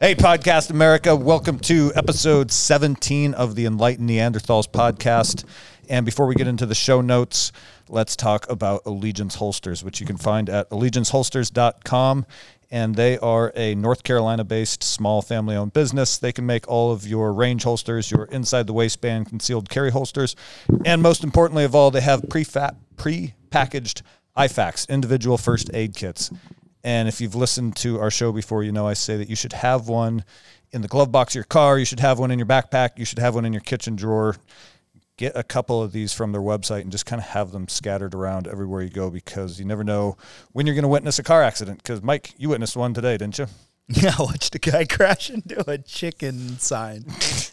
Hey, Podcast America. Welcome to episode 17 of the Enlightened Neanderthals podcast. And before we get into the show notes, let's talk about Allegiance Holsters, which you can find at allegianceholsters.com. And they are a North Carolina based small family owned business. They can make all of your range holsters, your inside the waistband concealed carry holsters. And most importantly of all, they have pre packaged IFAKs, individual first aid kits. And if you've listened to our show before, you know I say that you should have one in the glove box of your car, you should have one in your backpack, you should have one in your kitchen drawer. Get a couple of these from their website and just kind of have them scattered around everywhere you go because you never know when you're going to witness a car accident. Because, Mike, you witnessed one today, didn't you? Yeah, I watched a guy crash into a chicken sign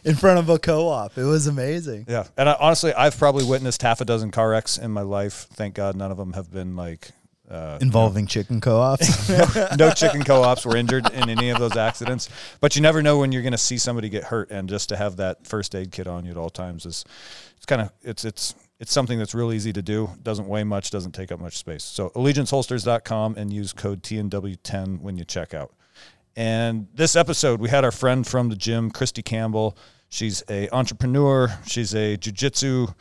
in front of a co-op. It was amazing. Yeah, and I, honestly, I've probably witnessed half a dozen car wrecks in my life. Thank God, none of them have been like uh, involving chicken co-ops. no, no, chicken co-ops were injured in any of those accidents. But you never know when you're going to see somebody get hurt, and just to have that first aid kit on you at all times is it's kind of it's it's it's something that's real easy to do. Doesn't weigh much, doesn't take up much space. So allegianceholsters.com and use code TNW10 when you check out. And this episode, we had our friend from the gym, Christy Campbell. She's a entrepreneur. She's a jujitsu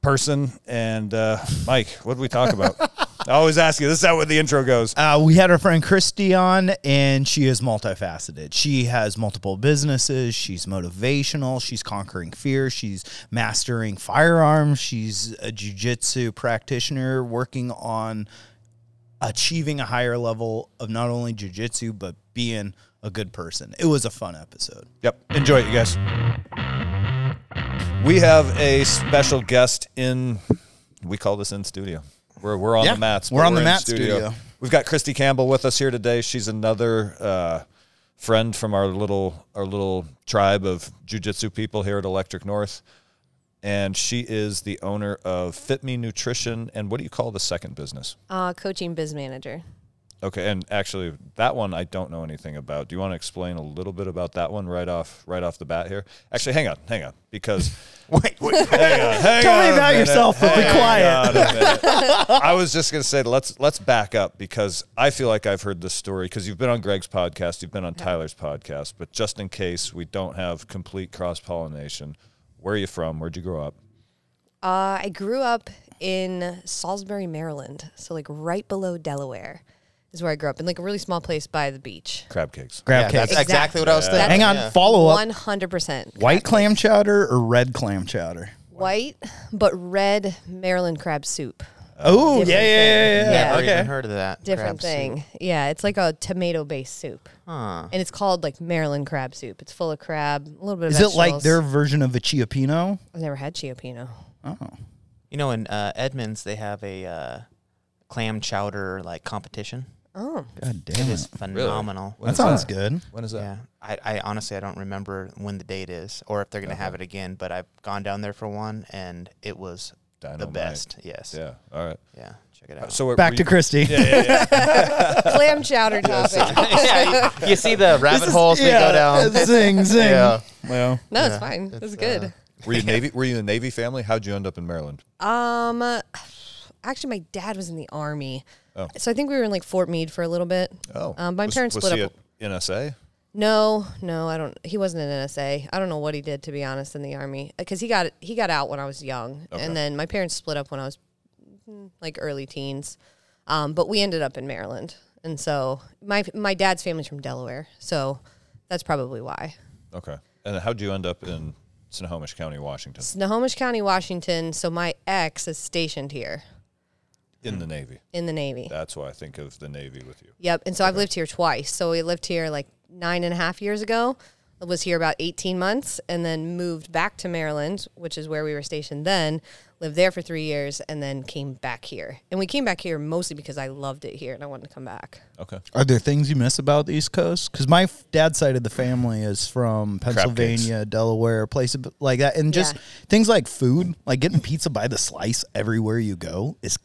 person. And uh, Mike, what did we talk about? I always ask you. This is how the intro goes. Uh, we had our friend Christy on, and she is multifaceted. She has multiple businesses. She's motivational. She's conquering fear. She's mastering firearms. She's a jujitsu practitioner working on achieving a higher level of not only jujitsu but being a good person. It was a fun episode. Yep. Enjoy it, you guys. We have a special guest in. We call this in studio. We're, we're on yeah, the mats. We're on we're the mat studio. studio. We've got Christy Campbell with us here today. She's another uh, friend from our little our little tribe of jujitsu people here at Electric North, and she is the owner of Fit Me Nutrition. And what do you call the second business? Uh, coaching biz manager. Okay, and actually, that one I don't know anything about. Do you want to explain a little bit about that one right off right off the bat here? Actually, hang on, hang on, because wait, wait, hang on, hang tell me about yourself, but be quiet. I was just gonna say let's let's back up because I feel like I've heard this story because you've been on Greg's podcast, you've been on Tyler's podcast, but just in case we don't have complete cross pollination, where are you from? Where'd you grow up? Uh, I grew up in Salisbury, Maryland, so like right below Delaware is where I grew up in like a really small place by the beach. Crab cakes. Crab yeah, cakes. That's exactly what I was thinking. Hang on, yeah. follow up. One hundred percent. White clam chowder or red clam chowder? White, but red Maryland crab soup. Oh yeah, yeah, yeah, yeah, yeah. Never okay. even heard of that. Different thing. Soup. Yeah, it's like a tomato-based soup, huh. and it's called like Maryland crab soup. It's full of crab, a little bit. of Is vegetables. it like their version of a cioppino? I've never had cioppino. Oh, you know, in uh, Edmonds they have a uh, clam chowder like competition. Oh, god damn it is phenomenal. That sounds good. When is that? Yeah, I, I honestly I don't remember when the date is or if they're gonna have it again. But I've gone down there for one and it was the best. Yes. Yeah. All right. Yeah. Check it out. So Back to Christy. Yeah, yeah, yeah. Clam chowder topic. yeah, you, you see the rabbit holes we go down. Zing, zing. Yeah. Well, No, it's fine. It's, good. uh, Were you Navy? Were you a Navy family? How'd you end up in Maryland? Um, actually, my dad was in the army, oh. so I think we were in like Fort Meade for a little bit. Oh, um, my was, parents was split he up. At NSA. No, no, I don't. He wasn't an NSA. I don't know what he did to be honest in the army because he got he got out when I was young, okay. and then my parents split up when I was mm, like early teens. Um, but we ended up in Maryland, and so my my dad's family's from Delaware, so that's probably why. Okay, and how'd you end up in Snohomish County, Washington? Snohomish County, Washington. So my ex is stationed here. In the Navy. In the Navy. That's why I think of the Navy with you. Yep. And so okay. I've lived here twice. So we lived here like nine and a half years ago. I was here about 18 months and then moved back to Maryland, which is where we were stationed then. Lived there for three years and then came back here. And we came back here mostly because I loved it here and I wanted to come back. Okay. Are there things you miss about the East Coast? Because my dad's side of the family is from Pennsylvania, Delaware, places like that. And just yeah. things like food, like getting pizza by the slice everywhere you go is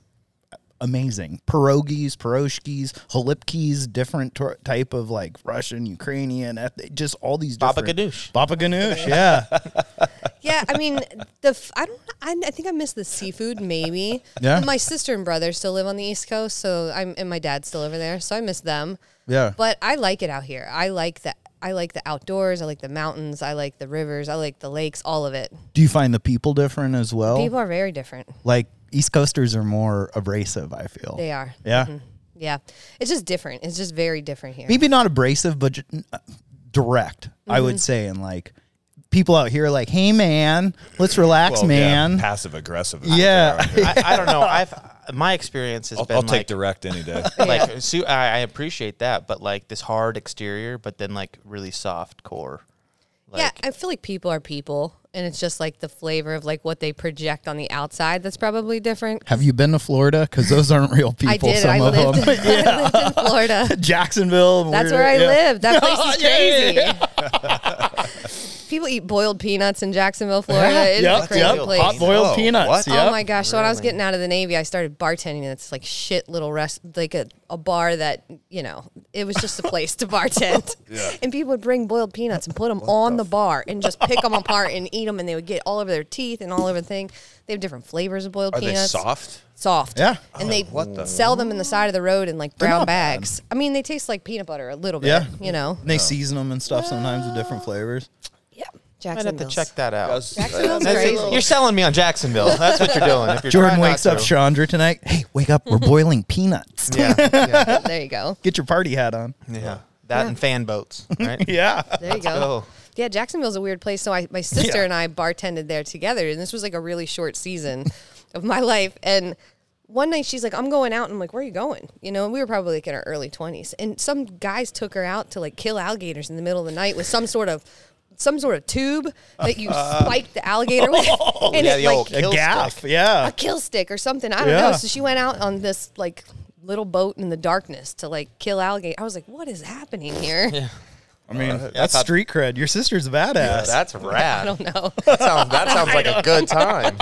amazing. Pierogies, piroshkis, holipkis, different tor- type of like Russian, Ukrainian, eth- just all these Baba ganoush. Baba ganoush, yeah. yeah, I mean, the f- I don't I, I think I miss the seafood maybe. Yeah. My sister and brother still live on the East Coast, so I'm and my dad's still over there, so I miss them. Yeah. But I like it out here. I like that I like the outdoors. I like the mountains. I like the rivers. I like the lakes. All of it. Do you find the people different as well? People are very different. like East Coasters are more abrasive. I feel They are. Yeah, Yeah, it's just different. It's just very different here. maybe not abrasive, but ju- uh, direct. I Mm-hmm. would say, and like people out here, are like, hey man, let's relax, Well, yeah, man. passive aggressive. Yeah. I, I don't know. I've my experience has I'll, been I'll like, take direct any day. like su- I, I appreciate that, but like this hard exterior, but then like really soft core. Like, yeah, I feel like people are people, and it's just like the flavor of like what they project on the outside that's probably different. Have you been to Florida? Because those aren't real people. I did. Some I of lived, them. I lived in Florida. Jacksonville. That's where I yeah. live. That place is crazy. Yeah, People eat boiled peanuts in Jacksonville, Florida. It's Yep, a crazy yep. place. Hot boiled Oh, peanuts. what? Yep. Oh my gosh! So when I was getting out of the Navy, I started bartending. It's like shit little rest, like a, a bar that you know. It was just a place to bartend. yeah. And people would bring boiled peanuts and put them on the, bar and just pick them apart and eat them, and they would get all over their teeth and all over the thing. They have different flavors of boiled Are they peanuts. soft? Soft. Yeah. And they what the- sell them in the side of the road in like brown not bad. bags. I mean, they taste like peanut butter a little bit. Yeah. You know. And they season them and stuff sometimes with different flavors. Yeah. I'd have to check that out. Jacksonville's That's- crazy. You're selling me on Jacksonville. That's what you're doing. If you're Jordan trying not wakes up to. Chandra tonight. Hey, wake up. We're boiling peanuts. Yeah, yeah, There you go. Get your party hat on. yeah. That and fan boats, right? Yeah. There you go. go. Yeah, Jacksonville's a weird place. So I, my sister Yeah. and I bartended there together, and this was like a really short season of my life. And one night she's like, "I'm going out," and I'm like, "Where are you going?" You know, and we were probably like in our early 20s, and some guys took her out to like kill alligators in the middle of the night with some sort of some sort of tube that you spike the alligator with, oh, and yeah, it the old like A Kill gaff. stick. Yeah. a kill stick or something. I don't Yeah. know. So she went out on this like little boat in the darkness to like kill alligator. I was like, "What is happening here?" I mean, uh, I that's thought- street cred. Your sister's a badass. That's rad. I don't know. That sounds, that sounds like a good time.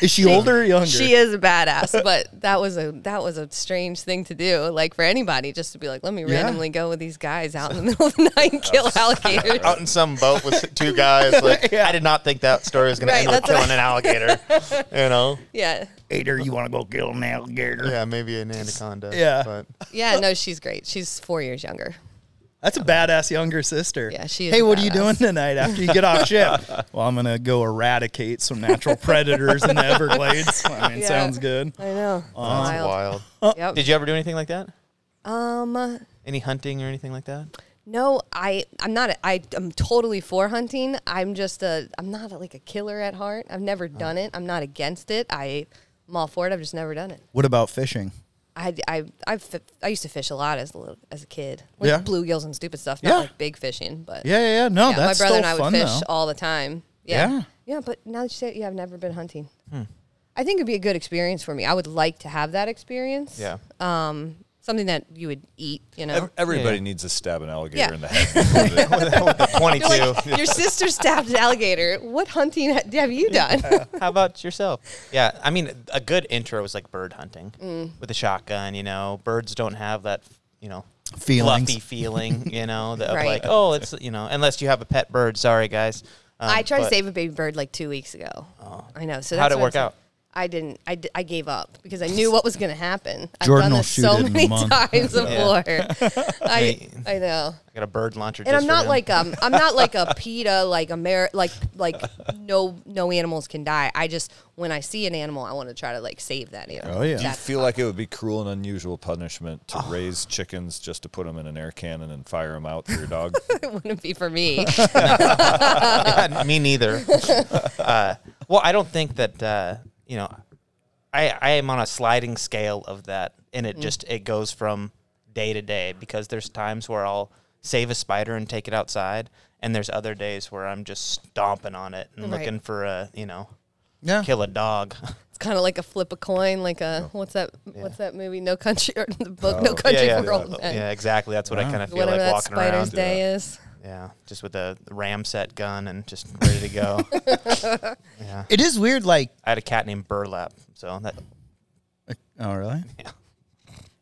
Is she, older or younger? She is a badass, but that was a that was a strange thing to do. Like for anybody, just to be like, let me Yeah. randomly go with these guys out in the middle of the night and kill alligators. Out in some boat with two guys. Like I did not think that story was going Right, to end with that's what killing an alligator. You know? yeah, Hater, you want to go kill an alligator? Yeah, maybe an anaconda. Yeah. But yeah. No, she's great. She's four years younger. That's a badass younger sister. Yeah, she is Hey, a what are you doing tonight after you get off shift? well, I'm gonna go eradicate some natural predators in the Everglades. I mean, Yeah. sounds good. I know. that's um, Wild. wild. Yep. Did you ever do anything like that? Um. Uh, Any hunting or anything like that? No, I I'm not. A, I I'm totally for hunting. I'm just a. I'm not a, like a killer at heart. I've never uh-huh. done it. I'm not against it. I I'm all for it. I've just never done it. What about fishing? I I I, I used to fish a lot as a little as a kid, like Yeah. bluegills and stupid stuff. Not Yeah. like big fishing, but Yeah, yeah, yeah. No, yeah, that's my brother and I would fish though. all the time. Yeah. Yeah. yeah, But now that you say it, yeah, I've never been hunting. I think it'd be a good experience for me. I would like to have that experience. Yeah. Um, something that you would eat. You know. Ev- Everybody Yeah. needs to stab an alligator Yeah. in the head. 22. You're like, your sister stabbed an alligator. What hunting ha- have you done? How about yourself? Yeah, I mean, a good intro is like bird hunting Mm. with a shotgun. You know, birds don't have that, you know, Feelings. fluffy feeling. You know, that of Right. like, oh, it's you know, unless you have a pet bird. Sorry, guys. Um, I tried to but- save a baby bird like two weeks ago. I know. So that's How'd it what I'm work saying. out? I didn't. I, d- I gave up because I knew what was going to happen. I've Jordan done will this shoot so it in a many month. times before. I Yeah. I know. I got a bird launcher. And just I'm for not him. like um I'm not like a PETA like Amer like like no no animals can die. I just when I see an animal I want to try to like save that animal. Oh, yeah. Do you That's feel like it would be cruel and unusual punishment to raise chickens just to put them in an air cannon and fire them out for your dog? it wouldn't be for me. Yeah, me neither. uh, well, I don't think that uh, you know. I I am on a sliding scale of that, and Mm. it just it goes from day to day because there's times where I'll save a spider and take it outside, and there's other days where I'm just stomping on it and Right. looking for a you know Yeah. kill a dog. It's kind of like a flip a coin, like a what's that? What's that movie? No Country or the book No Country Oh. yeah, for yeah, Old Men. yeah, exactly. That's what I kind of feel Whatever like that walking Spider's around. Day is. Yeah, just with a ram set gun and just ready to go. yeah, It is weird, like I had a cat named Burlap, so that Oh, really? Yeah.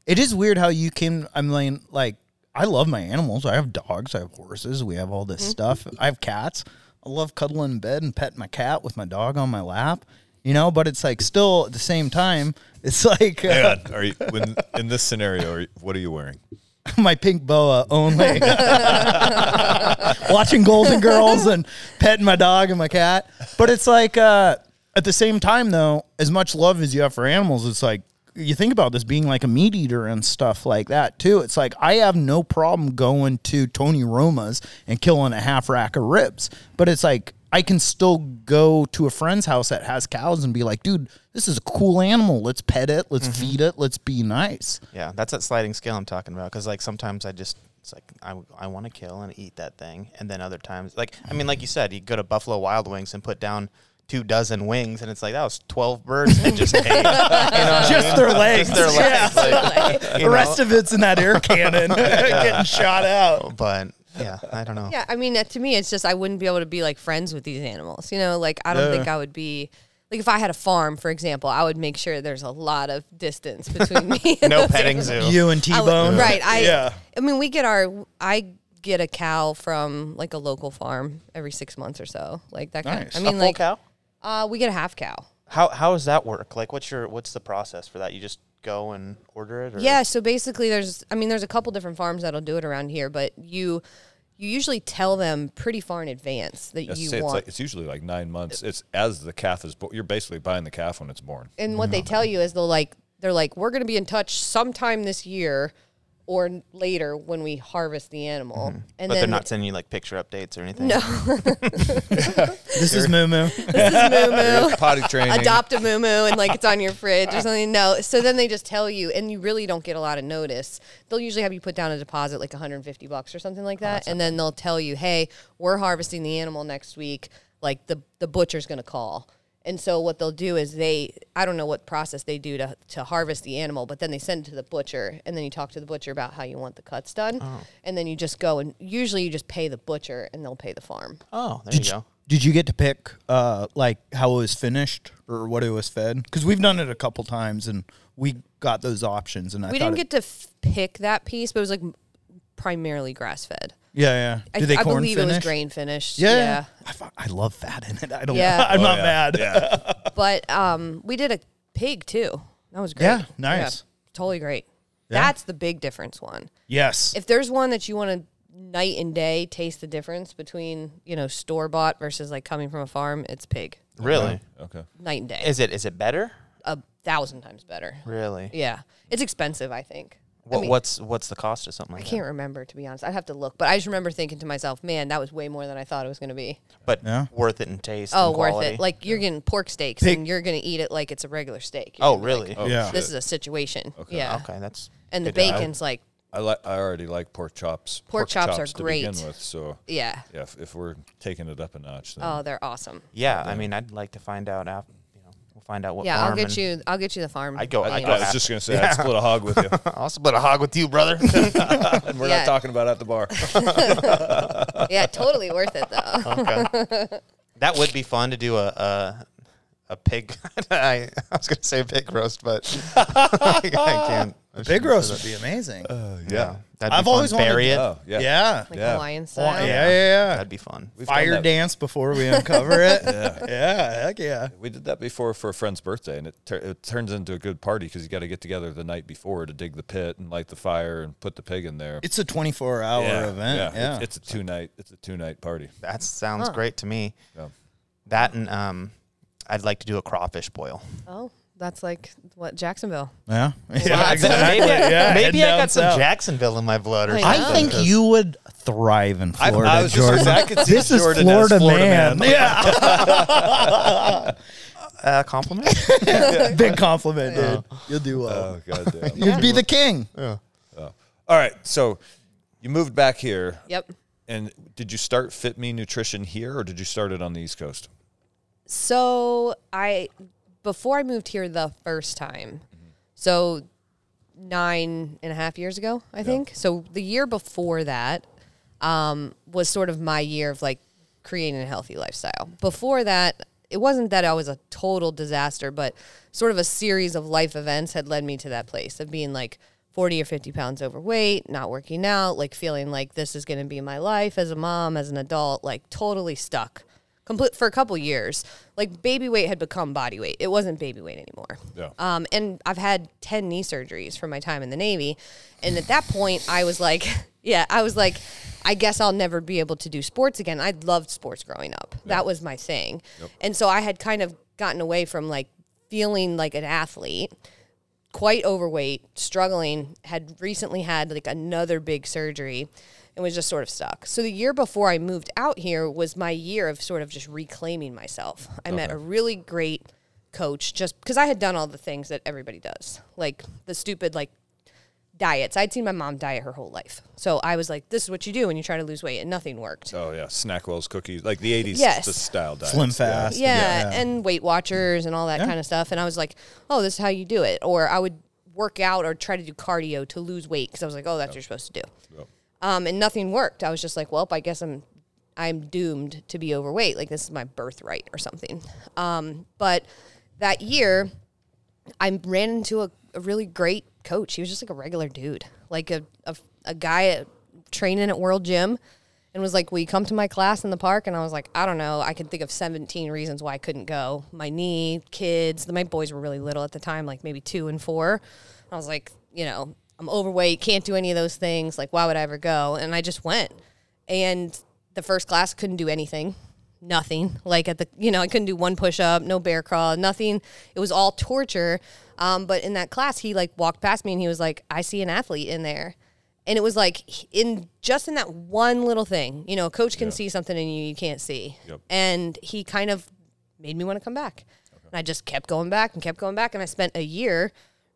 It is weird how you can. I mean, like, I love my animals. I have dogs. I have horses. We have all this stuff. I have cats. I love cuddling in bed and petting my cat with my dog on my lap. You know, but it's like still at the same time, it's like uh, Hang on. Are you when in this scenario? Are you, what are you wearing? my pink boa only. Watching Golden Girls and petting my dog and my cat. But it's like uh, at the same time though, as much love as you have for animals, it's like you think about this being like a meat eater and stuff like that too. It's like I have no problem going to Tony Roma's and killing a half rack of ribs, but it's like I can still go to a friend's house that has cows and be like, dude, this is a cool animal. Let's pet it. Let's mm-hmm. feed it. Let's be nice. Yeah, that's that sliding scale I'm talking about. Because like sometimes I just it's like I, I want to kill and eat that thing, and then other times like I mean like you said, you go to Buffalo Wild Wings and put down two dozen wings, and it's like that was twelve birds they just ate. You know what I Just mean? their legs. Just their legs. like, The you rest of it's in that air cannon getting shot out. But yeah, I don't know. Yeah, I mean, to me, it's just I wouldn't be able to be like friends with these animals. You know, like I don't Yeah. think I would be like if I had a farm, for example, I would make sure there's a lot of distance between me. And No those petting animals. zoo. You and I T would- Bone. right? I yeah. I mean, we get our I get a cow from like a local farm every six months or so, like that kind. Nice. I A mean, full like cow? Uh, we get a half cow. How how does that work? Like, what's your what's the process for that? You just go and order it? Or? Yeah, so basically there's I mean there's a couple different farms that'll do it around here, but you you usually tell them pretty far in advance that Yes, you say it's, want like, it's usually like nine months. It's as the calf is born. You're basically buying the calf when it's born. and what they tell you is they'll like they're like we're going to be in touch sometime this year or later when we harvest the animal. Mm-hmm. And but then they're not sending you like picture updates or anything. No. This is Moo Moo. this is moo moo. Potty training. Adopt a moo moo and like it's on your fridge or something. No. So then they just tell you and you really don't get a lot of notice. They'll usually have you put down a deposit like 150 bucks or something like oh, that. and then they'll tell you, hey, we're harvesting the animal next week. Like the, the butcher's going to call. And so what they'll do is they I don't know what process they do to, to harvest the animal, but then they send it to the butcher and then you talk to the butcher about how you want the cuts done. And then you just go and usually you just pay the butcher and they'll pay the farm. Oh, there you go. Did you get to pick uh, like how it was finished or what it was fed? Because we've done it a couple times and we got those options. And I we didn't it- get to f- pick that piece, but it was like primarily grass fed. Yeah, yeah. I, they I corn believe it was grain finished. Yeah, Yeah. I, I love fat in it. I don't. Yeah. I'm Oh, not yeah. mad. Yeah. But um, we did a pig too. That was great. Yeah, nice. totally great. Yeah. That's the big difference one. Yes. If there's one that you want to night and day taste the difference between, you know, store bought versus like coming from a farm, it's pig. Really? Okay. Night and day. Is it is it better? a thousand times better. Really? Yeah. It's expensive, I think. I What, mean, what's what's the cost of something I like can't remember to be honest. I'd have to look, but I just remember thinking to myself, "Man, that was way more than I thought it was going to be." But Yeah. worth it in taste. Oh, and worth it. Like you're getting pork steaks Pig- and you're going to eat it like it's a regular steak. You're oh, gonna like, really? Oh, oh Yeah. This is a situation. Yeah. Okay, that's And the good to know. bacon's like, I like. I already like pork chops. Pork chops are to great. begin with. So yeah. yeah, if, if we're taking it up a notch, then Oh, they're awesome. Yeah, I mean, I'd like to find out after. You know, we'll find out what. Yeah, I'll farm get and- you. I'll get you the farm. I'd go. I, I'd I was just gonna say I'd split a hog with you, I'll split a hog with you, brother. and we're Yeah. not talking about at the bar. yeah, totally worth it though. okay. That would be fun to do a a, a pig. I, I was gonna say a pig roast, but I can't. I pig roast would be amazing. Uh, that. yeah, that'd I've fun. always wanted bury to- it. Oh, yeah. yeah. Like Yeah. Hawaiian Yeah, style. yeah, yeah. That'd be fun. We've Fire dance before we uncover it. yeah. Yeah. Heck yeah. We did that before for a friend's birthday, and it, tur- it turns into a good party because you got to get together the night before to dig the pit and light the fire and put the pig in there. It's a 24 hour yeah, event. Yeah. It's, it's a two night. It's a two night party. That sounds great to me. Yeah. That and um, I'd like to do a crawfish boil. Oh, that's like what Jacksonville. yeah. Yeah. Exactly. Maybe, yeah. maybe I got some south. Jacksonville in my blood or I something. I think 'cause- you would thrive in I- I Florida, was just Jordan. say, I could see this is Jordan as Florida, Florida man. man. Yeah. uh, compliment. Big compliment, dude. You'll do well. Oh god. You'd be the king. All right, so you moved back here, Yep. and did you start Fit Me Nutrition here, or did you start it on the East Coast? So I, before I moved here the first time, so nine and a half years ago, I think. So the year before that um, was sort of my year of like creating a healthy lifestyle. Before that, it wasn't that I was a total disaster, but sort of a series of life events had led me to that place of being like 40 or 50 pounds overweight, not working out, like feeling like this is going to be my life as a mom, as an adult, like totally stuck complete for a couple years. Like baby weight had become body weight. It wasn't baby weight anymore. Yeah. Um, and I've had 10 knee surgeries from my time in the Navy. And at that point, I was like, yeah, I was like, I guess I'll never be able to do sports again. I loved sports growing up. That was my thing. And so I had kind of gotten away from like feeling like an athlete, quite overweight, struggling, had recently had like another big surgery and was just sort of stuck. So the year before I moved out here was my year of sort of just reclaiming myself. I met a really great coach just because I had done all the things that everybody does, like the stupid like diets. I'd seen my mom diet her whole life. So I was like, this is what you do when you try to lose weight and nothing worked. Oh yeah, Snackwell's cookies, like the '80s Yes. the style diet. Slim Fast. Yeah, and Weight Watchers and all that kind of stuff. And I was like, oh, this is how you do it. Or I would work out or try to do cardio to lose weight because I was like, oh, that's what you're supposed to do. Yep. Um, and nothing worked. I was just like, well, I guess I'm I'm doomed to be overweight. Like this is my birthright or something. Um, but that year, I ran into a, a really great coach. He was just like a regular dude, like a a, a guy at, training at World Gym, and was like, "Will you come to my class in the park?" And I was like, "I don't know. I can think of 17 reasons why I couldn't go. My knee, kids. My boys were really little at the time, like maybe two and four. I was like, you know, I'm overweight, can't do any of those things. Like, why would I ever go? And I just went. And the first class couldn't do anything nothing like at the you know i couldn't do one push-up no bear crawl nothing it was all torture um, but in that class he like walked past me and he was like i see an athlete in there and it was like in just in that one little thing you know a coach can see something in you you can't see Yep. and he kind of made me want to come back and i just kept going back and kept going back and i spent a year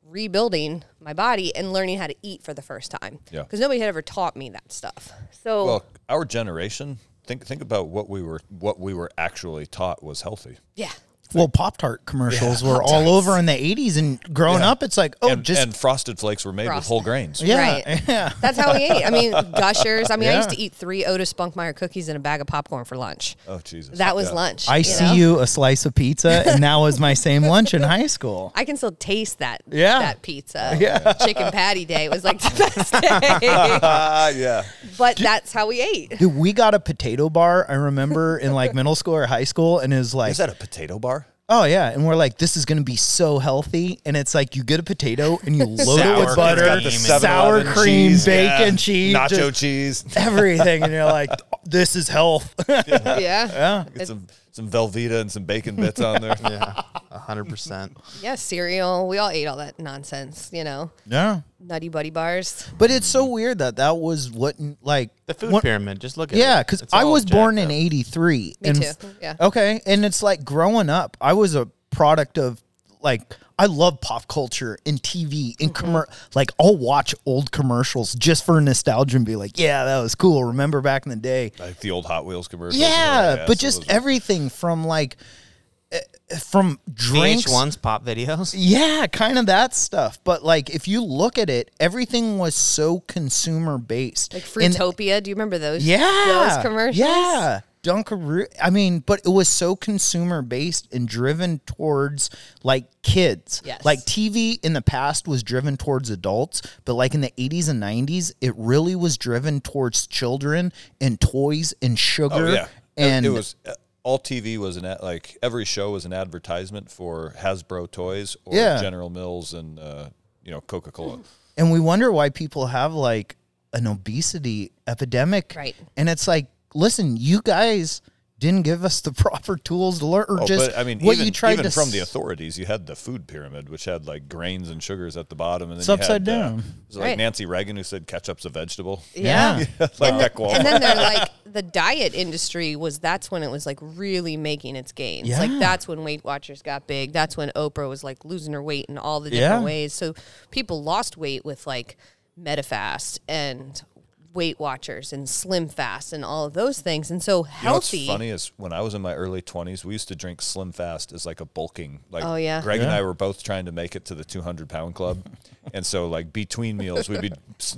rebuilding my body and learning how to eat for the first time Yeah. because nobody had ever taught me that stuff so Well, our generation, think think about what we were what we were actually taught was healthy. yeah Well, Pop Tart commercials were all over in the '80s, and growing Yeah. up, it's like, oh, and, just and frosted flakes were made with Frosted. whole grains. yeah, Right. yeah. That's how we ate. I mean, gushers. I mean, I used to eat three Otis Spunkmeyer cookies and a bag of popcorn for lunch. Oh Jesus. That was Yeah. lunch. I you see know? you a slice of pizza, and that was my same lunch in high school. I can still taste that. Yeah. That pizza. Yeah. Chicken patty day was like the best day. Ah, yeah. but that's how we ate. Dude, we got a potato bar. I remember in like middle school or high school, and it was like, Is that a potato bar? Oh yeah, and we're like, this is gonna be so healthy, and it's like you get a potato and you load it with butter, It's the sour cream, cheese, bacon, yeah. cheese, nacho cheese. everything, and you're like, this is health. Yeah. yeah, Get some some Velveeta and some bacon bits on there. Yeah, a hundred percent. Yeah, cereal. We all ate all that nonsense, you know, yeah. nutty buddy bars. But it's so weird that that was what like The food what- pyramid. Just look at it. Yeah, because I was born jacked in '83. Me and too. Yeah. Okay, and it's like growing up, I was a product of like I love pop culture and TV and Mm-hmm. commer like I'll watch old commercials just for nostalgia and be like, yeah, that was cool. Remember back in the day? Like the old Hot Wheels commercials. Yeah, but so just those everything from like eh, from drinks. VH1's pop videos. Yeah, kind of that stuff. But like, if you look at it, everything was so consumer based. Like And- Do you remember those? yeah, Those commercials? Yeah, Dunkaroo. I mean, but it was so consumer based and driven towards like kids. Yes. Like TV in the past was driven towards adults, but like in the 80s and 90s, it really was driven towards children and toys and sugar. Oh yeah. And it was uh, all TV was an ad, like every show was an advertisement for Hasbro toys or Yeah. General Mills and uh, you know Coca Cola. And we wonder why people have like an obesity epidemic. Right. And it's like, listen, you guys didn't give us the proper tools to learn or Oh, just but I mean, what even, you tried even to from the authorities, you had the food pyramid, which had like grains and sugars at the bottom, and then It's you upside had, uh, down. was it like Right. Nancy Reagan who said ketchup's a vegetable? Yeah. like that quality. and then they're like the diet industry was that's when it was like really making its gains. Yeah. Like that's when Weight Watchers got big. That's when Oprah was like losing her weight in all the Yeah. different ways. So people lost weight with like Medifast and Weight Watchers and Slim Fast and all of those things. And so You know healthy. what's funny is when I was in my early 20s, we used to drink Slim Fast as like a bulking. Like Oh, yeah. Greg and I were both trying to make it to the 200 pound club. and so like between meals, we'd be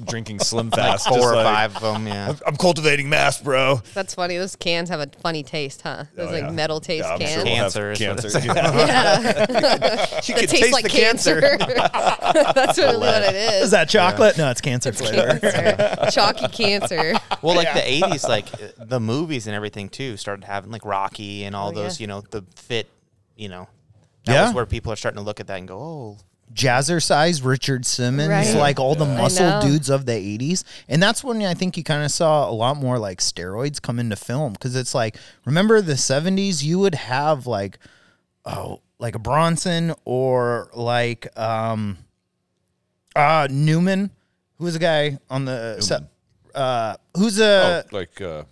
drinking Slim Fast. Four just or like, five of them. Yeah. I'm cultivating mass, bro. That's funny. Those cans have a funny taste, huh? Oh, those Oh, like yeah. metal taste Yeah, I'm cans. sure we'll Cancer is cancer. it's Yeah. you can tastes taste like the cancer. cancer. That's really what it is. Is that chocolate? No, it's cancer flavor. Cancer. Chalky cancer. Well, like the '80s, like the movies and everything too, started having like Rocky and all Oh, yeah. those. You know, the fit. You know, that Yeah. was where people are starting to look at that and go, "Oh, jazzercise Richard Simmons, Right. like all the I muscle know. dudes of the 80s. And that's when I think you kind of saw a lot more like steroids come into film because it's like, remember the 70s, you would have like, oh, like a Bronson or like um uh Newman, who was a guy on the set, uh who's a oh, like uh,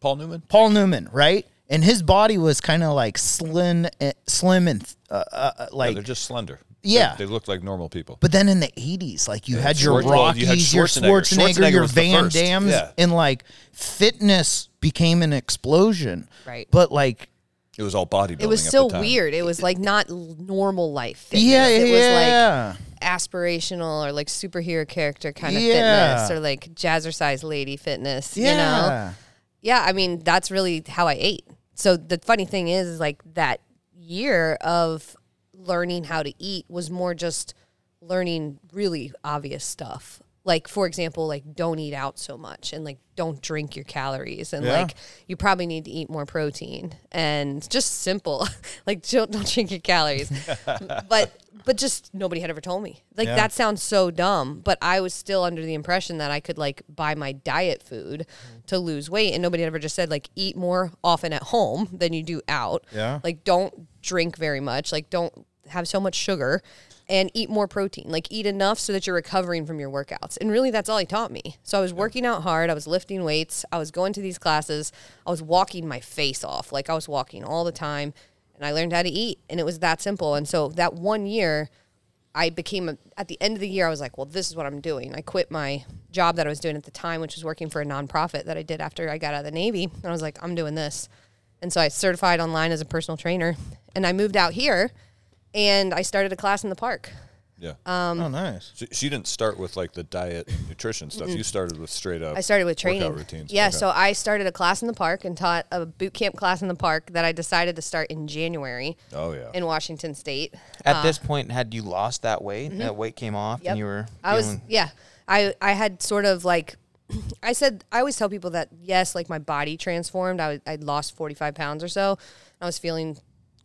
Paul Newman. Paul Newman, right? And his body was kind of like slim, eh, slim and uh, uh, Yeah, like they're just slender. Yeah. they, they look like normal people. But then in the eighties, like you had your Schwar- well, you Rockies, had your Schwarzenegger. Schwarzenegger, Schwarzenegger your Van first. Dams, Yeah. and like fitness became an explosion. Right. But like, it was all bodybuilding. It was at so the time. weird. It was like not normal life. Fitness. yeah, it was yeah, like aspirational or like superhero character kind of Yeah. fitness or like jazzercise lady fitness. yeah, You know? yeah, I mean, that's really how I ate. So the funny thing is, is like that year of learning how to eat was more just learning really obvious stuff. Like for example, like don't eat out so much and like don't drink your calories and Yeah. like you probably need to eat more protein and just simple like don't, don't drink your calories. but but just nobody had ever told me. Like Yeah. that sounds so dumb, but I was still under the impression that I could like buy my diet food mm-hmm. to lose weight and nobody had ever just said like eat more often at home than you do out. Yeah. Like don't drink very much, like don't have so much sugar and eat more protein. Like eat enough so that you're recovering from your workouts. And really that's all he taught me. So I was working out hard, I was lifting weights, I was going to these classes, I was walking my face off. Like I was walking all the time and I learned how to eat and it was that simple. And so that one year I became a, at the end of the year I was like, well, this is what I'm doing. I quit my job that I was doing at the time, which was working for a nonprofit that I did after I got out of the Navy. And I was like, I'm doing this. And so I certified online as a personal trainer and I moved out here and I started a class in the park. Yeah. Um, oh, nice. So she didn't start with like the diet and nutrition stuff. You started with straight up. I started with training. workout routines. Yeah, Okay. so I started a class in the park and taught a boot camp class in the park that I decided to start in January Oh yeah. in Washington State. At this point, had you lost that weight? That weight came off, Uh, mm-hmm. Yep. and you were. I was yeah. I I had sort of like I said I always tell people that yes, like my body transformed. I was, I'd lost forty five pounds or so. I was feeling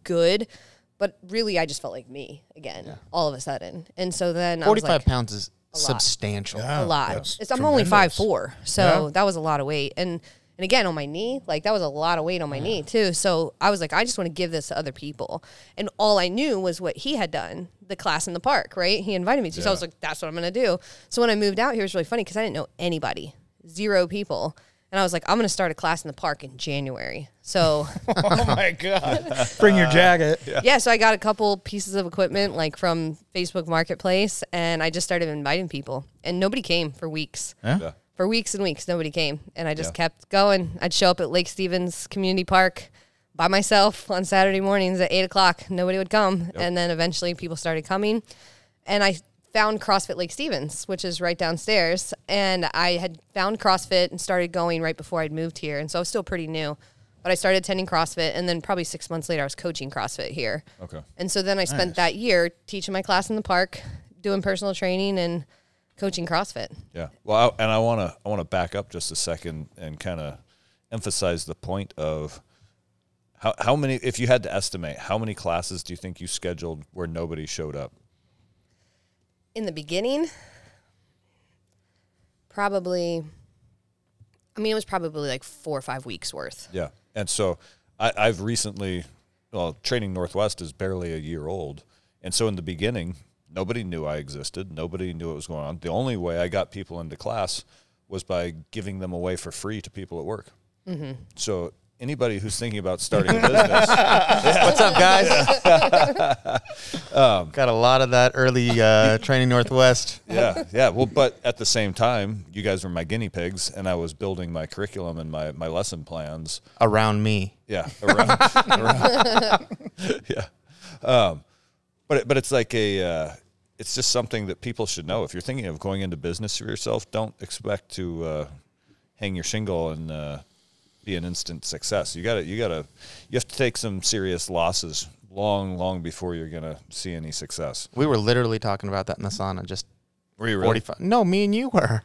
good, but really I just felt like me again all of a sudden. And so then I was Forty-five like, pounds is lot. substantial. a lot. It's, I'm only five four, so Yeah. that was a lot of weight. And and again on my knee, like that was a lot of weight on my knee too. So I was like, I just want to give this to other people. And all I knew was what he had done, the class in the park, right? He invited me to, so I was like, that's what I'm gonna do. So when I moved out here, it was really funny because I didn't know anybody, zero people. And I was like, I'm gonna start a class in the park in January. So oh my god! Bring your jacket. yeah, so I got a couple pieces of equipment like from Facebook Marketplace, and I just started inviting people, and nobody came for weeks. Yeah. For weeks and weeks, nobody came, and I just Yeah. kept going. I'd show up at Lake Stevens Community Park by myself on Saturday mornings at eight o'clock. Nobody would come, and then eventually people started coming, and I found CrossFit Lake Stevens, which is right downstairs, and I had found CrossFit and started going right before I'd moved here, and so I was still pretty new. But I started attending CrossFit, and then probably six months later, I was coaching CrossFit here. Okay. And so then I spent that year teaching my class in the park, doing personal training and coaching CrossFit. Yeah. Well, I, and I want to I want to back up just a second and kind of emphasize the point of how how many if you had to estimate how many classes do you think you scheduled where nobody showed up? In the beginning, probably, I mean, it was probably like four or five weeks worth. Yeah. And so I, I've recently, well, Training Northwest is barely a year old. And so in the beginning, nobody knew I existed. Nobody knew what was going on. The only way I got people into class was by giving them away for free to people at work. Mm-hmm. So anybody who's thinking about starting a business, What's up, guys? Got a lot of that early uh, training Northwest. yeah, yeah. Well, but at the same time, you guys were my guinea pigs, and I was building my curriculum and my, my lesson plans. around me. Yeah, around, around- yeah. Um, but it, but it's like a uh, it's just something that people should know. If you're thinking of going into business for yourself, don't expect to uh, hang your shingle and uh, be an instant success. You got to you got to you have to take some serious losses long long before you're gonna see any success. We were literally talking about that in the sauna. Just Were you really? forty-five. No, me and you were.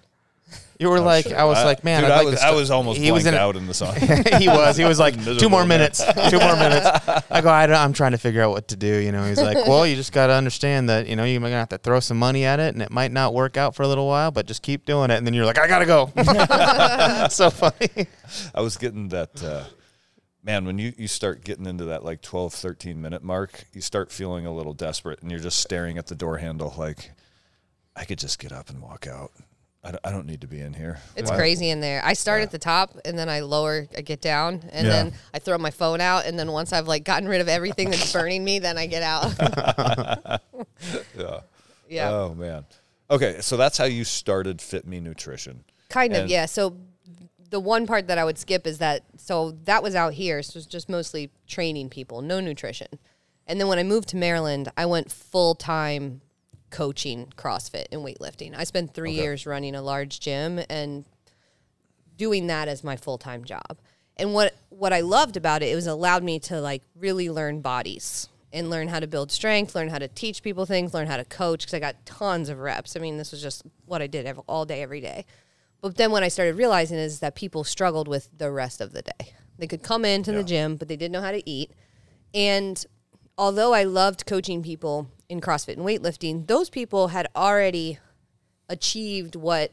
You were like, sure. I was I- like, man, dude, I'd I like was to I st- was almost he was blanked in a- out in the song. he was. He was like, two more man. minutes. Two more minutes. I go, I don't, I'm trying to figure out what to do. You know, he's like, well, you just got to understand that, you know, you're going to have to throw some money at it and it might not work out for a little while, but just keep doing it. And then you're like, I got to go. so funny. I was getting that uh, man when you you start getting into that like 12 13 minute mark, you start feeling a little desperate and you're just staring at the door handle like I could just get up and walk out. I don't, I don't need to be in here. It's Why- crazy in there. I start at the top and then I lower, I get down, and Yeah. then I throw my phone out. And then once I've like gotten rid of everything that's burning me, then I get out. Yeah. yeah, Oh man. Okay, so that's how you started Fit Me Nutrition. kind of. Yeah. So the one part that I would skip is that so that was out here. So it was just mostly training people, no nutrition. And then when I moved to Maryland, I went full time coaching CrossFit and weightlifting. I spent three years running a large gym and doing that as my full time job. And what what I loved about it, it was allowed me to like really learn bodies and learn how to build strength, learn how to teach people things, learn how to coach because I got tons of reps. I mean, this was just what I did all day, every day. But then when I started realizing is that people struggled with the rest of the day. They could come into the gym, but they didn't know how to eat. And although I loved coaching people in CrossFit and weightlifting, those people had already achieved what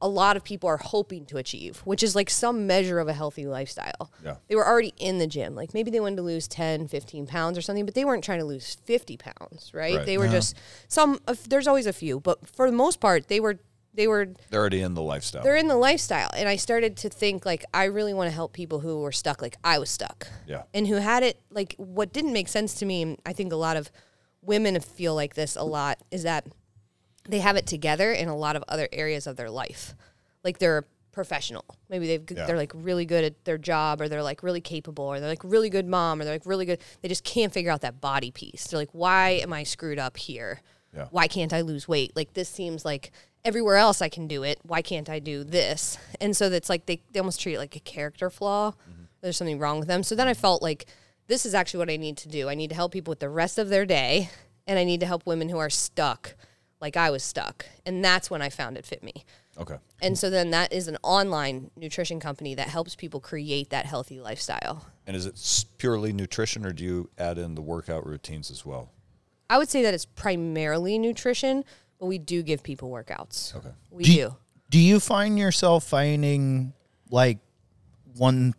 a lot of people are hoping to achieve, which is like some measure of a healthy lifestyle. Yeah. They were already in the gym. Like maybe they wanted to lose 10, 15 pounds or something, but they weren't trying to lose 50 pounds, right? Right. They were just some, of- there's always a few, but for the most part, they were, they were They're already in the lifestyle. they're in the lifestyle and i started to think like i really want to help people who were stuck like i was stuck Yeah. and who had it like what didn't make sense to me i think a lot of women feel like this a lot is that they have it together in a lot of other areas of their life like they're professional maybe they've Yeah. they're like really good at their job or they're like really capable or they're like really good mom or they're like really good they just can't figure out that body piece they're like why am i screwed up here Yeah. why can't I lose weight? Like this seems like everywhere else I can do it. Why can't I do this? And so that's like they, they almost treat it like a character flaw. Mm-hmm. There's something wrong with them. So then I felt like this is actually what I need to do. I need to help people with the rest of their day and I need to help women who are stuck like I was stuck. And that's when I found it Fit Me. okay. And so then that is an online nutrition company that helps people create that healthy lifestyle. And is it purely nutrition or do you add in the workout routines as well? I would say that it's primarily nutrition, but we do give people workouts. Okay. We do, do. you- do you find yourself finding like one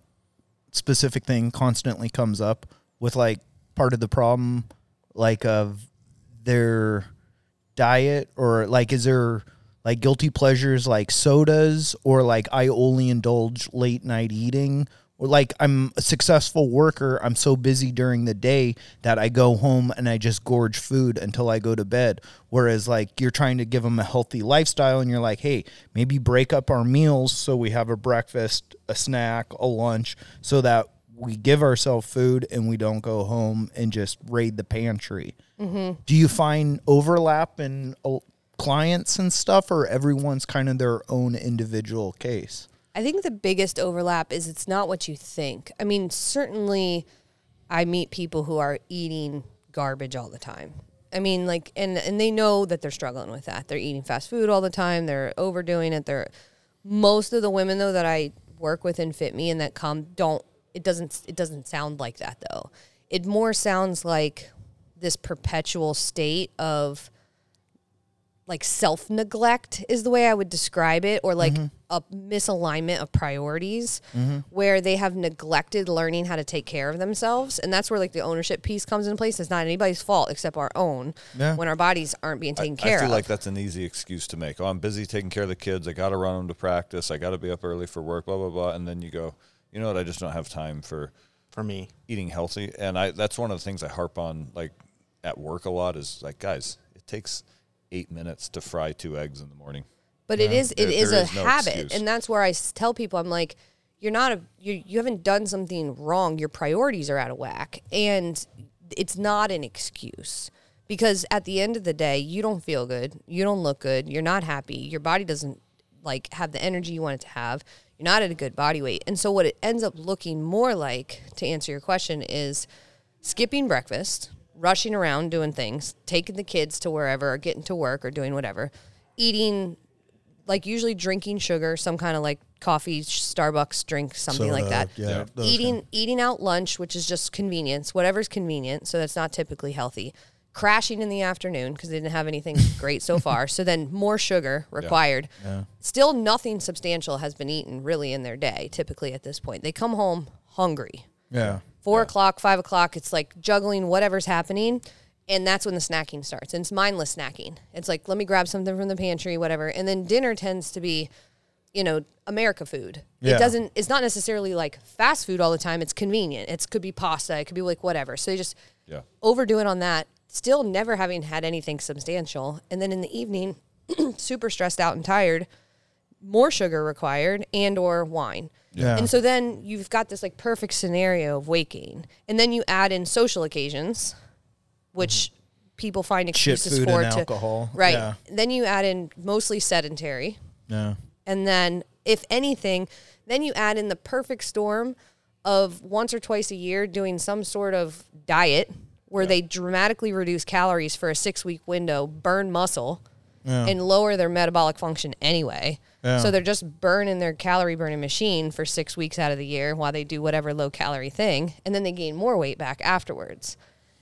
specific thing constantly comes up with like part of the problem like of their diet or like is there like guilty pleasures like sodas or like I only indulge late night eating or like I'm a successful worker I'm so busy during the day that I go home and I just gorge food until I go to bed. Whereas like you're trying to give them a healthy lifestyle and you're like hey maybe break up our meals so we have a breakfast a snack a lunch so that we give ourselves food and we don't go home and just raid the pantry. Do you find overlap in uh, clients and stuff or everyone's kind of their own individual case I think the biggest overlap is it's not what you think. I mean, certainly I meet people who are eating garbage all the time. I mean, like, and and they know that they're struggling with that. They're eating fast food all the time. They're overdoing it. They're most of the women though that I work with and fit me and that come don't. It doesn't. It doesn't sound like that though. It more sounds like this perpetual state of like self neglect is the way I would describe it, or like mm-hmm. a misalignment of priorities mm-hmm. where they have neglected learning how to take care of themselves. And that's where like the ownership piece comes into place. It's not anybody's fault except our own Yeah. when our bodies aren't being taken I care of. I feel of. like that's an easy excuse to make. Oh, I'm busy taking care of the kids. I got to run them to practice. I got to be up early for work. Blah blah blah. And then you go, you know what? I just don't have time for For me. eating healthy. And I that's one of the things I harp on like at work a lot is like, guys, it takes eight minutes to fry two eggs in the morning. But it is it There- is there a is no habit, excuse. and that's where I tell people I'm like, you're not a you you haven't done something wrong. Your priorities are out of whack, and it's not an excuse because at the end of the day, you don't feel good, you don't look good, you're not happy, your body doesn't like have the energy you want it to have. You're not at a good body weight, and so what it ends up looking more like, to answer your question, is skipping breakfast, rushing around doing things, taking the kids to wherever, or getting to work, or doing whatever, eating like usually drinking sugar, some kind of like coffee, Starbucks drink, something like that. Yeah. Yeah. those Eating eating out lunch, which is just convenience, whatever's convenient, so that's not typically healthy. Crashing in the afternoon because they didn't have anything great so far. So then more sugar required. Still nothing substantial has been eaten really in their day, typically at this point. They come home hungry Yeah. Four o'clock, five o'clock. It's like juggling whatever's happening. And that's when the snacking starts. And it's mindless snacking. It's like, let me grab something from the pantry, whatever. And then dinner tends to be, you know, America food. Yeah. It doesn't, it's not necessarily like fast food all the time. It's convenient. It could be pasta. It could be like whatever. So you just Yeah. overdo it on that, still never having had anything substantial. And then in the evening, super stressed out and tired, more sugar required and or wine. Yeah. And so then you've got this like perfect scenario of waking. And then you add in social occasions, which mm-hmm. people find Shit excuses food for and to alcohol. Right. Yeah. Then you add in mostly sedentary. Yeah. And then, if anything, then you add in the perfect storm of once or twice a year doing some sort of diet where they dramatically reduce calories for a six week window, burn muscle, and lower their metabolic function anyway. Yeah. So they're just burning their calorie burning machine for six weeks out of the year while they do whatever low calorie thing. And then they gain more weight back afterwards.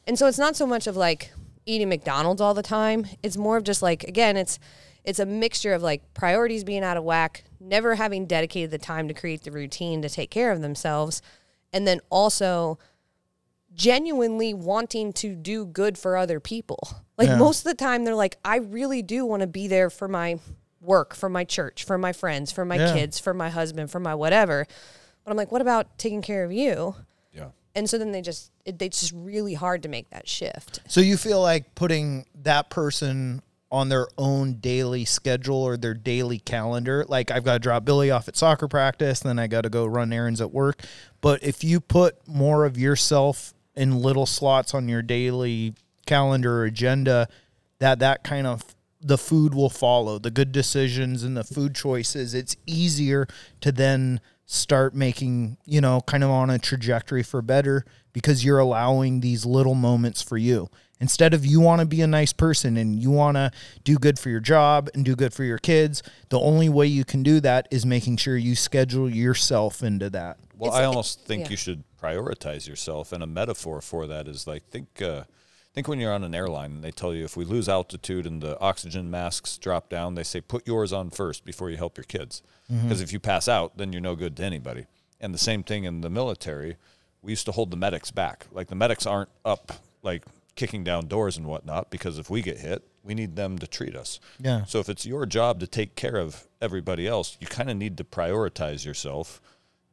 And so it's not so much of like eating McDonald's all the time. It's more of just like again, it's it's a mixture of like priorities being out of whack, never having dedicated the time to create the routine to take care of themselves, and then also genuinely wanting to do good for other people. Like Yeah. most of the time they're like I really do want to be there for my work, for my church, for my friends, for my Yeah. kids, for my husband, for my whatever. But I'm like, what about taking care of you? Yeah. And so then they just it, it's just really hard to make that shift. So you feel like putting that person on their own daily schedule or their daily calendar. Like I've got to drop Billy off at soccer practice, then I got to go run errands at work. But if you put more of yourself in little slots on your daily calendar or agenda, that that kind of the food will follow the good decisions and the food choices. It's easier to then start making, you know, kind of on a trajectory for better because you're allowing these little moments for you. Instead of you want to be a nice person and you want to do good for your job and do good for your kids, the only way you can do that is making sure you schedule yourself into that. Well, It's I like- almost think yeah. you should prioritize yourself, and a metaphor for that is like think uh, think when you're on an airline and they tell you if we lose altitude and the oxygen masks drop down, they say put yours on first before you help your kids, mm-hmm. because if you pass out, then you're no good to anybody. And the same thing in the military, we used to hold the medics back. Like the medics aren't up like kicking down doors and whatnot because if we get hit, we need them to treat us. Yeah. So if it's your job to take care of everybody else, you kind of need to prioritize yourself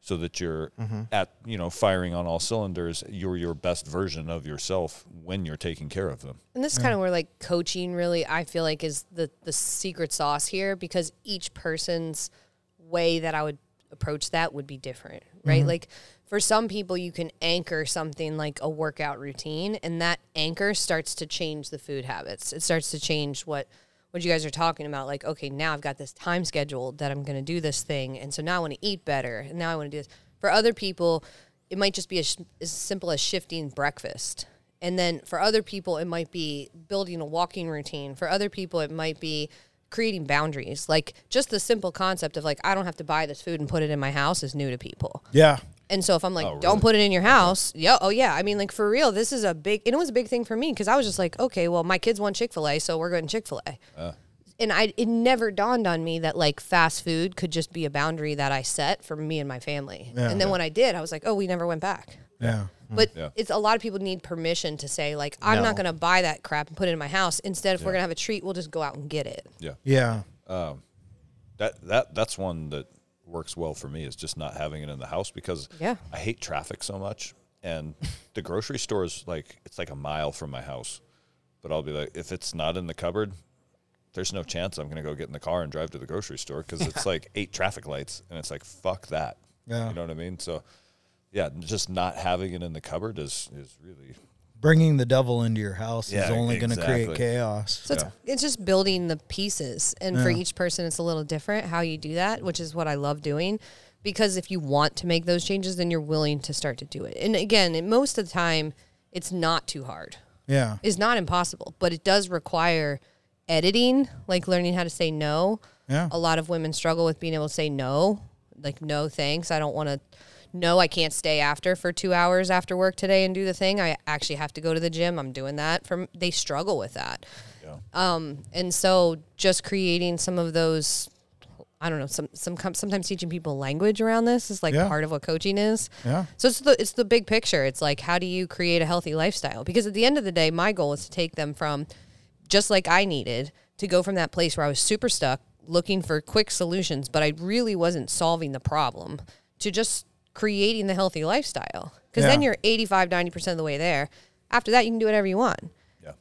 so that you're mm-hmm. at you know firing on all cylinders. You're your best version of yourself when you're taking care of them. And this is kind of where like coaching really I feel like is the the secret sauce here because each person's way that I would approach that would be different, right? Mm-hmm. Like for some people you can anchor something like a workout routine and that anchor starts to change the food habits. It starts to change what what you guys are talking about like okay, now I've got this time scheduled that I'm going to do this thing and so now I want to eat better and now I want to do this. For other people it might just be as, as simple as shifting breakfast. And then for other people, it might be building a walking routine. For other people, it might be creating boundaries. Like just the simple concept of like, I don't have to buy this food and put it in my house is new to people. Yeah. And so if I'm like, oh, don't put it in your house, yeah, oh yeah. I mean, like for real, this is a big, and it was a big thing for me because I was just like, okay, well, my kids want Chick Fil A, so we're going Chick Fil A. Uh. And I, it never dawned on me that like fast food could just be a boundary that I set for me and my family. Yeah. And then when I did, I was like, oh, we never went back. Yeah. Hmm. But Yeah. it's a lot of people need permission to say like I'm not going to buy that crap and put it in my house. Instead, if we're going to have a treat, we'll just go out and get it. Yeah. Yeah. Um, that that that's one that works well for me is just not having it in the house because Yeah. I hate traffic so much and the grocery store is like it's like a mile from my house. But I'll be like if it's not in the cupboard, there's no chance I'm going to go get in the car and drive to the grocery store because it's like eight traffic lights and it's like fuck that. Yeah. You know what I mean? So yeah, just not having it in the cupboard is is really Bringing the devil into your house is Yeah, only going to create chaos. So it's, it's just building the pieces. And for each person, it's a little different how you do that, which is what I love doing. Because if you want to make those changes, then you're willing to start to do it. And again, most of the time, it's not too hard. Yeah. It's not impossible, but it does require editing, like learning how to say no, Yeah. A lot of women struggle with being able to say no, like no thanks. I don't want to. No, I can't stay after for two hours after work today and do the thing. I actually have to go to the gym. I'm doing that. From they struggle with that. Um, and so just creating some of those, I don't know, some some sometimes teaching people language around this is like Yeah. part of what coaching is. Yeah. So it's the it's the big picture. It's like how do you create a healthy lifestyle? Because at the end of the day, my goal is to take them from just like I needed to go from that place where I was super stuck looking for quick solutions, but I really wasn't solving the problem to just creating the healthy lifestyle. Because then you're 85, 90% of the way there. After that, you can do whatever you want. Yeah.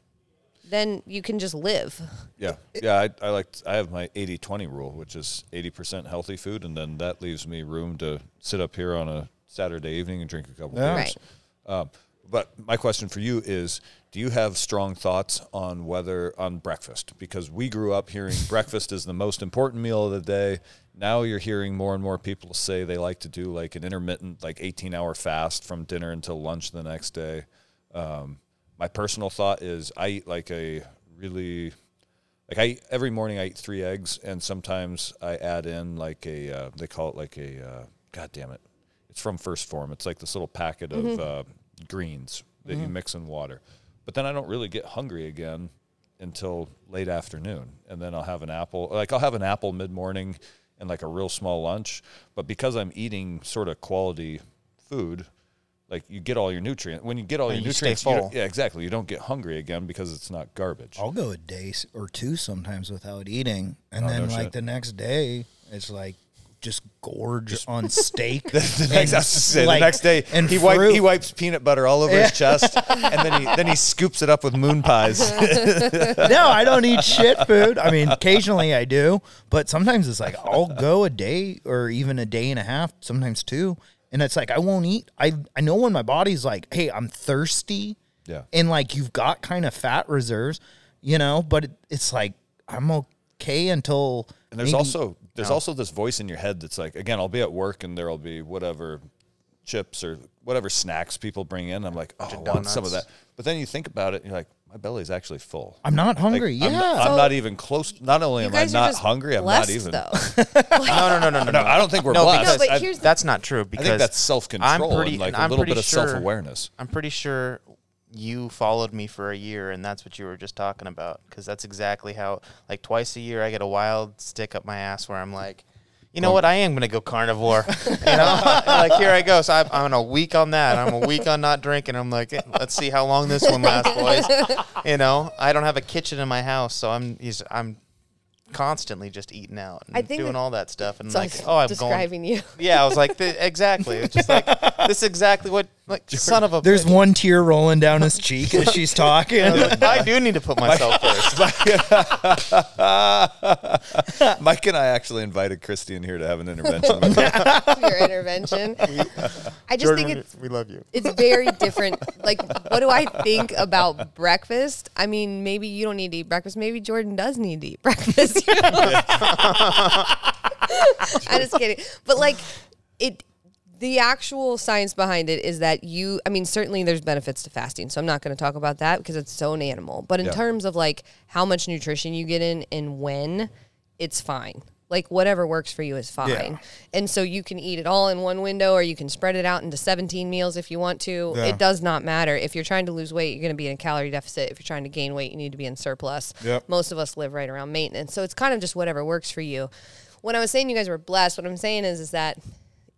Then you can just live. Yeah. Yeah. I, I like, I have my 80 20 rule, which is 80% healthy food. And then that leaves me room to sit up here on a Saturday evening and drink a couple Yeah. beers. Um, but my question for you is do you have strong thoughts on whether on breakfast? Because we grew up hearing breakfast is the most important meal of the day. Now you're hearing more and more people say they like to do like an intermittent like 18 hour fast from dinner until lunch the next day. Um, my personal thought is i eat like a really like I every morning I eat three eggs, and sometimes I add in like a uh, they call it like a uh, god damn it, it's from 1st Phorm. It's like this little packet of uh, greens that you mm. mix in water, but then I don't really get hungry again until late afternoon, and then I'll have an apple. Like I'll have an apple mid morning and like a real small lunch, but because I'm eating sort of quality food. Like you get all your nutrients when you get all And your you nutrients. you yeah, exactly. You don't get hungry again because it's not garbage. I'll go a day or two sometimes without eating, and Oh, then no like shit. the next day it's like just gorge on steak. the next, I was just saying, like- the next day, and he, wipe, he wipes peanut butter all over his chest, and then he then he scoops it up with moon pies. no, I don't eat shit food. I mean, occasionally I do, but sometimes it's like I'll go a day or even a day and a half, sometimes two, and it's like I won't eat. I I know when my body's like, hey, I'm thirsty, Yeah. and like you've got kind of fat reserves, you know, but it, it's like I'm okay until. And there's maybe- also there's also this voice in your head that's like, again, I'll be at work and there'll be whatever chips or whatever snacks people bring in. I'm like, oh, I want some of that. But then you think about it, and you're like, my belly's actually full. I'm not Like, hungry. I'm, yeah, I'm not even close. Not only am I not hungry, I'm not even. though. No, no, no, no, no. No, I don't think we're no, blessed. No, but I- here's the That's not true because I think that's self control I'm pretty, and like a I'm little pretty bit of sure- self awareness. I'm pretty sure you followed me for a year, and that's what you were just talking about. Because that's exactly how, like, twice a year, I get a wild stick up my ass where I'm like, you know what? I am gonna go carnivore. you know, like here I go. So I'm, I'm a week on that. I'm a week on not drinking. I'm like, let's see how long this one lasts, boys. You know, I don't have a kitchen in my house, so I'm he's, I'm constantly just eating out and doing all that stuff. And like, oh, I'm going describing you. yeah, I was like, th- exactly. It's just like this is exactly what like son of a. There's bitch. one tear rolling down his cheek as she's talking. I do need to put myself first. Mike and I actually invited Christy in here to have an intervention. with your intervention. I just think it's we love you. it's very different. Like, what do I think about breakfast? I mean, maybe you don't need to eat breakfast. Maybe Jordan does need to eat breakfast. you know? I'm just kidding. But like, it. The actual science behind it is that you. I mean, certainly there's benefits to fasting, so I'm not going to talk about that because it's so an animal. But in Yeah. terms of like how much nutrition you get in and when, it's fine. Like whatever works for you is fine. And so you can eat it all in one window or you can spread it out into 17 meals if you want to. Yeah. It does not matter. If you're trying to lose weight, you're going to be in a calorie deficit. If you're trying to gain weight, you need to be in surplus. Yep. Most of us live right around maintenance. So it's kind of just whatever works for you. When I was saying you guys were blessed, what I'm saying is is that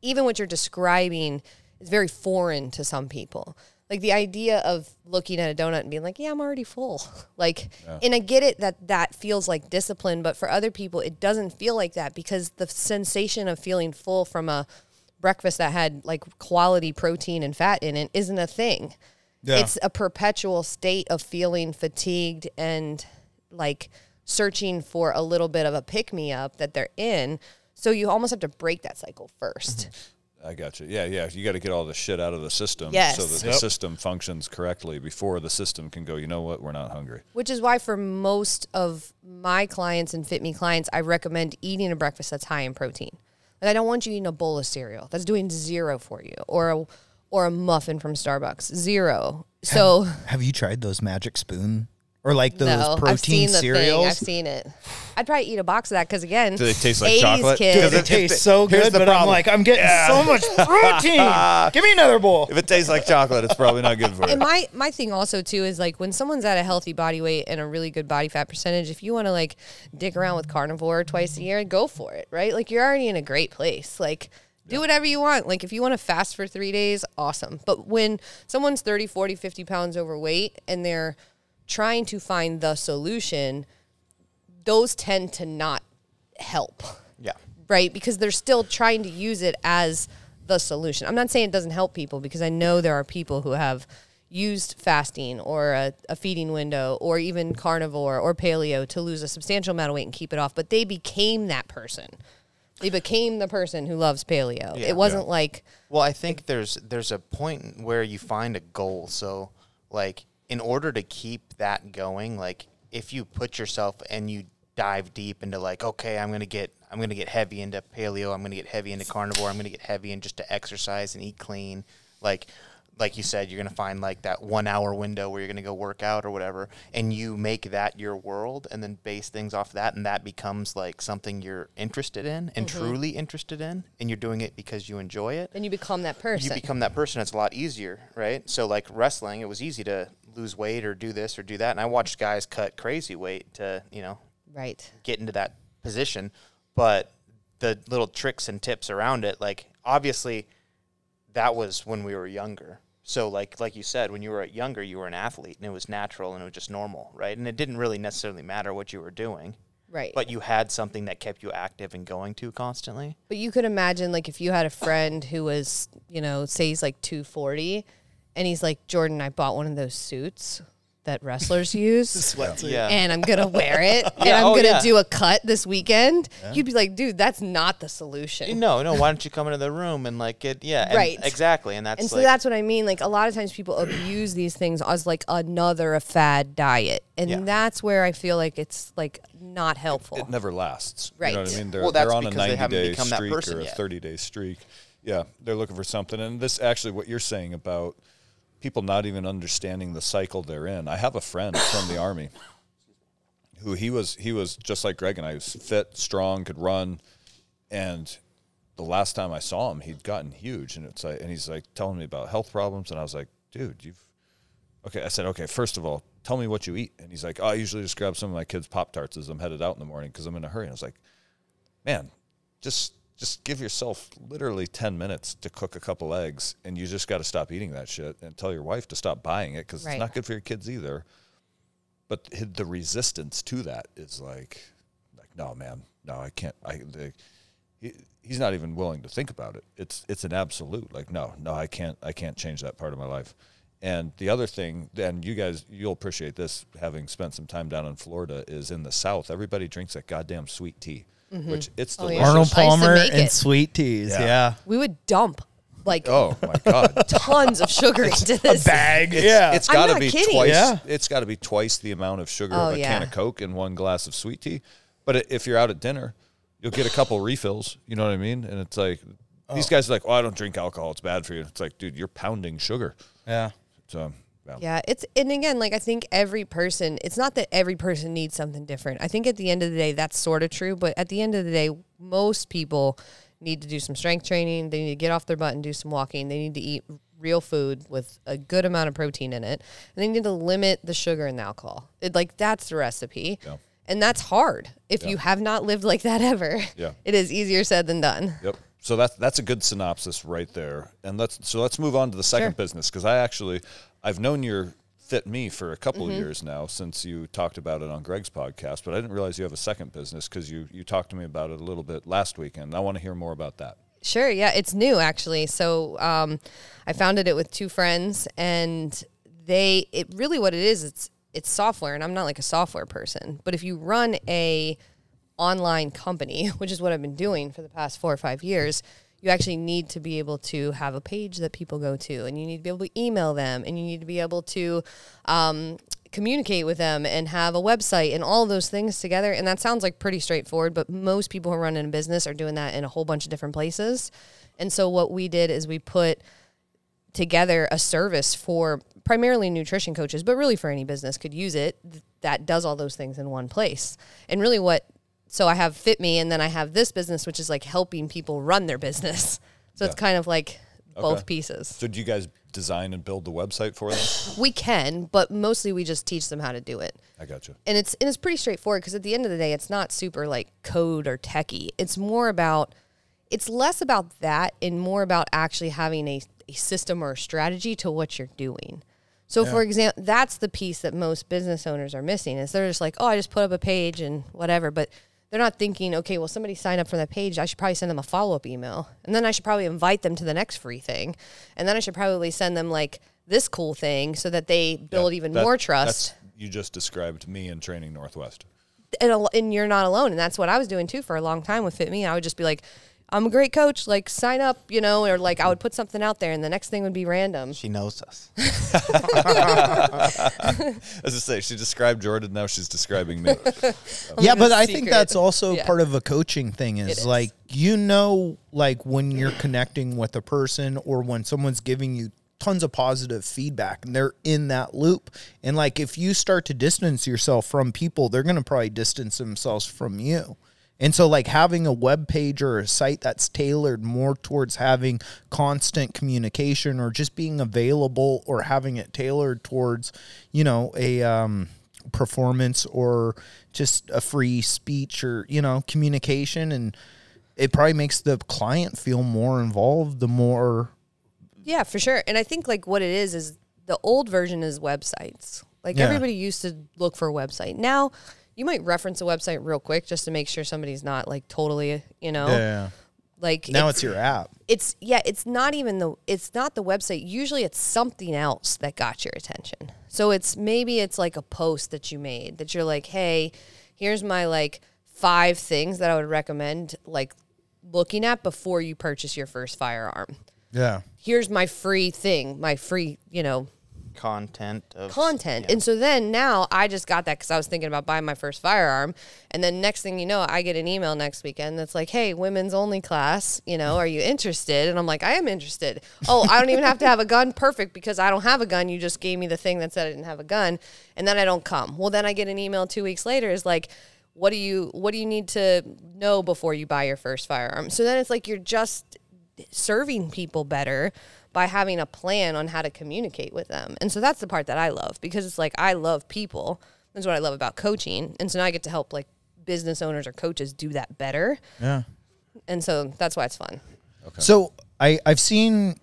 even what you're describing is very foreign to some people. Like the idea of looking at a donut and being like, "Yeah, I'm already full." Like, and I get it that that feels like discipline, but for other people, it doesn't feel like that because the sensation of feeling full from a breakfast that had like quality protein and fat in it isn't a thing. Yeah. It's a perpetual state of feeling fatigued and like searching for a little bit of a pick me up that they're in. So you almost have to break that cycle 1st I got you. Yeah, yeah. You got to get all the shit out of the system Yes. so that the system functions correctly before the system can go, you know what, we're not hungry. Which is why for most of my clients and Fit Me clients, I recommend eating a breakfast that's high in protein. Like I don't want you eating a bowl of cereal. That's doing zero for you. Or a or a muffin from Starbucks. Zero. So Have you tried those magic spoon or like those no, protein I've seen the cereals. thing. I've seen it. I'd probably eat a box of that because again, Do they taste like 80s chocolate? Kids, Because It if tastes so good, the but I'm like, I'm getting so much protein. Give me another bowl. If it tastes like chocolate, it's probably not good for you. And my my thing also too is like when someone's at a healthy body weight and a really good body fat percentage, if you want to like dick around with carnivore twice a year, go for it, right? Like you're already in a great place. Like do whatever you want. Like if you want to fast for 3 days, awesome. But when someone's 30, 40, 50 pounds overweight and they're trying to find the solution, those tend to not help Yeah. right? Because they're still trying to use it as the solution. I'm not saying it doesn't help people because I know there are people who have used fasting or a, a feeding window or even carnivore or paleo to lose a substantial amount of weight and keep it off, but they became that person. They became the person who loves paleo. Yeah. it wasn't like Well, I think there's there's a point where you find a goal. So, like, in order to keep that going, like, if you put yourself and you dive deep into like, okay, I'm gonna get I'm gonna get heavy into paleo. I'm gonna get heavy into carnivore. I'm gonna get heavy and just to exercise and eat clean. Like, like you said, you're gonna find like that one hour window where you're gonna go work out or whatever, and you make that your world, and then base things off that, and that becomes like something you're interested in and mm-hmm. truly interested in, and you're doing it because you enjoy it. And you become that person. you become that person. It's a lot easier right? So like wrestling it was easy to lose weight or do this or do that and i watched guys cut crazy weight to you know right. get into that position but the little tricks and tips around it like obviously that was when we were younger so like like you said when you were younger you were an athlete and it was natural and it was just normal right? And it didn't really necessarily matter what you were doing. Right. but you had something that kept you active and going to constantly. But you could imagine, like, if you had a friend who was, you know, say he's like 240, and he's like, Jordan, I bought one of those suits that wrestlers use. yeah And I'm gonna wear it, and Yeah, I'm oh, gonna yeah. do a cut this weekend. You'd be like, dude, that's not the solution. No, no. Why don't you come into the room and like get yeah, and- Right. exactly, and that's And so like, that's what I mean. Like a lot of times people abuse these things as like another fad diet, and Yeah. that's where I feel like it's like not helpful. it never lasts. You know what I mean? They're, Well, that's they're on a because they 90 haven't day become that streak person or a yet. 30 day streak. Yeah, they're looking for something. And this actually, what you're saying about people not even understanding the cycle they're in. I have a friend from the army who he was he was just like Greg and I. Was fit, strong, could run, and the last time I saw him, he'd gotten huge, and it's like, and he's like telling me about health problems, and I was like, dude, you've Okay, I said, okay, first of all, tell me what you eat. And he's like, oh, I usually just grab some of my kids' Pop Tarts as I'm headed out in the morning because I'm in a hurry. And I was like, man, just just give yourself literally 10 minutes to cook a couple eggs and you just got to stop eating that shit and tell your wife to stop buying it because Right. it's not good for your kids either. But the resistance to that is like, like no, man, no, I can't. I the, he, he's not even willing to think about it. It's it's an absolute like no, no, I can't I can't change that part of my life. And the other thing, and you guys you'll appreciate this having spent some time down in Florida is in the South, everybody drinks that goddamn sweet tea, Mm-hmm. which it's Oh, yeah. Arnold I used to Palmer make and it. sweet teas. Yeah. Yeah. we would dump like Oh my god. tons of sugar into this. Bag. It's, yeah. it's I'm got to be kidding. twice. Yeah. It's got to be twice the amount of sugar Oh, of a yeah. can of Coke and one glass of sweet tea. But if you're out at dinner, you'll get a couple refills. You know what I mean? And it's like these oh. guys are like, "Oh, I don't drink alcohol; it's bad for you." It's like, dude, you're pounding sugar. yeah. So, yeah. Yeah, it's and again, like I think every person, it's not that every person needs something different. I think at the end of the day, that's sort of true. But at the end of the day, most people need to do some strength training. They need to get off their butt and do some walking. They need to eat real food with a good amount of protein in it, and they need to limit the sugar and the alcohol. It like that's the recipe. Yeah. And that's hard. If you have not lived like that ever, Yeah. it is easier said than done. Yep. So that's that's a good synopsis right there. And let's so let's move on to the second Sure. business because I actually I've known your Fit Me for a couple Mm-hmm. of years now since you talked about it on Greg's podcast, but I didn't realize you have a second business because you you talked to me about it a little bit last weekend. I want to hear more about that. Sure. Yeah, it's new actually. So um, I founded it with two friends, and they it really what it is. It's it's software, and I'm not like a software person, but if you run a online company, which is what I've been doing for the past four or five years, you actually need to be able to have a page that people go to, and you need to be able to email them, and you need to be able to um, communicate with them and have a website and all those things together. And that sounds like pretty straightforward, but most people who run in a business are doing that in a whole bunch of different places. And so what we did is we put together a service for primarily nutrition coaches, but really for any business could use it that does all those things in one place. And really what so I have Fit Me and then I have this business which is like helping people run their business. So it's kind of like both pieces. So do you guys design and build the website for them? We can, but mostly we just teach them how to do it. I got you. and it's and it's pretty straightforward because at the end of the day, it's not super like code or techie. It's more about it's less about that and more about actually having a, a system or a strategy to what you're doing. So, for example, that's the piece that most business owners are missing is they're just like, oh, I just put up a page and whatever, but they're not thinking, okay, well, somebody signed up for that page. I should probably send them a follow up email, and then I should probably invite them to the next free thing, and then I should probably send them like this cool thing so that they build even That- more trust that's- You just described me in training Northwest. and, and you're not alone. And that's what I was doing too for a long time with Fit Me. I would just be like, I'm a great coach. Like, sign up, you know, or like I would put something out there, and the next thing would be random. She knows us. As I say, she described Jordan. Now she's describing me. yeah, the but I think that's also Yeah. part of a coaching thing is, is. like you know like when you're connecting with a person or when someone's giving you tons of positive feedback and they're in that loop and like if you start to distance yourself from people they're going to probably distance themselves from you and so like having a web page or a site that's tailored more towards having constant communication or just being available or having it tailored towards you know a um performance or just a free speech or you know communication and it probably makes the client feel more involved the more Yeah, for sure. And I think like what it is is the old version is websites. Like Yeah. everybody used to look for a website. Now you might reference a website real quick just to make sure somebody's not like totally, you know, yeah like now it's your app. It's yeah it's not even the it's not the website. Usually it's something else that got your attention. So it's maybe it's like a post that you made that you're like hey here's my like five things that i would recommend like looking at before you purchase your first firearm. Yeah. Here's my free thing my free you know Content of content. yeah. And so then now I just got that because I was thinking about buying my first firearm. And then next thing you know, I get an email next weekend that's like, hey, women's only class, you know, are you interested? And I'm like, I am interested. Oh, I don't even have to have a gun. Perfect because I don't have a gun. You just gave me the thing that said I didn't have a gun. And then I don't come. Well, then I get an email two weeks later is like, what do you what do you need to know before you buy your first firearm? So then it's like you're just serving people better by having a plan on how to communicate with them. And so that's the part that I love because it's like I love people. That's what I love about coaching. And so now I get to help like business owners or coaches do that better. yeah And so that's why it's fun. Okay. so i i've seen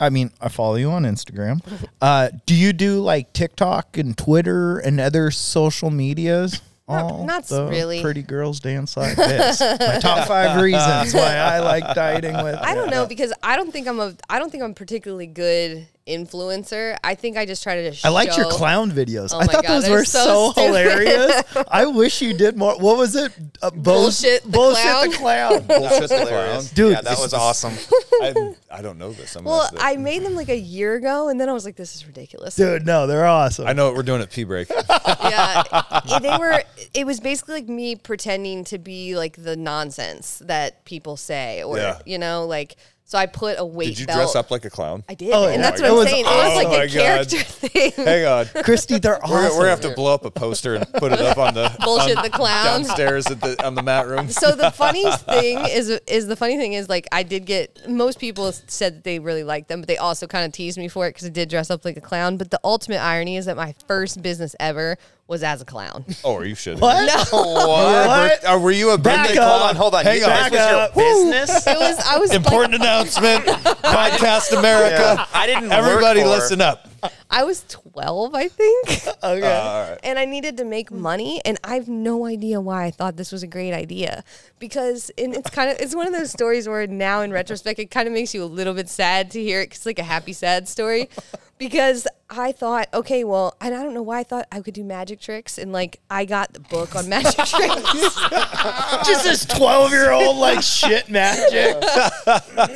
i mean i follow you on instagram uh do you do like tiktok and twitter and other social medias Not- not the really. pretty girls dance like this my top five reasons why i like dieting with I don't know because I don't think I'm a I don't think I'm particularly good influencer. I think I just try to just I liked your clown videos. Oh I thought God, those were so so, hilarious. I wish you did more. What was it? Uh, Bo- Bullshit the bullshit clown. the clown. Bullshit the clown. Dude, yeah, that was awesome. I, I don't know this. I'm Well, have I made them like a year ago and then I was like, this is ridiculous. Dude, no, they're awesome. I know what we're doing at P break. yeah, it- they were. It was basically like me pretending to be like the nonsense that people say, or Yeah. you know, like. So I put a weight Did you belt. dress up like a clown? I did, Oh, and yeah. that's Oh what my I'm God. saying. It Oh was like oh, my a God. character thing. Hang on. Christy, they're We're, gonna- we're gonna have to blow up a poster and put it up on the Bullshit on- the clown. downstairs at the on the mat room. so the funny thing is is the funny thing is like I did get most people said that they really liked them, but they also kind of teased me for it because I did dress up like a clown. But the ultimate irony is that my first business ever was as a clown. Oh, are you shitting? What? No, What? Uh, were you a Back up. hold on, hold on. Hang you on. guys Back was your up. business. it was I was like, Important announcement. Podcast America. I didn't. Everybody, work for- listen up. I was 12, I think. Okay. Uh, all right. and I needed to make money and I have no idea why I thought this was a great idea because and it's kind of it's one of those stories where now in retrospect it kind of makes you a little bit sad to hear it 'cause it's like a happy sad story because I thought okay well and I don't know why I thought I could do magic tricks and like I got the book on magic tricks Just this 12 year old like shit magic.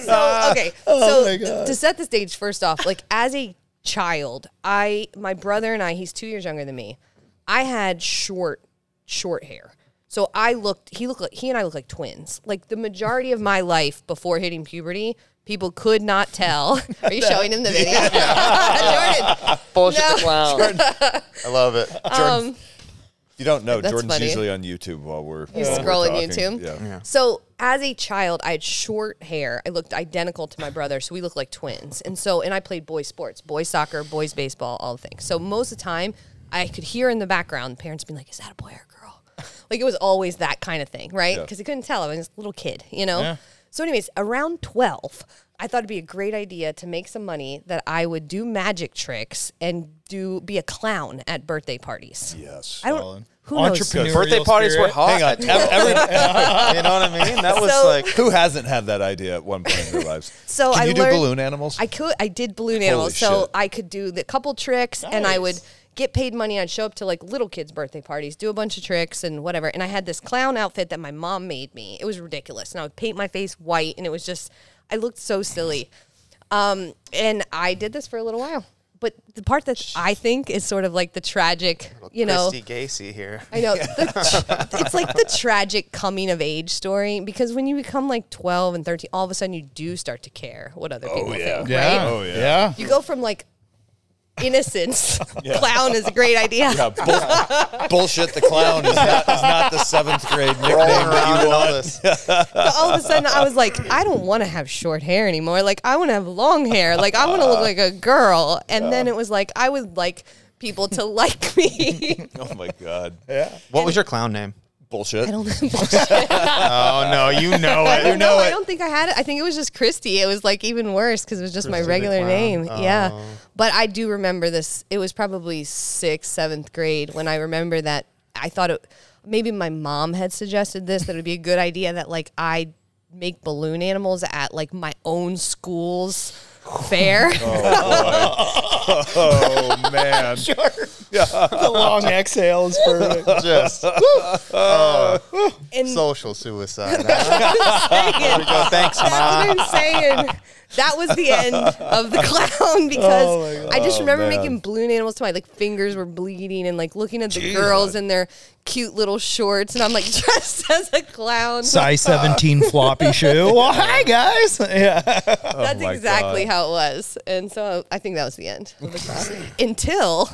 so okay Oh my so God. to set the stage first off like as a child i my brother and i he's two years younger than me i had short short hair So I looked. He looked like he and I look like twins. Like the majority of my life before hitting puberty, people could not tell. Are you showing him the video? Jordan. Bullshit No. the clown. I love it. Um, If you don't know, That's Jordan's funny. usually on YouTube while we're, He's while we're scrolling talking. YouTube? Yeah. So as a child, I had short hair. I looked identical to my brother, so we looked like twins. And so, and I played boys sports, boys soccer, boys baseball, all the things. So most of the time, I could hear in the background parents being like, "Is that a boy or a girl?" Like it was always that kind of thing, right? Yeah. Because they couldn't tell. I was a little kid, you know. Yeah. So, anyways, around twelve, I thought it'd be a great idea to make some money that I would do magic tricks and do be a clown at birthday parties. Yes. I don't. Who knows? Entrepreneur. Birthday Real parties were spirit. hot. Hang on. Ev- every- you know what I mean? That was So- like who hasn't had that idea at one point in their lives? So Can I you do learned- balloon animals? I could. I did balloon animals, shit. so I could do the couple tricks, and I would get paid money. I'd show up to like little kids' birthday parties, do a bunch of tricks and whatever. And I had this clown outfit that my mom made me. It was ridiculous, and I would paint my face white, and it was just I looked so silly. Um, and I did this for a little while. But the part that I think is sort of like the tragic, you know, Christy Gacy here. I know. The, it's like the tragic coming of age story because when you become like 12 and 13, all of a sudden you do start to care what other oh, people yeah. think, Yeah. right? Oh, yeah. Yeah. You go from like innocence, clown is a great idea. Yeah, bull- bullshit. The clown is not, is not the seventh grade nickname that you all want. this. But all of a sudden I was like, I don't want to have short hair anymore. Like I want to have long hair. Like I want to look like a girl. And then it was like, I would like people to like me. Oh my god. Yeah. What was your clown name? Bullshit. I don't know. Oh no, you know I it. don't know know. I don't think I had it. I think it was just Christy. It was like even worse because it was just my regular name. Oh. Yeah. But I do remember this. It was probably sixth, seventh grade when I remember that I thought it, maybe my mom had suggested this, that it would be a good idea that like I make balloon animals at like my own school's fair. Oh, oh man. Sure. The long exhale is perfect. Just uh, and social suicide. huh? saying, Go, Thanks, That's mom. what I'm saying. That was the end of the clown because oh I just remember man. making balloon animals to my like fingers were bleeding and like looking at the girls in their cute little shorts and I'm like dressed as a clown. Size 17 floppy shoe. Well, hi, guys. Yeah. That's oh my exactly God. how it was. And so I think that was the end of the clown. Until,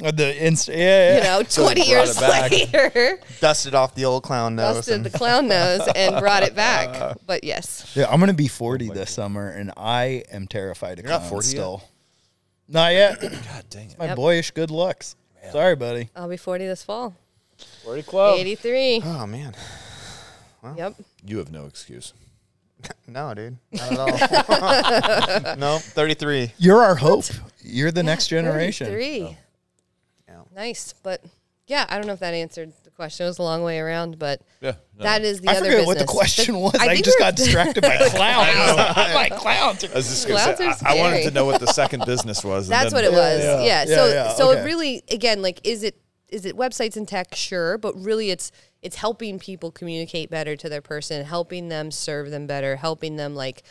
The inst- yeah, yeah. you know, So 20 brought years it back. later, Dusted off the old clown nose. busted and- the clown nose and brought it back. Uh, but yes. Yeah, I'm gonna be 40 this summer, and I am terrified of You're not clowns 40 yet? still. Not yet. God dang it. My Yep. boyish good looks. Sorry, buddy. I'll be 40 this fall. 40 club. 83. oh man, Yep. You have no excuse. no, dude, not at all. no, thirty-three. You're our hope. You're the next generation. 33. Yeah. Nice. But yeah, I don't know if that answered the question. It was a long way around, but Yeah. no. that is the I other forget what the question was. I, think just got distracted by clowns. my clowns. I was just gonna Clowns say, are I, I wanted to know what the second business was. That's then- what it was. yeah. Yeah. Yeah, So yeah, so okay. it really again like is it is it websites and tech sure, but really it's it's helping people communicate better to their person, helping them serve them better, helping them like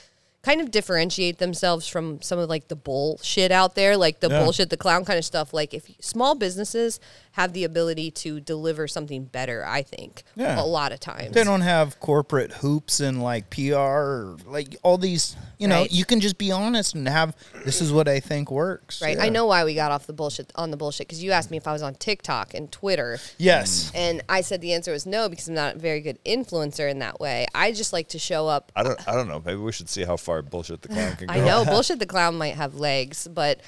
kind of differentiate themselves from some of like the bullshit out there, like the Yeah. bullshit, the clown kind of stuff. Like if small businesses have the ability to deliver something better, I think Yeah. a lot of times. They don't have corporate hoops and like PR or like all these. You know, Right. you can just be honest and have. This is what I think works. Right. Yeah. I know why we got off the bullshit on the bullshit because you asked me if I was on TikTok and Twitter. Yes. And I said the answer was no because I'm not a very good influencer in that way. I just like to show up. I don't. I don't know. Maybe we should see how far bullshit the clown can go. I know bullshit the clown might have legs, but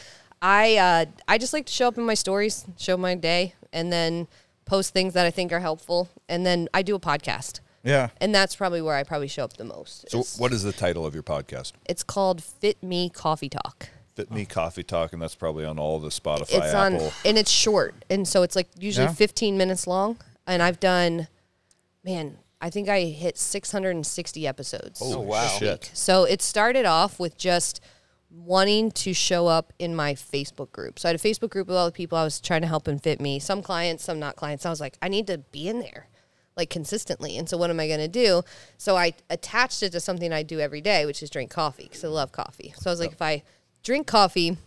I uh, I just like to show up in my stories, show my day, and then post things that I think are helpful, and then I do a podcast, Yeah. and that's probably where I probably show up the most. So, It's- what is the title of your podcast? It's called Fit Me Coffee Talk. Fit Me Coffee Talk, and that's probably on all the Spotify, it's on and it's short and so it's like usually Yeah. 15 minutes long and i've done man i think i hit 660 episodes Oh, wow. Shit. so it started off with just wanting to show up in my facebook group so i had a facebook group with all the people i was trying to help and fit me some clients some not clients i was like i need to be in there like consistently and so what am i going to do so i attached it to something i do every day which is drink coffee because i love coffee so i was like if i drink coffee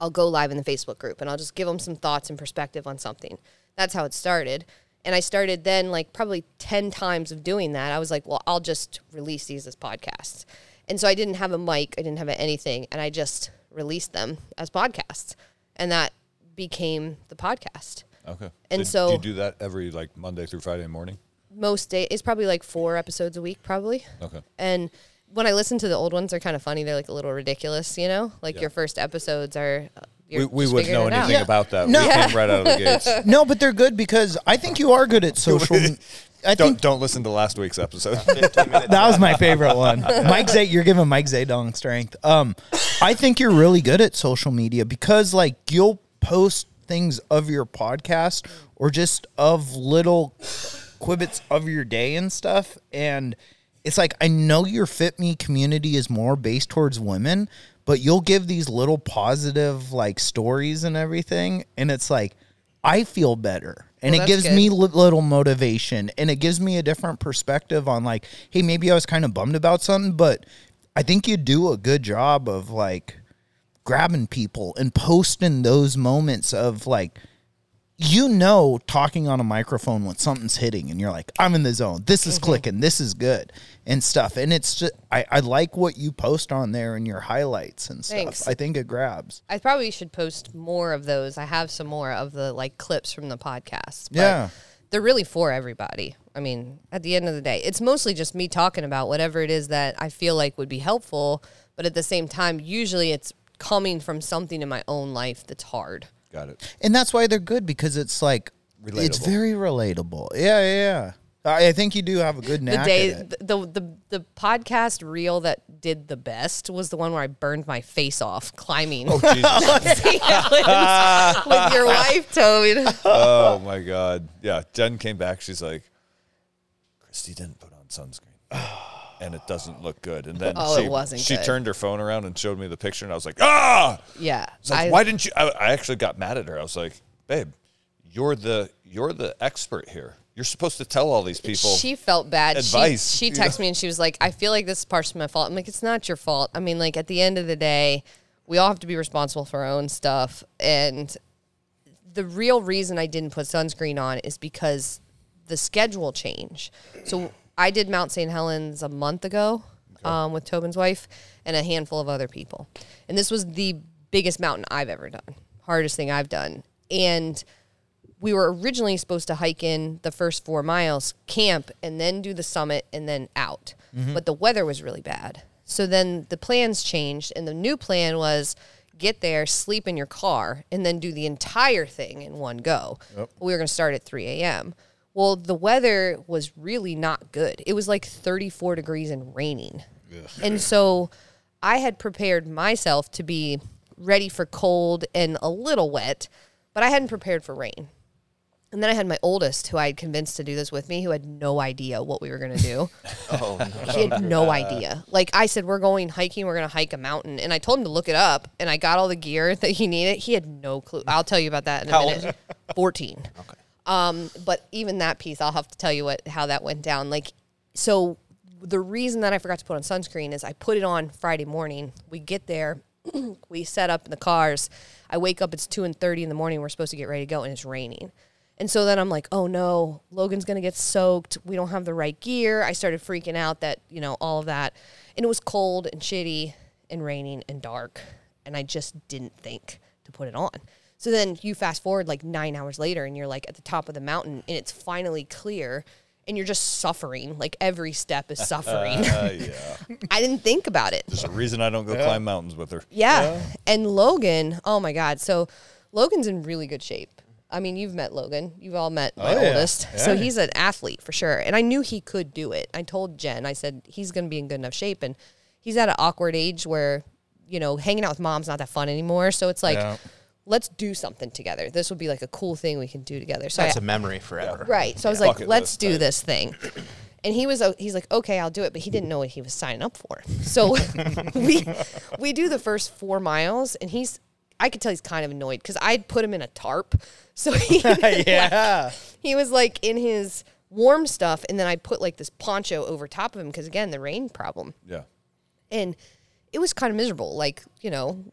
I'll go live in the Facebook group and I'll just give them some thoughts and perspective on something. That's how it started. And I started then like probably 10 times of doing that. I was like, well, I'll just release these as podcasts. And so I didn't have a mic, I didn't have anything, and I just released them as podcasts. And that became the podcast. Okay. And Did- so- do you do that every like Monday through Friday morning? Most day it's probably like 4 episodes a week probably. Okay. And when I listen to the old ones, they're kind of funny. They're like a little ridiculous, you know? Like Yeah. your first episodes are We, you're we just wouldn't know figuring it out. anything Yeah. about that. No. We came right out of the gates. No, but they're good because I think you are good at social. I don't think don't listen to last week's episode. that was my favorite one. Mike Zay, you're giving Mike Zaydong strength. Um, I think you're really good at social media because like you'll post things of your podcast or just of little quibbits of your day and stuff. And it's like I know your Fit Me community is more based towards women, but you'll give these little positive like stories and everything, and it's like I feel better. And Well, it gives me good. li- little motivation and it gives me a different perspective on like hey maybe i was kind of bummed about something but i think you do a good job of like grabbing people and posting those moments of like you know talking on a microphone when something's hitting and you're like i'm in the zone this Mm-hmm. is clicking this is good and stuff and it's just I, I like what you post on there and your highlights and stuff Thanks. i think it grabs I probably should post more of those. I have some more of the like clips from the podcast. but Yeah. They're really for everybody. I mean, at the end of the day, it's mostly just me talking about whatever it is that I feel like would be helpful, but at the same time, usually it's coming from something in my own life that's hard. Got it. and that's why they're good because it's like it's very relatable yeah yeah yeah I I think you do have a good knack the day at it. the, the the podcast reel that did the best was the one where I burned my face off climbing. Oh Jesus. with your wife, Toad. oh my God. Yeah. Jen came back. She's like, Christy didn't put on sunscreen. And it doesn't look good. And then Oh, she, it wasn't she good. turned her phone around and showed me the picture, and I was like, ah! Yeah. Like, I- why didn't you? I, I actually got mad at her. I was like, babe, you're the you're the expert here. You're supposed to tell all these people. She felt bad. advice, She, she texted me and she was like, I feel like this is partially my fault. I'm like, it's not your fault. I mean, like, at the end of the day, we all have to be responsible for our own stuff. And the real reason I didn't put sunscreen on is because the schedule changed. So I did Mount St. Helens a month ago um, with Tobin's wife and a handful of other people. And this was the biggest mountain I've ever done, hardest thing I've done. And we were originally supposed to hike in the first four miles, camp, and then do the summit and then out. But the weather was really bad. So then the plans changed, and the new plan was get there, sleep in your car, and then do the entire thing in one go. We were going to start at 3 a.m. Well, the weather was really not good. It was like 34 degrees and raining. And so I had prepared myself to be ready for cold and a little wet, but I hadn't prepared for rain. And then I had my oldest, who I had convinced to do this with me, who had no idea what we were going to do. Oh, no. he had no idea. Like I said, we're going hiking. We're going to hike a mountain, and I told him to look it up. And I got all the gear that he needed. He had no clue. I'll tell you about that in a How old minute. Fourteen. Okay. Um, but even that piece, I'll have to tell you what how that went down. Like, so the reason that I forgot to put on sunscreen is I put it on Friday morning. We get there, we set up in the cars. I wake up. It's two and thirty in the morning. We're supposed to get ready to go, and it's raining. And so then I'm like, oh no, Logan's gonna get soaked. We don't have the right gear. I started freaking out that you know all of that, and it was cold and shitty and raining and dark, and I just didn't think to put it on. So then you fast forward like nine hours later, and you're like at the top of the mountain, and it's finally clear, and you're just suffering. Like every step is suffering. Uh, yeah. I didn't think about it. There's a reason I don't go climb mountains with her. Yeah. And Logan, oh my God. So Logan's in really good shape. I mean, you've met Logan. You've all met my Oh, yeah. oldest. So he's an athlete for sure. And I knew he could do it. I told Jen, I said, he's going to be in good enough shape. And he's at an awkward age where, you know, hanging out with mom's not that fun anymore. So it's like, Yeah. Let's do something together. This would be like a cool thing we can do together. So That's I, a memory forever. Right. So I was like, Bucket let's list do type. this thing. And he was, uh, he's like, okay, I'll do it. But he didn't know what he was signing up for. So we, we do the first four miles and he's, I could tell he's kind of annoyed because I'd put him in a tarp. So he, yeah. he was like in his warm stuff. And then I put like this poncho over top of him because again, the rain problem. Yeah. And it was kind of miserable. Like, you know,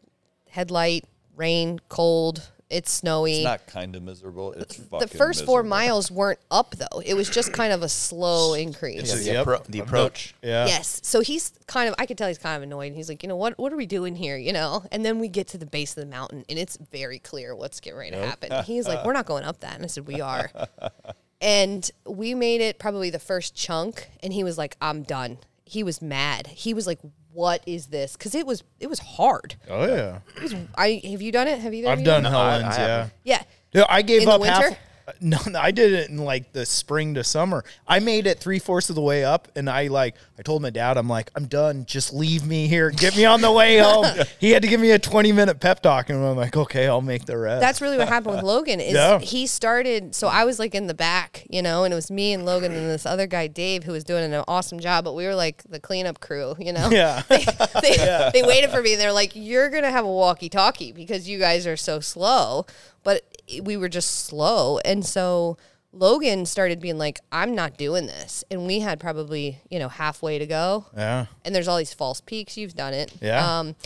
headlight, rain, cold. It's snowy. It's not kind of miserable. It's fucking the first four miserable. miles weren't up though. It was just kind of a slow increase. Yeah, the, Yep. appro- the approach. Yeah. Yes. So he's kind of I could tell he's kind of annoyed. He's like, you know what what are we doing here? You know? And then we get to the base of the mountain and it's very clear what's getting ready to happen. He's like, We're not going up that. And I said, We are. and we made it probably the first chunk and he was like, I'm done. He was mad. He was like, What is this? Because it was it was hard. Oh yeah. It was I have you done it? Have you done I've it? done I- Helens. I yeah. Yeah. Dude, I gave In the up half. winter? No, I did it in like the spring to summer. I made it three fourths of the way up, and I like I told my dad, I'm like, I'm done. Just leave me here. Get me on the way home. he had to give me a 20 minute pep talk, and I'm like, okay, I'll make the rest. That's really what happened with Logan. Is Yeah. he started? So I was like in the back, you know, and it was me and Logan and this other guy Dave who was doing an awesome job, but we were like the cleanup crew, you know. yeah. they, they waited for me and they're like, "You're gonna have a walkie-talkie because you guys are so slow." But we were just slow, and so Logan started being like, "I'm not doing this," and we had probably you know halfway to go yeah. and there's all these false peaks. You've done it. Yeah. Um,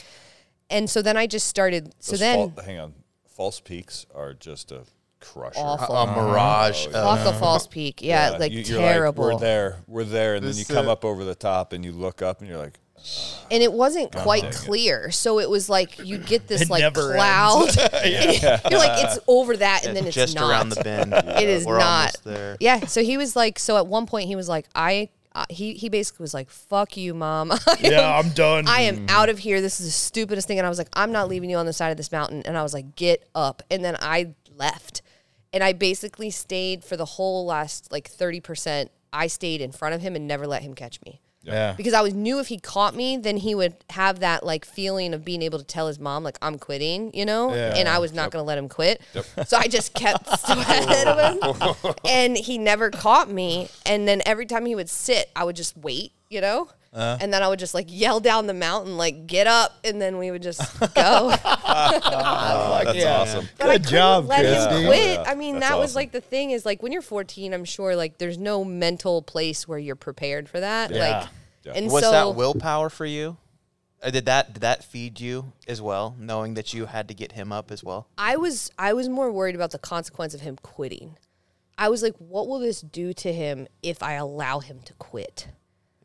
and so then I just started. So Those then fal- hang on, false peaks are just a crusher. Awful. A mirage. of- off the false peak. Yeah, like you- you're terrible. we're there, we're there, and This, then you come up over the top, and you look up, and you're like, and it wasn't quite dang it. clear. So it was like you get this It like never cloud. You're like it's over that, and then it's just not. around the bend. It is We're not. almost there. Yeah. So he was like, so at one point he was like, I. Uh, he he basically was like, "Fuck you, mom. I Yeah, am- I'm done. I am out of here. This is the stupidest thing." And I was like, "I'm not leaving you on the side of this mountain." And I was like, "Get up!" And then I left, and I basically stayed for the whole last like thirty percent. I stayed in front of him and never let him catch me yeah. because I was knew if he caught me, then he would have that like feeling of being able to tell his mom like I'm quitting, you know, Yeah. and I was not going to let him quit. Yep. So I just kept ahead of him, and he never caught me. And then every time he would sit, I would just wait, you know. Uh-huh. and then I would just like yell down the mountain, like "Get up!" and then we would just go. "That's yeah. awesome." But Good couldn't job, let Christy. him quit. Yeah, I mean, that's that was awesome. like the thing is like when you're 14, I'm sure like there's no mental place where you're prepared for that. Yeah. Like, Yeah. and Was so that willpower for you? Or did that did that feed you as well, knowing that you had to get him up as well? I was I was more worried about the consequence of him quitting. I was like, what will this do to him if I allow him to quit?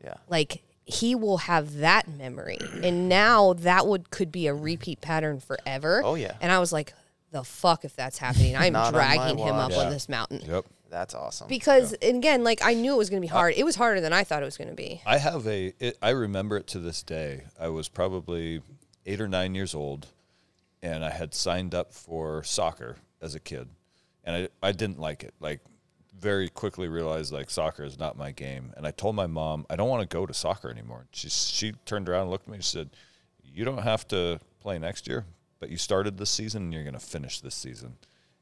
Yeah. Like he will have that memory, and now that would could be a repeat pattern forever. Oh, yeah. And I was like, the fuck if that's happening? I'm Not on my dragging him up watch. on this mountain. Yep. That's awesome. Because and again, like I knew it was going to be hard. It was harder than I thought it was going to be. I have a. It, I remember it to this day. I was probably eight or nine years old, and I had signed up for soccer as a kid, and I I didn't like it. Like very quickly realized like soccer is not my game, and I told my mom I don't want to go to soccer anymore. She she turned around and looked at me and said, "You don't have to play next year, but you started this season, and you're going to finish this season."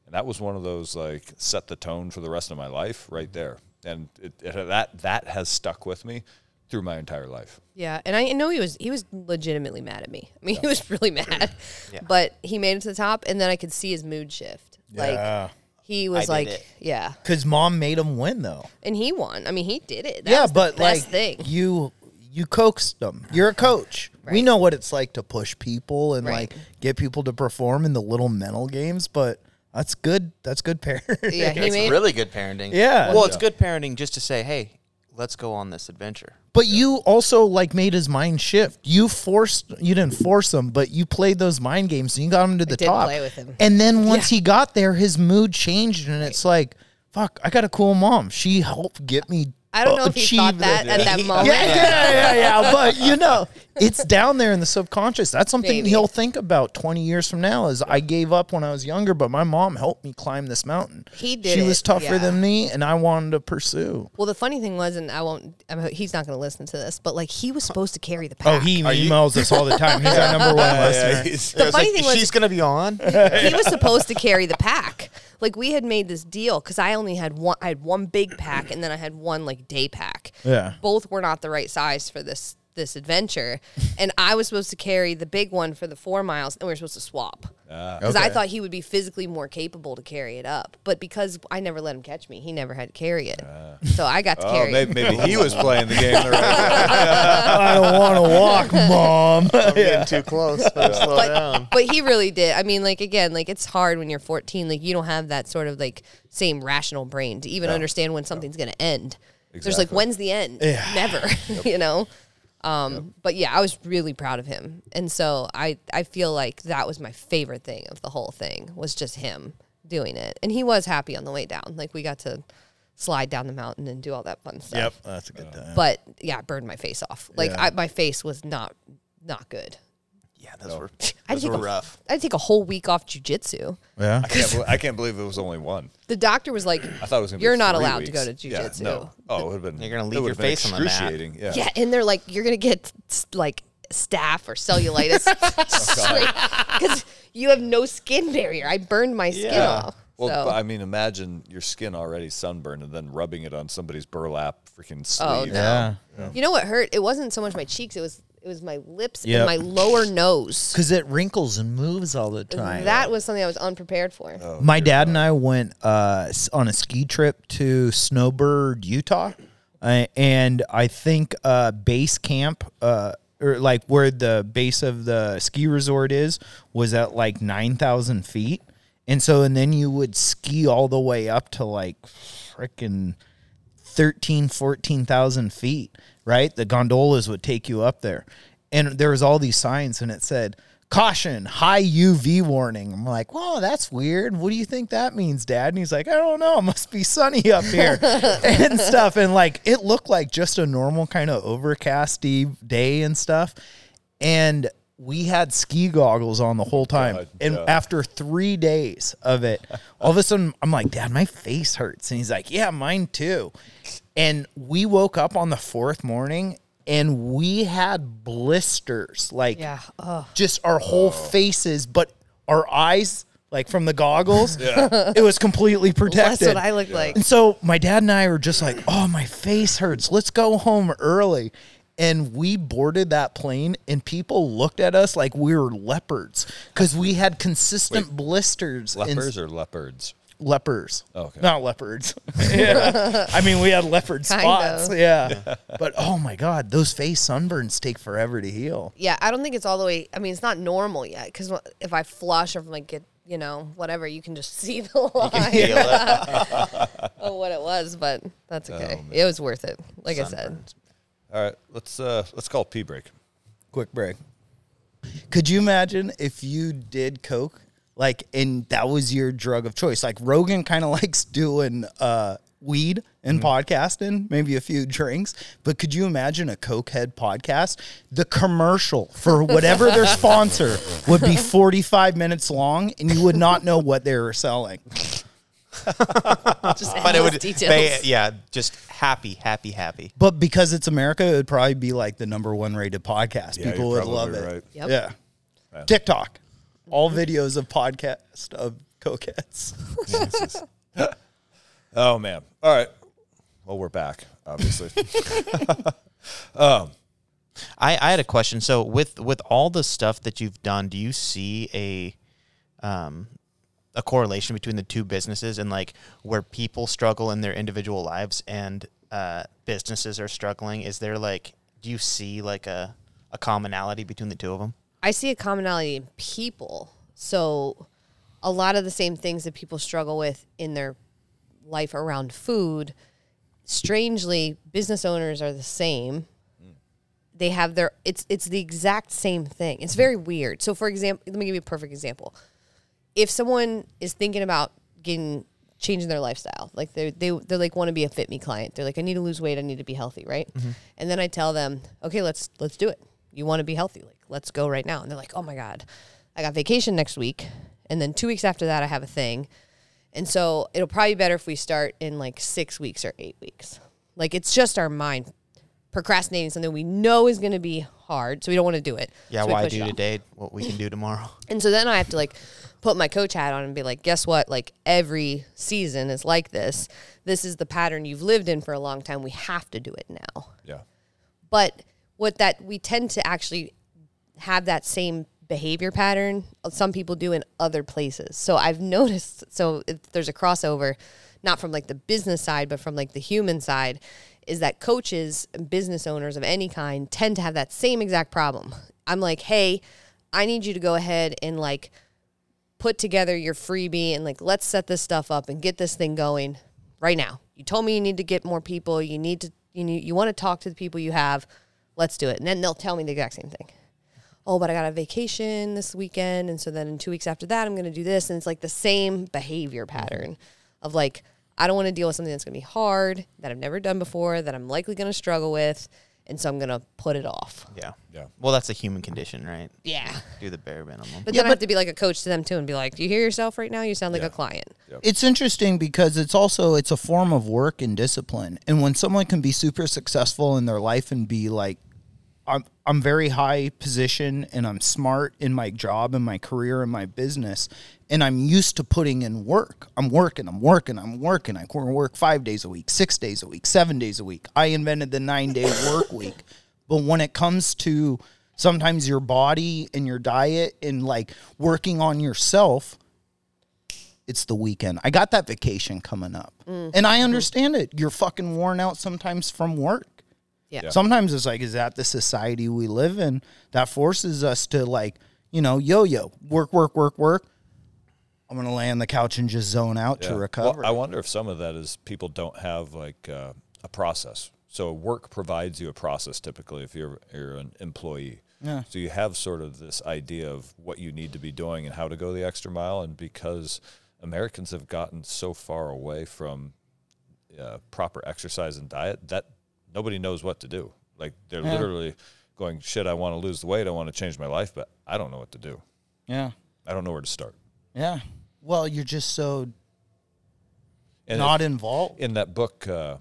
And that was one of those like set the tone for the rest of my life right there, and it, it, that that has stuck with me through my entire life. Yeah, and I know he was he was legitimately mad at me. I mean, he was really mad. Yeah. But he made it to the top, and then I could see his mood shift. Yeah. Like he was did like, it. yeah, Because mom made him win though. and he won. I mean, he did it. That yeah, was the but best like thing. you you coaxed them. You're a coach. We Right. know what it's like to push people and Right. like get people to perform in the little mental games, but that's good. That's good parenting. Yeah, he it's made really good parenting. Yeah. Well, it's good parenting just to say, hey, let's go on this adventure. But you also like made his mind shift. You forced you didn't force him, but you played those mind games and you got him to the did top. play with him. And then once he got there, his mood changed and it's like, fuck, I got a cool mom. She helped get me I don't know if he thought that at that moment. Yeah, yeah, yeah, yeah. But you know, it's down there in the subconscious. That's something Maybe. he'll think about 20 years from now. Is I gave up when I was younger, but my mom helped me climb this mountain. He did She was tougher yeah. than me, and I wanted to pursue. Well, the funny thing was, and I won't. I mean, he's not going to listen to this, but like he was supposed to carry the oh, pack. Oh, he emails us all the time. He's our number one listener. The funny thing was, she's gonna be on. he was supposed to carry the pack. Like we had made this deal because I only had one. I had one big pack, and then I had one like day pack. Yeah. both were not the right size for this this adventure, and I was supposed to carry the big one for the four miles, and we were supposed to swap ah. because I Okay. thought he would be physically more capable to carry it up. But because I never let him catch me, he never had to carry it, ah. so I got to Oh, carry. maybe, it. maybe he was playing the game the right way. I don't want to walk, mom. I'm getting too close. Better slow down. but he really did. I mean, like again, like it's hard when you're 14. Like you don't have that sort of like same rational brain to even understand when something's going to end. There's like, when's the end? Never, you know. Um, but yeah, I was really proud of him, and so I I feel like that was my favorite thing of the whole thing was just him doing it, and he was happy on the way down. Like we got to slide down the mountain and do all that fun stuff. Yep, that's a good time. But yeah, it burned my face off. Like Yeah. I, my face was not not good. Yeah, those were I those take were a, rough. I take a whole week off jujitsu. yeah. I can't, believe, I can't believe it was only one. The doctor was like, I thought it was going to be You're not allowed weeks. to go to jujitsu." Yeah, jujitsu. no. Oh, it would have been. You're gonna leave would your face on the mat. excruciating. Yeah. Yeah, and they're like, you're gonna get like staph or cellulitis oh, because you have no skin barrier. I burned my skin Yeah. off. Well, so. I mean, imagine your skin already sunburned and then rubbing it on somebody's burlap freaking oh, sleeve. Oh, no. Yeah. you know what hurt? It wasn't so much my cheeks. It was it was my lips Yep. and my lower nose. Because it wrinkles and moves all the time. That was something I was unprepared for. My dad and I went uh, on a ski trip to Snowbird, Utah, uh, and I think uh, base camp, uh, or like where the base of the ski resort is, was at like nine thousand feet, and so and then you would ski all the way up to like freaking 13 14,000 feet, right? The gondolas would take you up there. And there was all these signs and it said, caution, high UV warning. I'm like, whoa, that's weird. What do you think that means, dad? And he's like, I don't know. It must be sunny up here and stuff. And like, it looked like just a normal kind of overcasty day and stuff. And we had ski goggles on the whole time. God, and yeah. after three days of it, all of a sudden I'm like, Dad, my face hurts. And he's like, Yeah, mine too. And we woke up on the fourth morning and we had blisters, like Yeah. Just our whole faces, but our eyes, like from the goggles, it was completely protected. That's what I look like. And so my dad and I were just like, "Oh, my face hurts. Let's go home early." And we boarded that plane, and people looked at us like we were leopards because we had consistent blisters. and- Lepers or leopards? Lepers. Okay. Not leopards. yeah. I mean, we had leopard Kind spots. of. Yeah. But oh my God, those face sunburns take forever to heal. Yeah, I don't think it's all the way. I mean, it's not normal yet because if I flush or like get you know whatever, you can just see the line Feel it. of what it was. But that's okay. it was worth it. Like I said. Sunburns. All right, let's uh let's call it pee break. Quick break. Could you imagine if you did coke, like, and that was your drug of choice? Like Rogan kind of likes doing uh, weed and podcasting, maybe a few drinks. But could you imagine a cokehead podcast? The commercial for whatever their sponsor would be forty-five minutes long, and you would not know what they were selling. Just But it would, details. they, yeah, just happy, happy, happy. But because it's America, it would probably be like the number one rated podcast. Yeah, People would love it. right. Yep. Yeah. TikTok. All videos of podcast of cokeheads. Oh man. All right. Well, we're back, obviously. um, I, I had a question. So with with all the stuff that you've done, do you see a um a correlation between the two businesses and like where people struggle in their individual lives and uh businesses are struggling? Is there like do you see like a a commonality between the two of them? I see a commonality in people. So a lot of the same things that people struggle with in their life around food, strangely, business owners are the same. They have their it's it's the exact same thing. It's very weird. So for example, let me give you a perfect example. If someone is thinking about getting changing their lifestyle, like they they they like want to be a fit me client. They're like I need to lose weight, I need to be healthy, right? Mm-hmm. And then I tell them, "Okay, let's let's do it. You want to be healthy? Like let's go right now." And they're like, "Oh my god. I got vacation next week." And then 2 weeks after that I have a thing. And so it'll probably be better if we start in like 6 weeks or 8 weeks. Like it's just our mind procrastinating something we know is going to be hard, so we don't want to do it. Yeah, So we why push do today what we can do tomorrow? And so then I have to like put my coach hat on and be like, guess what? Like every season is like this. This is the pattern you've lived in for a long time. We have to do it now. yeah. But what that we tend to actually have that same behavior pattern some people do in other places. So I've noticed so there's a crossover not from like the business side but from like the human side is that coaches business owners of any kind tend to have that same exact problem. I'm like, "Hey, I need you to go ahead and like put together your freebie and like let's set this stuff up and get this thing going right now. You told me you need to get more people. You need to you need, you want to talk to the people you have. Let's do it." And then they'll tell me the exact same thing oh, but I got a vacation this weekend. And so then in two weeks after that, I'm going to do this. And it's like the same behavior mm-hmm. pattern of like, I don't want to deal with something that's going to be hard, that I've never done before, that I'm likely going to struggle with. And so I'm going to put it off. Yeah. Yeah. Well, that's a human condition, right? Yeah. Do the bare minimum. But Yeah, then I have but- to be like a coach to them too and be like, do you hear yourself right now? You sound like Yeah. a client. It's interesting because it's also it's a form of work and discipline. And when someone can be super successful in their life and be like I'm I'm very high position and I'm smart in my job and my career and my business and I'm used to putting in work. I'm working, I'm working, I'm working. I can work 5 days a week, 6 days a week, 7 days a week. I invented the 9-day work week. But when it comes to sometimes your body and your diet and like working on yourself, it's the weekend. I got that vacation coming up. Mm. And I understand it. You're fucking worn out sometimes from work. Yeah. Sometimes it's like, is that the society we live in that forces us to like, you know, yo yo, work, work, work, work. I'm gonna lay on the couch and just zone out to recover. Well, I wonder if some of that is people don't have like uh, a process. So work provides you a process typically if you're you're an employee. Yeah. So you have sort of this idea of what you need to be doing and how to go the extra mile. And because Americans have gotten so far away from uh, proper exercise and diet, that nobody knows what to do. Like they're Yeah. literally going, "Shit, I want to lose the weight. I want to change my life, but I don't know what to do. yeah, I don't know where to start." yeah. Well, you're just so And not if- involved. in that book, uh,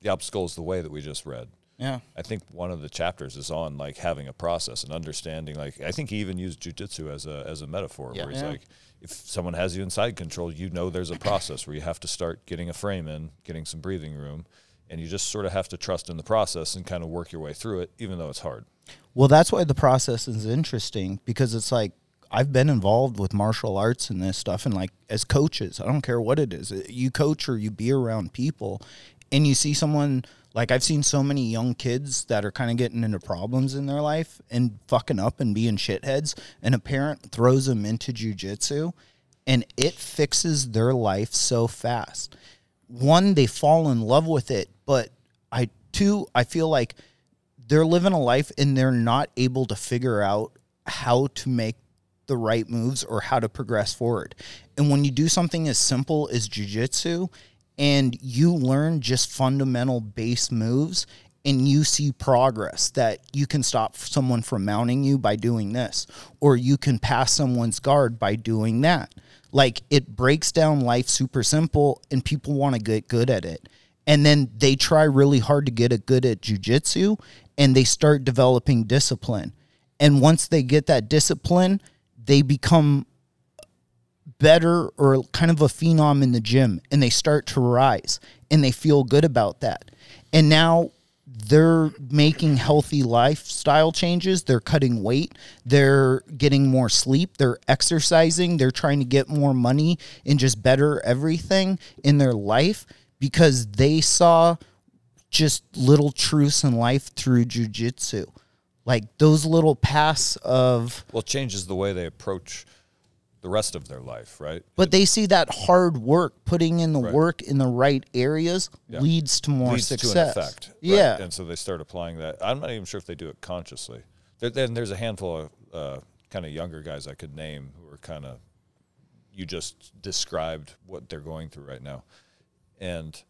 "The Obstacle is the Way" that we just read. yeah, I think one of the chapters is on like having a process and understanding. Like I think he even used jujitsu as a as a metaphor, Yeah. where he's Yeah. like, if someone has you in side control, you know there's a process where you have to start getting a frame in, getting some breathing room, and you just sort of have to trust in the process and kind of work your way through it, even though it's hard. Well, that's why the process is interesting because it's like I've been involved with martial arts and this stuff, and like as coaches, I don't care what it is, you coach or you be around people, and you see someone like I've seen so many young kids that are kind of getting into problems in their life and fucking up and being shitheads, and a parent throws them into jujitsu, and it fixes their life so fast. One, they fall in love with it, but I two, I feel like they're living a life and they're not able to figure out how to make the right moves or how to progress forward. And when you do something as simple as jujitsu and you learn just fundamental base moves and you see progress that you can stop someone from mounting you by doing this or you can pass someone's guard by doing that. Like it breaks down life super simple and people want to get good at it and then they try really hard to get it good at jujitsu and they start developing discipline. And once they get that discipline, they become better or kind of a phenom in the gym and they start to rise and they feel good about that. And now they're making healthy lifestyle changes. They're cutting weight. They're getting more sleep. They're exercising. They're trying to get more money and just better everything in their life because they saw just little truths in life through jujitsu. Like those little paths of Well, changes the way they approach the rest of their life, right? But they see that hard work, putting in the Right. work in the right areas, Yeah. leads to more leads success. to an effect. right? Yeah, And so they start applying that. I'm not even sure if they do it consciously. There, then there's a handful of uh, kind of younger guys I could name who are kind of, you just described what they're going through right now. And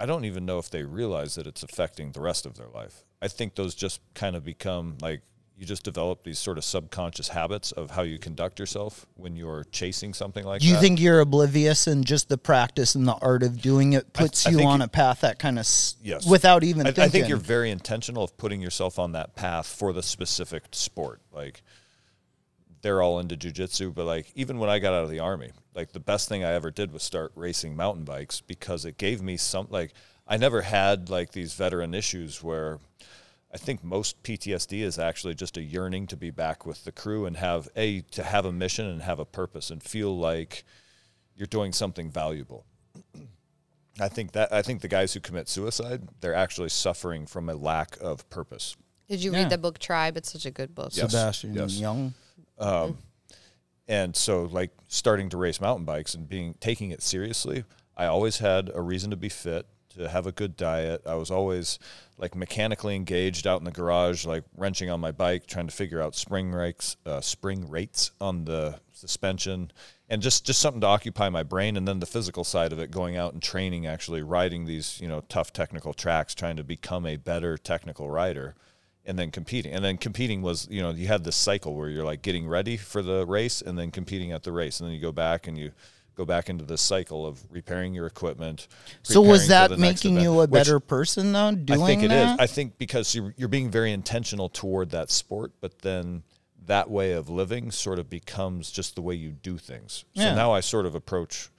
I don't even know if they realize that it's affecting the rest of their life. I think those just kind of become like, you just develop these sort of subconscious habits of how you conduct yourself when you're chasing something like you that. think you're oblivious and just the practice and the art of doing it puts I you on you- a path that kind of s- Yes. without even I, thinking? I think you're very intentional of putting yourself on that path for the specific sport. Like they're all into jujitsu, but like even when I got out of the army, like the best thing I ever did was start racing mountain bikes because it gave me some like I never had like these veteran issues where I think most PTSD is actually just a yearning to be back with the crew and have a to have a mission and have a purpose and feel like you're doing something valuable. I think that I think the guys who commit suicide, they're actually suffering from a lack of purpose. Did you Yeah. read the book Tribe? It's such a good book. Yes. Sebastian yes. Junger. Um, and so like starting to race mountain bikes and being taking it seriously i always had a reason to be fit to have a good diet i was always like mechanically engaged out in the garage like wrenching on my bike trying to figure out spring rates uh, spring rates on the suspension and just just something to occupy my brain and then the physical side of it going out and training actually riding these you know tough technical tracks trying to become a better technical rider and then competing. And then competing was, you know, you had this cycle where you're like getting ready for the race and then competing at the race. And then you go back and you go back into this cycle of repairing your equipment. So was that making event, you a better person though? Doing I think it is. that? I think because you're, you're being very intentional toward that sport, but then that way of living sort of becomes just the way you do things. So Yeah. now I sort of approach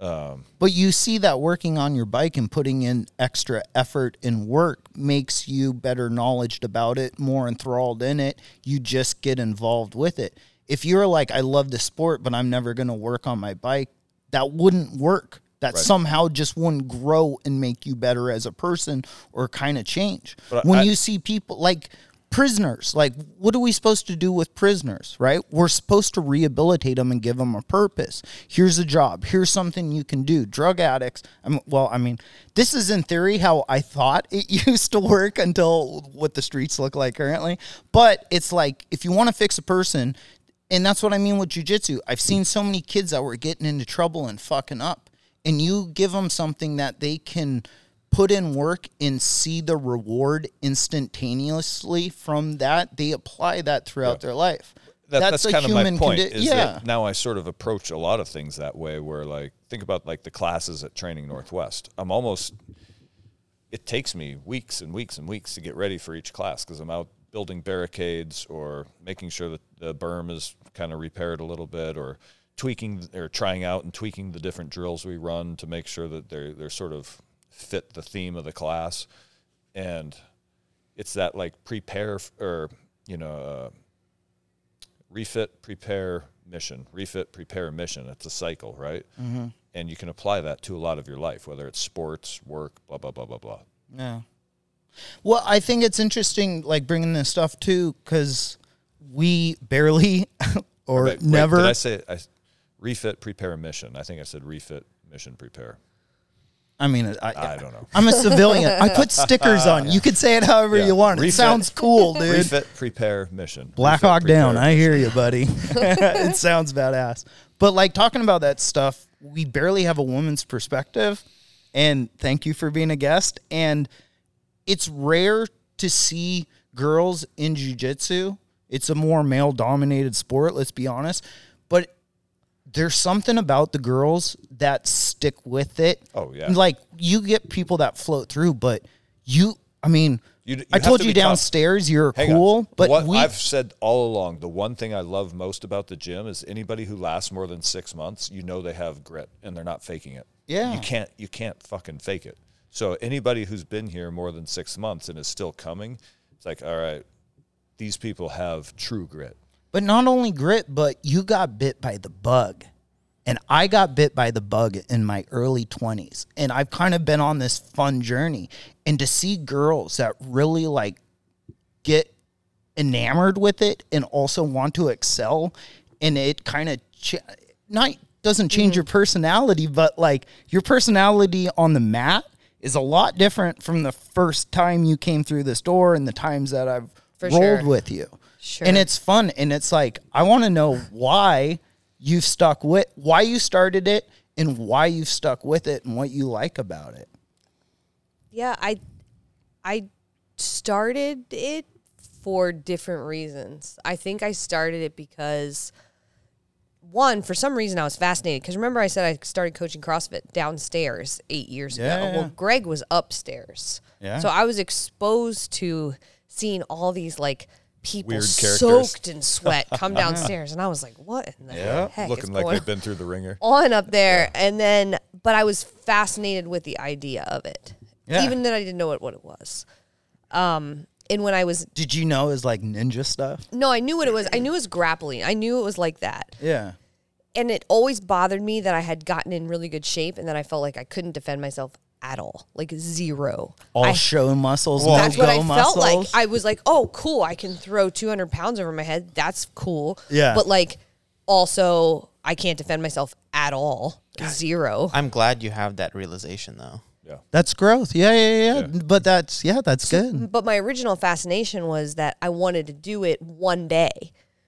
um, But you see that working on your bike and putting in extra effort and work makes you better knowledged about it, more enthralled in it. You just get involved with it. If you're like, I love the sport, but I'm never going to work on my bike, that wouldn't work. That somehow just wouldn't grow and make you better as a person or kind of change. But when I- you see people like prisoners, like what are we supposed to do with prisoners, right? We're supposed to rehabilitate them and give them a purpose. Here's a job. Here's something you can do. Drug addicts. I'm, well, I mean, this is in theory how I thought it used to work until what the streets look like currently. But it's like if you want to fix a person, and that's what I mean with jujitsu. I've seen so many kids that were getting into trouble and fucking up, and you give them something that they can put in work and see the reward instantaneously from that. They apply that throughout their life. that, that's, a kind of my human point. condi- is yeah. that now I sort of approach a lot of things that way. Where like think about like the classes at Training Northwest. I'm almost. It takes me weeks and weeks and weeks to get ready for each class because I'm out building barricades or making sure that the berm is kind of repaired a little bit or tweaking or trying out and tweaking the different drills we run to make sure that they're they're sort of fit the theme of the class and it's that like prepare f- or you know uh, refit, prepare, mission, refit, prepare, mission. It's a cycle, right? Mm-hmm. And you can apply that to a lot of your life, whether it's sports, work, blah blah blah blah blah. Yeah. Well, I think it's interesting, like bringing this stuff too, because we barely or Wait, wait, never. did I say I, refit, prepare, mission? I think I said refit, mission, prepare. I mean, I, I don't know. I'm a civilian. I put stickers on. You could say it however Yeah. you want. It Refit. sounds cool, dude. refit, prepare, mission. Black Refit, Hawk down. prepare, I hear you, buddy. it sounds badass. But like talking about that stuff, we barely have a woman's perspective. And thank you for being a guest. And it's rare to see girls in jujitsu. It's a more male dominated sport, let's be honest. But there's something about the girls that stick with it. Oh, yeah. Like you get people that float through, but you, I mean, You you I told to you be tough. downstairs you're Hang on. cool, but what we, I've said all along, the one thing I love most about the gym is anybody who lasts more than six months, you know they have grit and they're not faking it. Yeah. you can't you can't fucking fake it. So anybody who's been here more than six months and is still coming, it's like, all right, these people have true grit. But not only grit, but you got bit by the bug. And I got bit by the bug in my early 20s. And I've kind of been on this fun journey. And to see girls that really like get enamored with it and also want to excel and it kind of ch- not doesn't change mm-hmm. your personality but like your personality on the mat is a lot different from the first time you came through this door and the times that I've For rolled sure. with you. Sure. And it's fun and it's like I want to know why you've stuck with why you started it and why you've stuck with it and what you like about it. Yeah, I I started it for different reasons. I think I started it because one, for some reason I was fascinated because remember I said I started coaching CrossFit downstairs 8 years Yeah, ago. yeah. Well, Greg was upstairs. Yeah. So I was exposed to seeing all these like people soaked in sweat come downstairs and I was like, what in the heck is looking like they've been through the ringer. on up there and then but i was fascinated with the idea of it Yeah. even then i didn't know what, what it was um and when I was Did you know it was like ninja stuff? no, I knew what it was. I knew it was grappling. I knew it was like that. Yeah. And it always bothered me that I had gotten in really good shape and that I felt like I couldn't defend myself at all. Like zero. All I- show muscles, no that's go what I muscles. felt like. I was like, oh, cool. I can throw 200 pounds over my head. That's cool. Yeah. But like, also, I can't defend myself at all. Zero. I'm glad you have that realization though. Yeah. That's growth. Yeah, yeah, yeah, But that's yeah, that's good. But my original fascination was that I wanted to do it one day.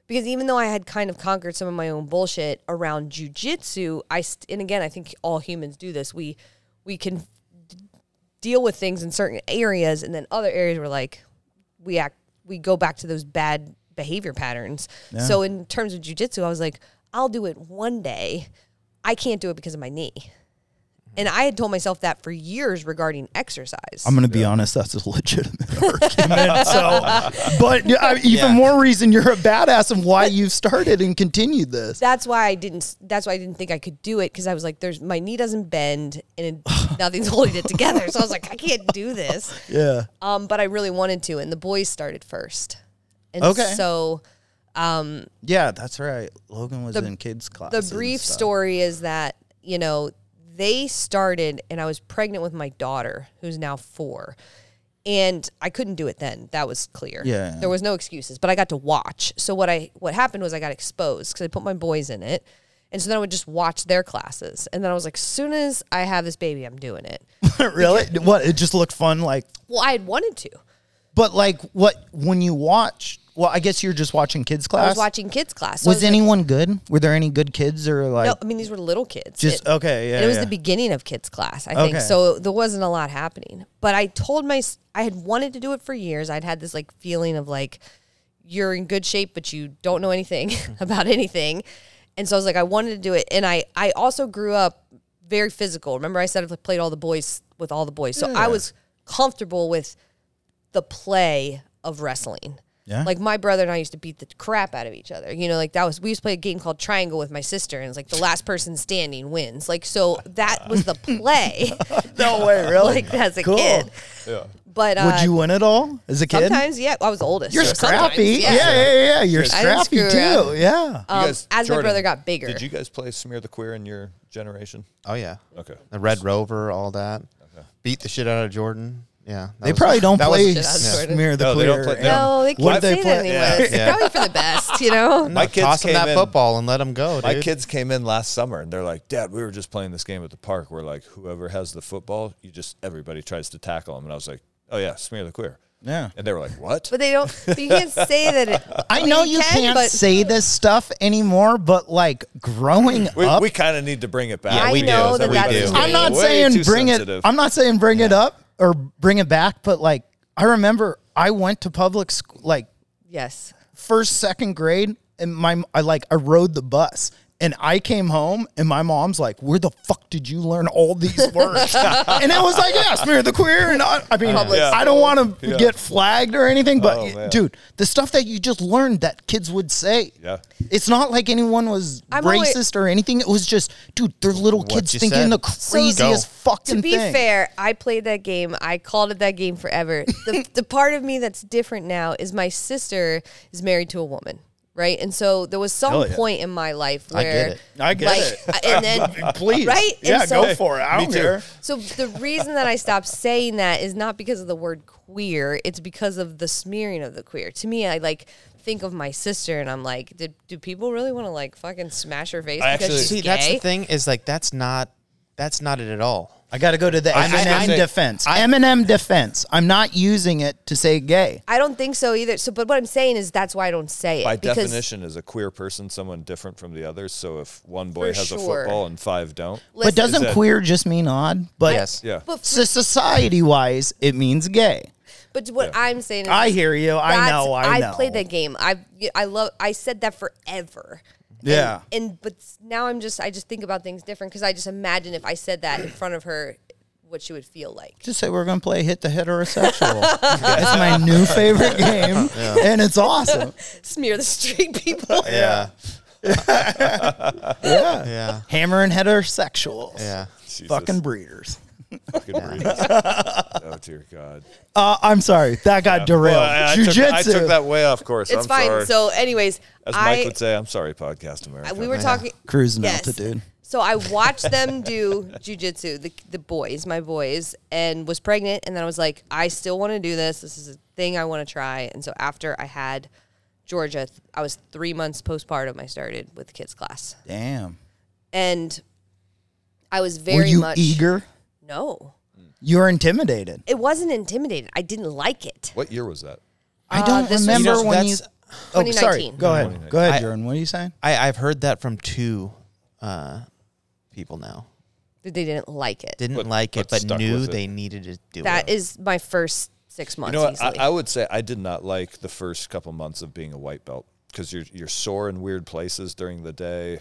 Because even though I had kind of conquered some of my own bullshit around jujitsu, I st- and again I think all humans do this. We we can d- deal with things in certain areas, and then other areas we're like we act we go back to those bad behavior patterns. So in terms of jujitsu, I was like, I'll do it one day. I can't do it because of my knee. And I had told myself that for years regarding exercise. I'm gonna be honest. That's a legitimate argument. So, but yeah, I- even Yeah. more reason you're a badass and why you've started and continued this. that's why I didn't. That's why I didn't think I could do it because I was like, "There's my knee doesn't bend and it, nothing's holding it together." So I was like, "I can't do this." Yeah. Um, but I really wanted to, and the boys started first, and Okay. so Um, Yeah, that's right. Logan was The- in kids class. the brief story is that you know they started, and I was pregnant with my daughter, who's now four. And I couldn't do it then. That was clear. Yeah. There was no excuses, but I got to watch. So what I what happened was I got exposed because I put my boys in it. And so then I would just watch their classes. And then I was like, as soon as I have this baby, I'm doing it. really? What? It just looked fun. Like, Well, I had wanted to. but like, what? When you watch, well, I guess you're just watching kids class. I was watching kids class. So was like- anyone good? Were there any good kids or like? No, I mean these were little kids. Just- It- okay, yeah, it was the beginning of kids class, I think. Okay. So there wasn't a lot happening. But I told my, I had wanted to do it for years. I'd had this like feeling of like, you're in good shape, but you don't know anything mm-hmm. about anything. And so I was like, I wanted to do it. And I, I also grew up very physical. Remember, I said I played all the boys with all the boys. So I was comfortable with the play of wrestling. Yeah. Like my brother and I used to beat the crap out of each other. You know, like that was we used to play a game called Triangle with my sister, and it's like the last person standing wins. Like so that was the play. no way, really? like as a Cool. kid. Yeah. But uh, Would you win it all as a kid? sometimes, yeah, I was the oldest. You're so sometimes, scrappy. Yeah, yeah, yeah. yeah. You're I didn't scrappy too. around. Yeah. Um, guys- as my brother got bigger. Did you guys play Smear the Queer in your generation? Oh yeah. Okay. The Red Rover, all that. Okay. Beat the shit out of Jordan. Yeah. They was- probably don't play was Jordan. smear the No, they clear. don't play- they no, they What can't do they say play? that anymore. It's Yeah. probably for the best, you know. My kids Toss them came that in- football and let them go, dude. My kids came in last summer and they're like, Dad, we were just playing this game at the park where like whoever has the football, you just everybody tries to tackle them. And I was like, Oh yeah, smear the queer. Yeah. And they were like, What? But they don't. But you can't say that. It, I know you can, can't but- say this stuff anymore, but like growing we up, we kind of need to bring it back. Yeah, I we do. know that We that's do. I'm not saying bring sensitive. it. I'm not saying bring it up or bring it back, but like I remember I went to public school like Yes. first second grade, and my I like I rode the bus. And I came home, and my mom's like, "Where the fuck did you learn all these words?" and it was like, "Yeah, smear the queer." And I, I mean, Public I don't want to Yeah. get flagged or anything, but Oh, dude, the stuff that you just learned that kids would say, Yeah. it's not like anyone was I'm always- racist or anything. It was just, dude, they're little kids you thinking said. the craziest fucking To be thing. fair, I played that game. I called it that game forever. The, the part of me that's different now is my sister is married to a woman, right? And so there was some yeah. point in my life I get where it. I get like, it. and then Please, Right? And Yeah, so- go for it. I Me don't care. So the reason that I stopped saying that is not because of the word queer. It's because of the smearing of the queer. To me, I like think of my sister and I'm like, did do people really want to like fucking smash her face I because actually- she's See, gay? that's the thing is like that's not that's not it at all. I got to go to the I- I- Eminem I- defense. I- Eminem defense. I'm not using it to say gay. I don't think so either. So, but what I'm saying is that's why I don't say it. By because definition, is a queer person someone different from the others? So if one boy For has a sure. football and five don't, but listen, doesn't that- queer just mean odd? But Yes. yeah. But, so society wise, it means gay. but what I'm saying is I hear you. I that's- know. I know. played that game. I I love. I said that forever. Yeah. And, and but now I'm just I just think about things different because I just imagine if I said that in front of her, what she would feel like. Just say we're gonna play hit the heterosexual. it's my new favorite game, and it's awesome. Smear the street people. Yeah. Yeah, Yeah. hammering heterosexuals. Yeah. Jesus. fucking breeders. Fucking breeze. oh dear God. Uh, I'm sorry, that got derailed. Well, I, I took, Jujitsu. I took that way off course. It's I'm fine. sorry. So, anyways, As I Mike would say, I'm sorry, Podcast America. we were talking Cruising Yes. altitude. So I watched them do jujitsu, the the boys, my boys, and was pregnant. And then I was like, I still want to do this. This is a thing I want to try. And so after I had Georgia, th- I was three months postpartum. I started with kids class, Damn. and I was Were very you much eager? No, You were intimidated. it wasn't intimidated. I didn't like it. What year was that? I Uh, don't this was- remember You know, when you. that's- Oh, sorry. 2019. Go ahead. Go ahead, I- Jordan. What are you saying? I, I've heard that from two uh, people now. That They didn't like it. Didn't But- like it, but but, stuck knew with it. they needed to do That it. is my first six months. You know what? easily. I, I would say I did not like the first couple months of being a white belt because you're you're sore in weird places during the day,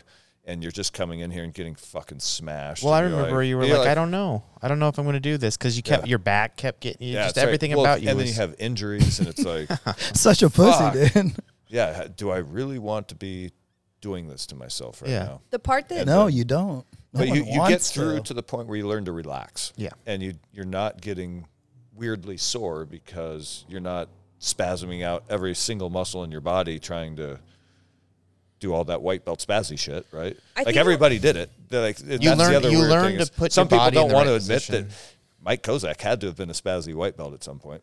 and you're just coming in here and getting fucking smashed. Well, I remember like- you were you're like, I don't know. I don't know if I'm going to do this because you kept Yeah. your back kept getting you Yeah, just it's like- everything well, about you. and then you have injuries, and it's like, Such a pussy, dude. yeah, do I really want to be doing this to myself right Yeah. now? the part that No, you don't. No but you, you get through to. to. the point where you learn to relax. Yeah. And you you're not getting weirdly sore because you're not spasming out every single muscle in your body trying to do all that white belt spazzy shit, right? I like everybody did it. They're like that's learn- the other you weird learn thing to is put some your people body don't the want right to admit position. that Mike Kozak had to have been a spazzy white belt at some point.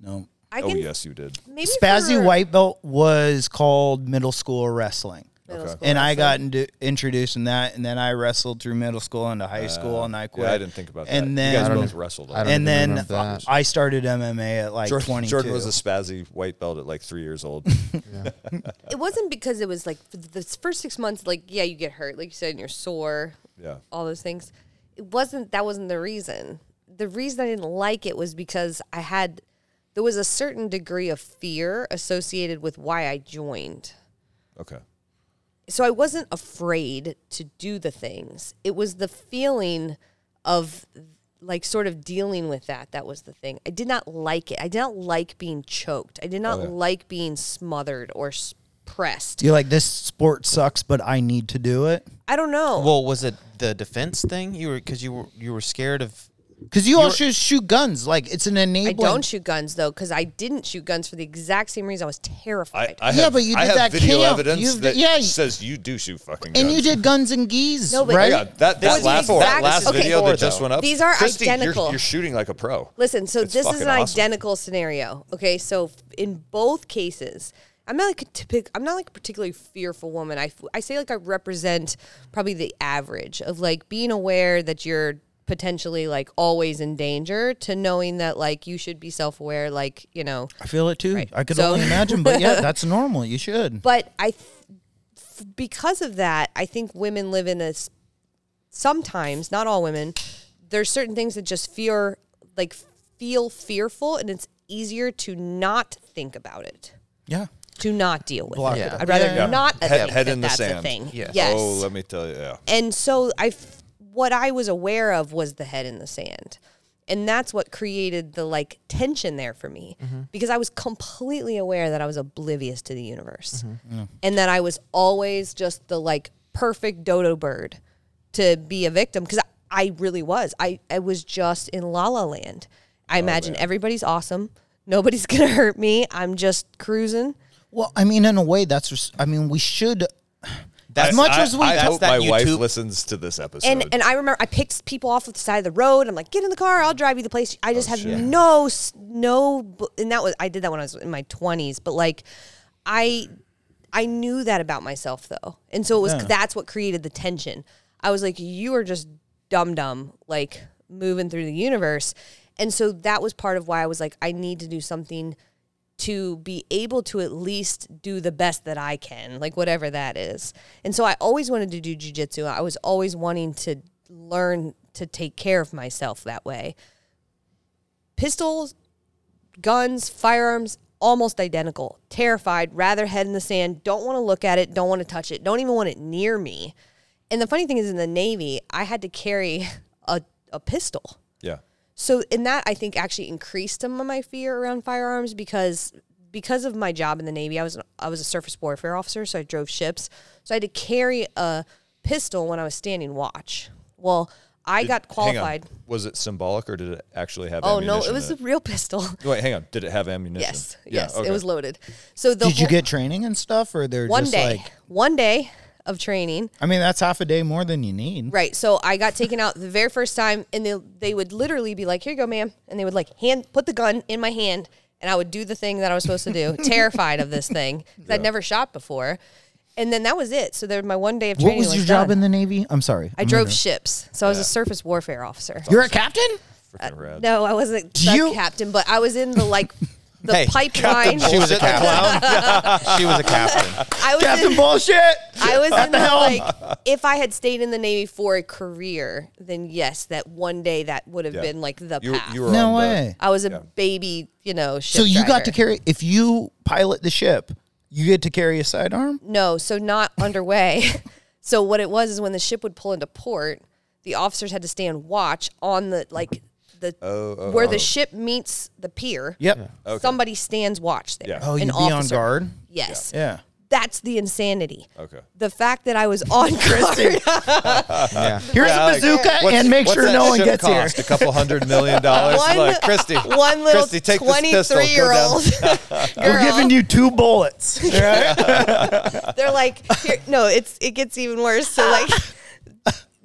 No. I oh can yes, you did. maybe Spazzy for white belt was called middle school wrestling. Middle Okay. school And I got into, introduced in that, and then I wrestled through middle school into high school, and I quit. Uh, Yeah, I didn't think about that. And you then, guys I don't both even- wrestled. I don't and then remember. I started MMA at like Jordan, 22. Jordan was a spazzy white belt at like three years old. It wasn't because it was like the first six months, like yeah, you get hurt, like you said, and you're sore, yeah. all those things. It wasn't that wasn't the reason. The reason I didn't like it was because I had there was a certain degree of fear associated with why I joined. Okay. So I wasn't afraid to do the things. It was the feeling of like sort of dealing with that that was the thing. I did not like it. I did not like being choked. I did not yeah. like being smothered or pressed. You're like, this sport sucks, but I need to do it. I don't know. well, was it the defense thing? You were because you were you were scared of. Because you all should shoot guns. Like, it's an I enabling. don't shoot guns though, because I didn't shoot guns for the exact same reason. I was I, terrified. I Yeah, have, but you I did have that video camp. evidence You've- that yeah, you- says you do shoot fucking guns. And you did guns and geese, No, but- right? Yeah, that, that was the last, that exact- last okay. video that just though. went up. These are Christy, you're- identical. You're, shooting like a pro. Listen, so It's this is fucking an awesome. identical scenario. Okay, so f- in both cases, I'm not like a typic, I'm not like a particularly fearful woman. I, f- I say like I represent probably the average of like being aware that you're potentially like always in danger to knowing that like you should be self-aware like you know I feel it too. I could So- only imagine, but yeah, that's normal. You should. but I, th- because of that, I think women live in a. s- Sometimes, not all women, there's certain things that just fear, like feel fearful, and it's easier to not think about it, Yeah. to not deal with Block it. it out. I'd rather Yeah, yeah. not Head- think head that in the that's a sand. thing. Yes. Yes. Oh, let me tell you. Yeah. And so I, f- what I was aware of was the head in the sand. And that's what created the like tension there for me mm-hmm. because I was completely aware that I was oblivious to the universe mm-hmm. and that I was always just the like perfect dodo bird to be a victim because I, I really was. I, I was just in la la land. I oh, imagine everybody's awesome. Nobody's going to hurt me. I'm just cruising. Well, I mean, in a way, that's. res- I mean, we should. That's as much I, as we. I that's hope that my wife YouTube- listens to this episode. And and I remember I picked people off at the side of the road. I'm like, get in the car. I'll drive you the place. I just oh, have shit. no s- no. And that was I did that when I was in my 20s. But like, I I knew that about myself though, and so it was that's what created the tension. I was like, you are just dumb dumb, like moving through the universe, and so that was part of why I was like, I need to do something to be able to at least do the best that I can, like whatever that is. And so I always wanted to do jujitsu. I was always wanting to learn to take care of myself that way. Pistols, guns, firearms, almost identical. Terrified, rather head in the sand, don't want to look at it, don't want to touch it, don't even want it near me. And the funny thing is, in the Navy, I had to carry a, a pistol. Yeah. So in that I think actually increased some of my fear around firearms because because of my job in the Navy, I was I was a surface warfare officer, so I drove ships. So I had to carry a pistol when I was standing watch. Well, I got Hang on. qualified. Was it symbolic or did it actually have? Oh no, it was a real pistol. Wait, hang on. Did it have ammunition? yes, Yeah, yes, okay. it was loaded. So the Did you get training and stuff, or they're one just day, like? one day of training. I mean, that's half a day more than you need. Right. So I got taken out the very first time, and they they would literally be like, "Here you go, ma'am," and they would like hand put the gun in my hand, and I would do the thing that I was supposed to do, terrified of this thing 'cause I'd never shot before, and then that was it. So there, my one day of What training was was your job in the Navy? I'm sorry. I I'm drove ignorant. ships, so I was a surface warfare officer. You're a captain. Freaking rad. No, I wasn't Do you- captain, but I was in the like the Hey, pipeline. She was a captain. she was a captain. I was Captain in, bullshit. I was in the, helm. like if I had stayed in the Navy for a career, then yes, that one day that would have Yeah. been like the You, path. you were No on the- way. I was a Yeah. baby, you know. Ship So you got driver. to carry. If you pilot the ship, you get to carry a sidearm. No, so not underway. so what it was is when the ship would pull into port, the officers had to stand watch on the like the oh, oh, where the oh. ship meets the pier. Yep. Somebody stands watch there. Yeah. Oh, An you'd be on officer. guard. Yes. Yeah. That's the insanity. Okay. The fact that I was on guard. Yeah. Here's Yeah, a like, bazooka what's- and make what's sure that no one ship gets here. A couple hundred million dollars. One- like, Christy, One little Christy, take this pistol. Go down. 23 year old We're giving you two bullets. Right? they're like here, no it's it gets even worse so like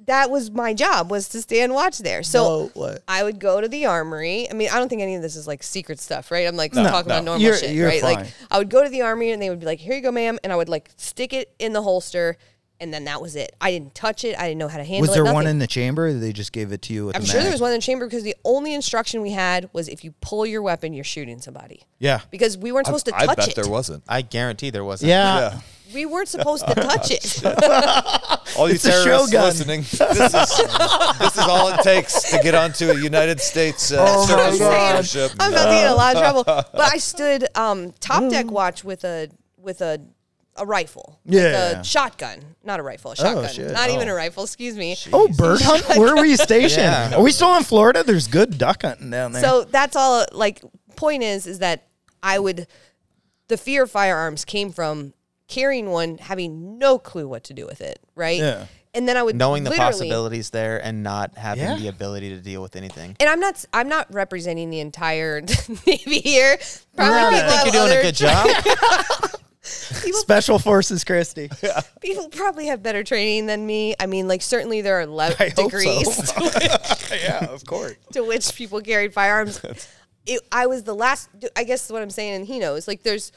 that was my job was to stay and watch there so No way. i would go to the armory i mean i don't think any of this is like secret stuff right i'm like talking no. about normal You're- shit you're right fine. like i would go to the armory and they would be like here you go ma'am and i would like stick it in the holster and then that was it i didn't touch it i didn't know how to handle it. Was it there one in the chamber? Or they just gave it to you with i'm the sure mag? there was one in the chamber because the only instruction we had was if you pull your weapon you're shooting somebody Yeah. because we weren't supposed to I touch bet it there wasn't. I guarantee there wasn't. Yeah. Yeah. We weren't supposed to touch it All you It's a terrorists showgun. listening, this is this is all it takes to get onto a United States uh, Oh my surface warfare ship. I'm about to get in a lot of trouble. But I stood um, top deck watch with a with a a rifle, with Yeah. a shotgun, not a rifle, a shotgun, shit. not even Oh. a rifle. Excuse me. Oh, bird hunt? Where were you stationed? Yeah. Are we still in Florida? There's good duck hunting down there. So that's all. Like, point is, is that I would. The fear of firearms came from carrying one, having no clue what to do with it, right? Yeah. And then I would Knowing the literally- possibilities there and not having Yeah. the ability to deal with anything. And I'm not. I'm not representing the entire Navy here. Probably Right. people I have You're doing other a good job. people Special Forces, Christy. people probably have better training than me. I mean, like certainly there are le- I hope so. degrees yeah, of course. to which people carried firearms. It, I was the last. I guess what I'm saying, and he knows. Like, there's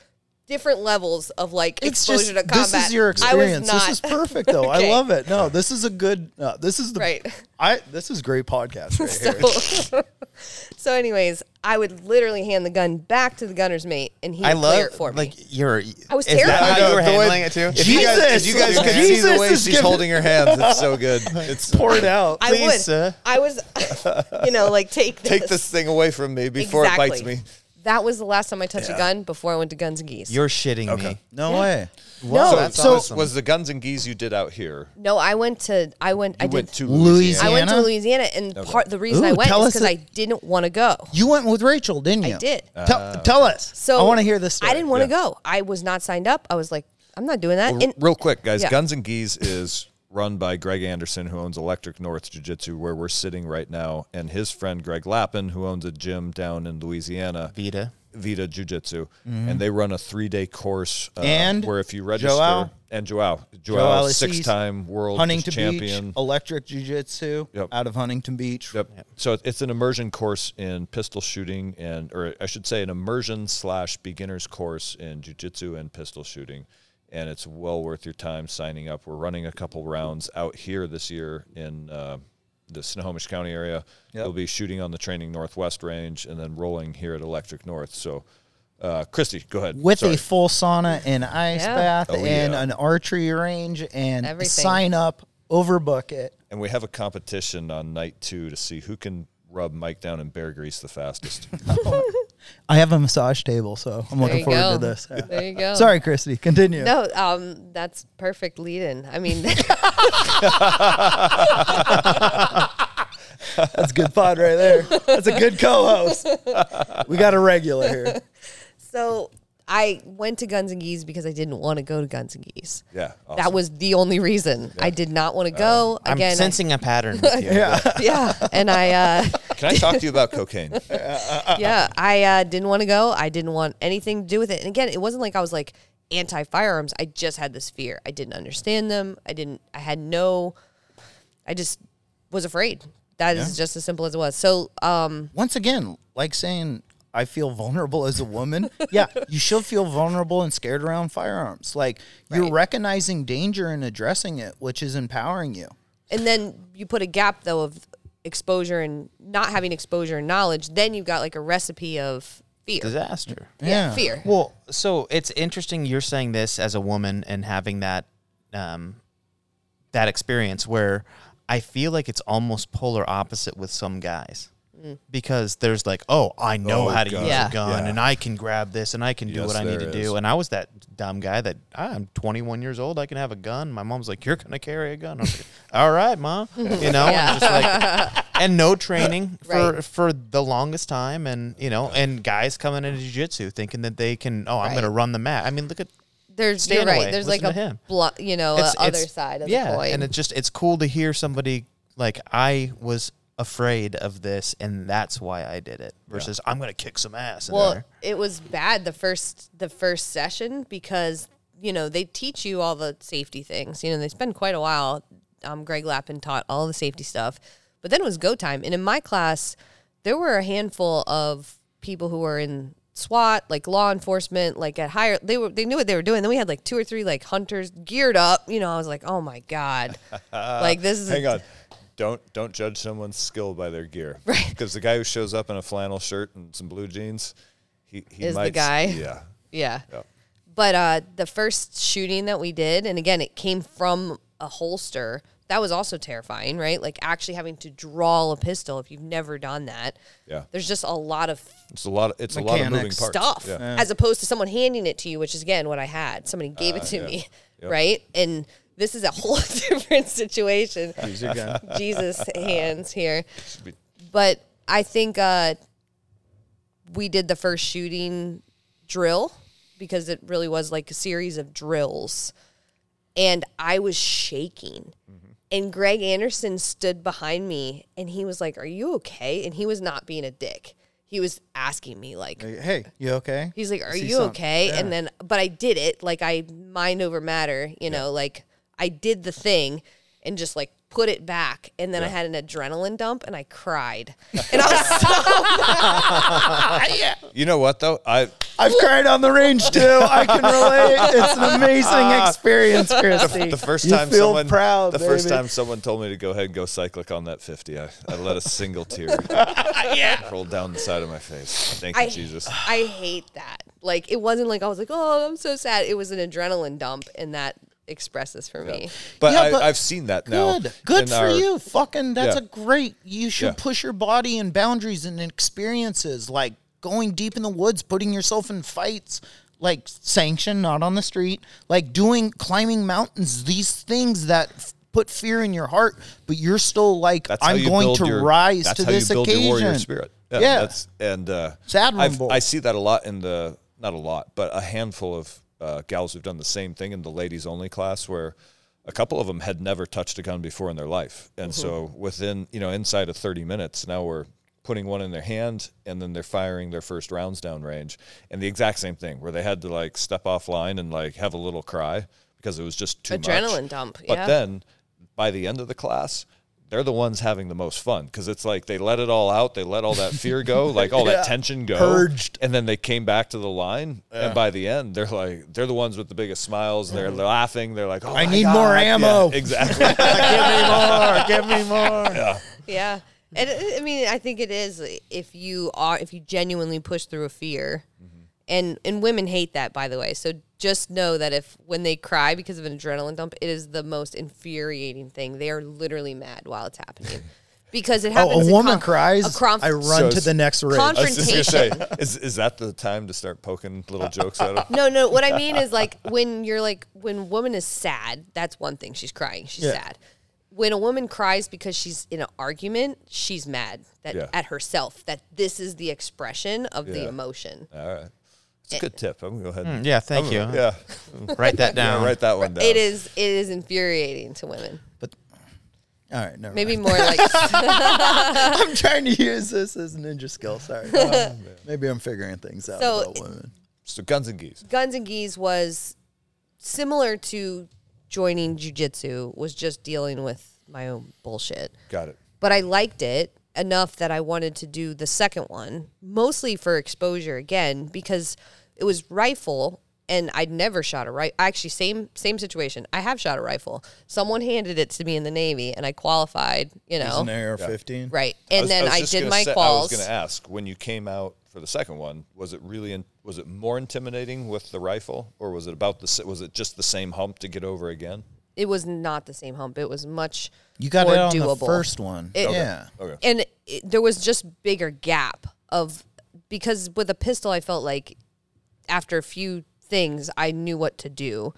different levels of like It's exposure just to combat. this is your I was experience. not. This is perfect, though. I love it. No, this is a good. Uh, this is the Right. I. This is great podcast right here. So, so, anyways, I would literally hand the gun back to the gunner's mate, and he would I clear love it for me. like you're. I was is that terrified. how you were the way- handling it too? If you guys, if you guys Jesus. see the way she's giving- holding her hands, it's so good. It's Pour it out. I Please, would. sir. I was, you know, like take this. take this thing away from me before it bites me. That was the last time I touched a gun before I went to Guns and Geese. You're shitting me. No way. no, So, that's so awesome. was the guns and geese you did out here? no, I went to. I went. I You did. went to Louisiana? I went to Louisiana, and part the reason Ooh, I went tell is us because the- I didn't want to go. You went with Rachel, didn't you? I did. Tell, uh, tell us. So I want to hear this. Story. I didn't want to Yeah. go. I was not signed up. I was like, I'm not doing that. Well, and real quick, guys, Yeah. Guns and Geese is run by Greg Anderson, who owns Electric North Jiu Jitsu, where we're sitting right now, and his friend Greg Lappin, who owns a gym down in Louisiana, Vita. Vita Jiu Jitsu, and they run a three day course. Uh, And where if you register, Joao? and Joao, Joao Joao, six time world Huntington champion. Beach, Electric Jiu Jitsu Yep. out of Huntington Beach. Yep. So it's an immersion course in pistol shooting, and or I should say, an immersion slash beginners course in Jiu Jitsu and pistol shooting, and it's well worth your time signing up. We're running a couple rounds out here this year in uh, the Snohomish County area. Yep. We'll be shooting on the Training Northwest Range, and then rolling here at Electric North. So, uh, Christy, go ahead. With Sorry. a full sauna and ice Yeah. bath Oh, and yeah. an archery range and Everything. sign up, overbook it. and we have a competition on night two to see who can rub Mike down in bear grease the fastest. I have a massage table, so I'm there looking forward go. to this. Yeah. There you go. Sorry, Christy. Continue. No, um, that's perfect lead in. I mean, That's good pod right there. That's a good co-host. We got a regular here. so I went to Guns and Geese because I didn't want to go to Guns and Geese. Yeah, That was the only reason. I did not want to go. I'm Again, I- sensing a pattern yeah, yeah, and I uh, Can I talk to you about cocaine? yeah, I uh, didn't want to go. I didn't want anything to do with it. And again, it wasn't like I was like anti firearms. I just had this fear. I didn't understand them. I didn't. I had no. I just was afraid. That is just as simple as it was. So, um, Once again, like saying I feel vulnerable as a woman. yeah, you should feel vulnerable and scared around firearms. Like you're recognizing danger and addressing it, which is empowering you. and then you put a gap though of exposure and not having exposure and knowledge. Then you've got like a recipe of fear. Disaster. Yeah, fear. Well, so it's interesting you're saying this as a woman and having that um, that experience where I feel like it's almost polar opposite with some guys. Mm. Because there's like, oh, I know Oh, how to God. use Yeah. a gun Yeah. and I can grab this and I can do Yes, what I need to is. do. And I was that dumb guy that "Ah, I'm 21 years old. I can have a gun. My mom's like, you're going to carry a gun. I was like, all right, mom. You know, and, just like, and no training for, Right. for the longest time. And, you know, and guys coming into jiu-jitsu thinking that they can, oh, I'm Right. going to run the mat. I mean, look at There's Stand you're right. away. There's like Listen to a him. blu- you know it's, uh, other side of yeah, the coin. and it's just it's cool to hear somebody like I was afraid of this, and that's why I did it. Versus I'm gonna kick some ass. in Well, there. it was bad the first the first session because you know they teach you all the safety things. You know they spend quite a while. Um, Greg Lappin taught all the safety stuff, but then it was go time. And in my class, there were a handful of people who were in SWAT, like law enforcement, like at higher. They were they knew what they were doing. Then we had like two or three like hunters geared up. You know, I was like, oh my god, like this is Hang on. Don't don't judge someone's skill by their gear. Right. Because the guy who shows up in a flannel shirt and some blue jeans, he, he Is the might guy. Yeah. Yeah. Yeah. But uh, the first shooting that we did, and again, it came from a holster. That was also terrifying, right? Like actually having to draw a pistol if you've never done that. Yeah. There's just a lot of It's a lot. Of, It's a lot of moving parts. stuff Yeah. as opposed to someone handing it to you, which is again what I had. Somebody gave it to yeah. me, Yep. right? And this is a whole different situation. Use your gun. Jesus hands here. But I think uh, we did the first shooting drill because it really was like a series of drills. And I was shaking. And Greg Anderson stood behind me and he was like, Are you okay? And he was not being a dick. He was asking me, like, Hey, you okay? He's like, "Are you something." okay?" Yeah. And then, but I did it. Like I mind over matter. You know, like I did the thing and just like put it back. And then I had an adrenaline dump and I cried. And I was so You know what though? I I've cried on the range too. I can relate. It's an amazing ah. experience, Christy. the first You time feel someone proud, the first time someone told me to go ahead and go cyclic on that 50, I, I let a single tear roll down the side of my face. Thank you, Jesus. I hate that. Like it wasn't like I was like, "Oh, I'm so sad." It was an adrenaline dump, and that expresses for me. But, Yeah, I, but I've seen that now. Good. Good in for our- you. Fucking that's Yeah. a great. You should Yeah. push your body and boundaries and experiences like going deep in the woods, putting yourself in fights, like sanctioned, not on the street, like doing climbing mountains, these things that f- put fear in your heart, but you're still like That's how I'm you going build to your, rise that's to how this you build occasion. your warrior spirit. Yeah, Yeah. That's, and uh, It's admirable. I've, I see that a lot in the not a lot, but a handful of uh, gals who've done the same thing in the ladies only class, where a couple of them had never touched a gun before in their life, and so within you know inside of thirty minutes, now we're putting one in their hand and then they're firing their first rounds down range, and the exact same thing where they had to like step off line and like have a little cry because it was just too much. Adrenaline dump, But yeah. then by the end of the class. They're the ones having the most fun because it's like they let it all out. They let all that fear go, like all that tension go Purged. and then they came back to the line and by the end they're like they're the ones with the biggest smiles they're mm-hmm. laughing they're like oh I my need God. more Yeah, ammo. exactly give me more. Give me more. Yeah. Yeah. And I mean, I think it is if you are if you genuinely push through a fear, and and women hate that by the way. So just know that if when they cry because of an adrenaline dump, it is the most infuriating thing. They are literally mad while it's happening because it Oh, happens. a woman con- cries. A conf- I run So to the next race. Conf- I was just gonna say Confrontation. is, is that the time to start poking little jokes at them No, no. What I mean is like when you're like when a woman is sad, that's one thing. She's crying. She's Yeah. sad. When a woman cries because she's in an argument, she's mad that Yeah. at herself. That this is the expression of the Yeah. emotion. all right It's a good tip. I'm gonna go ahead. and- Mm, yeah, thank I'm you. gonna- Yeah, Write that yeah. down. Write that one down. It is it is infuriating to women. But all right, never Maybe mind. more like I'm trying to use this as a ninja skill. Sorry. Um, maybe I'm figuring things out So- about women. So guns and geese. Guns and Geese was similar to joining jujitsu, was just dealing with my own bullshit. Got it. But I liked it enough that I wanted to do the second one, mostly for exposure again, because it was rifle and I'd never shot a rifle. Actually, same same situation. I have shot a rifle. Someone handed it to me in the Navy and I qualified, you know. an AR-15. Right. I And was- then was I, did gonna my say- quals. I was going to ask when you came out for the second one. Was it really? In, was it more intimidating with the rifle, or was it about the? s- Was it just the same hump to get over again? it was not the same hump. It was much You got more it on doable. the first one. It- yeah. Okay. and it, there was just bigger gap of because with a pistol I felt like after a few things I knew what to do.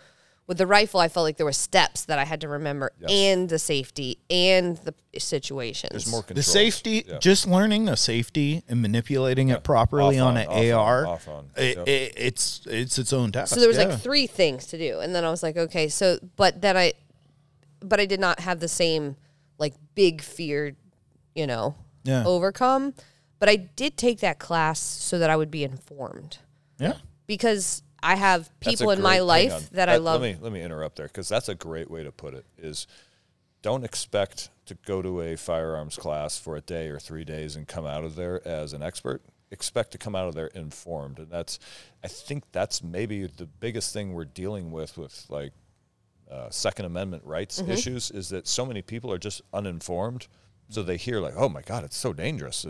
With the rifle, I felt like there were steps that I had to remember, Yes. and the safety, and the situations. There's more control. The safety, Yeah. just learning the safety and manipulating it properly Off on, on, an off on, AR, off on. it- Yep. it- it's it's its own task. So there was yeah. like three things to do, and then I was like, okay, so but then I, but I did not have the same like big fear, you know, Yeah. overcome. But I did take that class so that I would be informed yeah. Because I have people in my life that I love. Let me let me interrupt there because that's a great way to put it. Is don't expect to go to a firearms class for a day or three days and come out of there as an expert. Expect to come out of there informed, and that's I think that's maybe the biggest thing we're dealing with with like uh, Second Amendment rights Mm-hmm. issues is that so many people are just uninformed. So they hear like, "Oh my God, it's so dangerous,"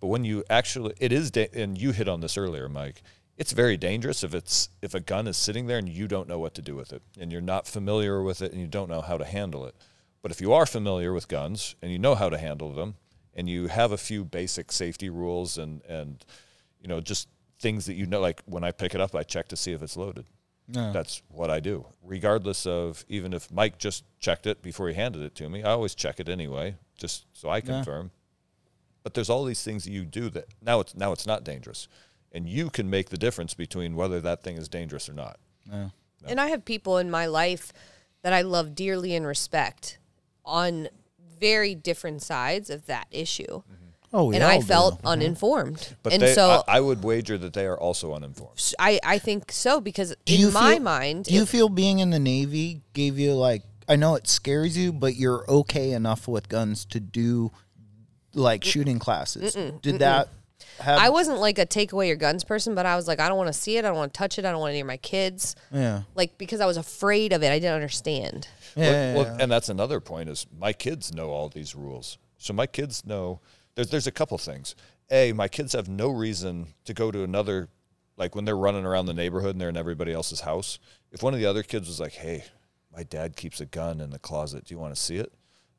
but when you actually, it is, da- and you hit on this earlier, Mike. It's very dangerous if it's if a gun is sitting there and you don't know what to do with it, and you're not familiar with it, and you don't know how to handle it. But if you are familiar with guns and you know how to handle them, and you have a few basic safety rules and and you know just things that you know, like when I pick it up, I check to see if it's loaded. That's what I do, regardless of even if Mike just checked it before he handed it to me. I always check it anyway, just so I confirm. But there's all these things that you do that now it's now it's not dangerous, and you can make the difference between whether that thing is dangerous or not. And I have people in my life that I love dearly and respect on very different sides of that issue. Oh, we and all I do. felt mm-hmm. uninformed. But and they, so I, I would wager that they are also uninformed. I, I think so because Do in you my feel- mind, do you it- feel being in the Navy gave you like? I know it scares you, but you're okay enough with guns to do like shooting classes. Did that have? I wasn't like a take away your guns person, but I was like, I don't want to see it. I don't want to touch it. I don't want to near my kids. yeah. Like because I was afraid of it. I didn't understand. Yeah, Well, yeah, well, yeah. and that's another point is my kids know all these rules. So my kids know there's there's a couple things. A, my kids have no reason to go to another like when they're running around the neighborhood and they're in everybody else's house. If one of the other kids was like, "Hey, my dad keeps a gun in the closet. Do you want to see it?"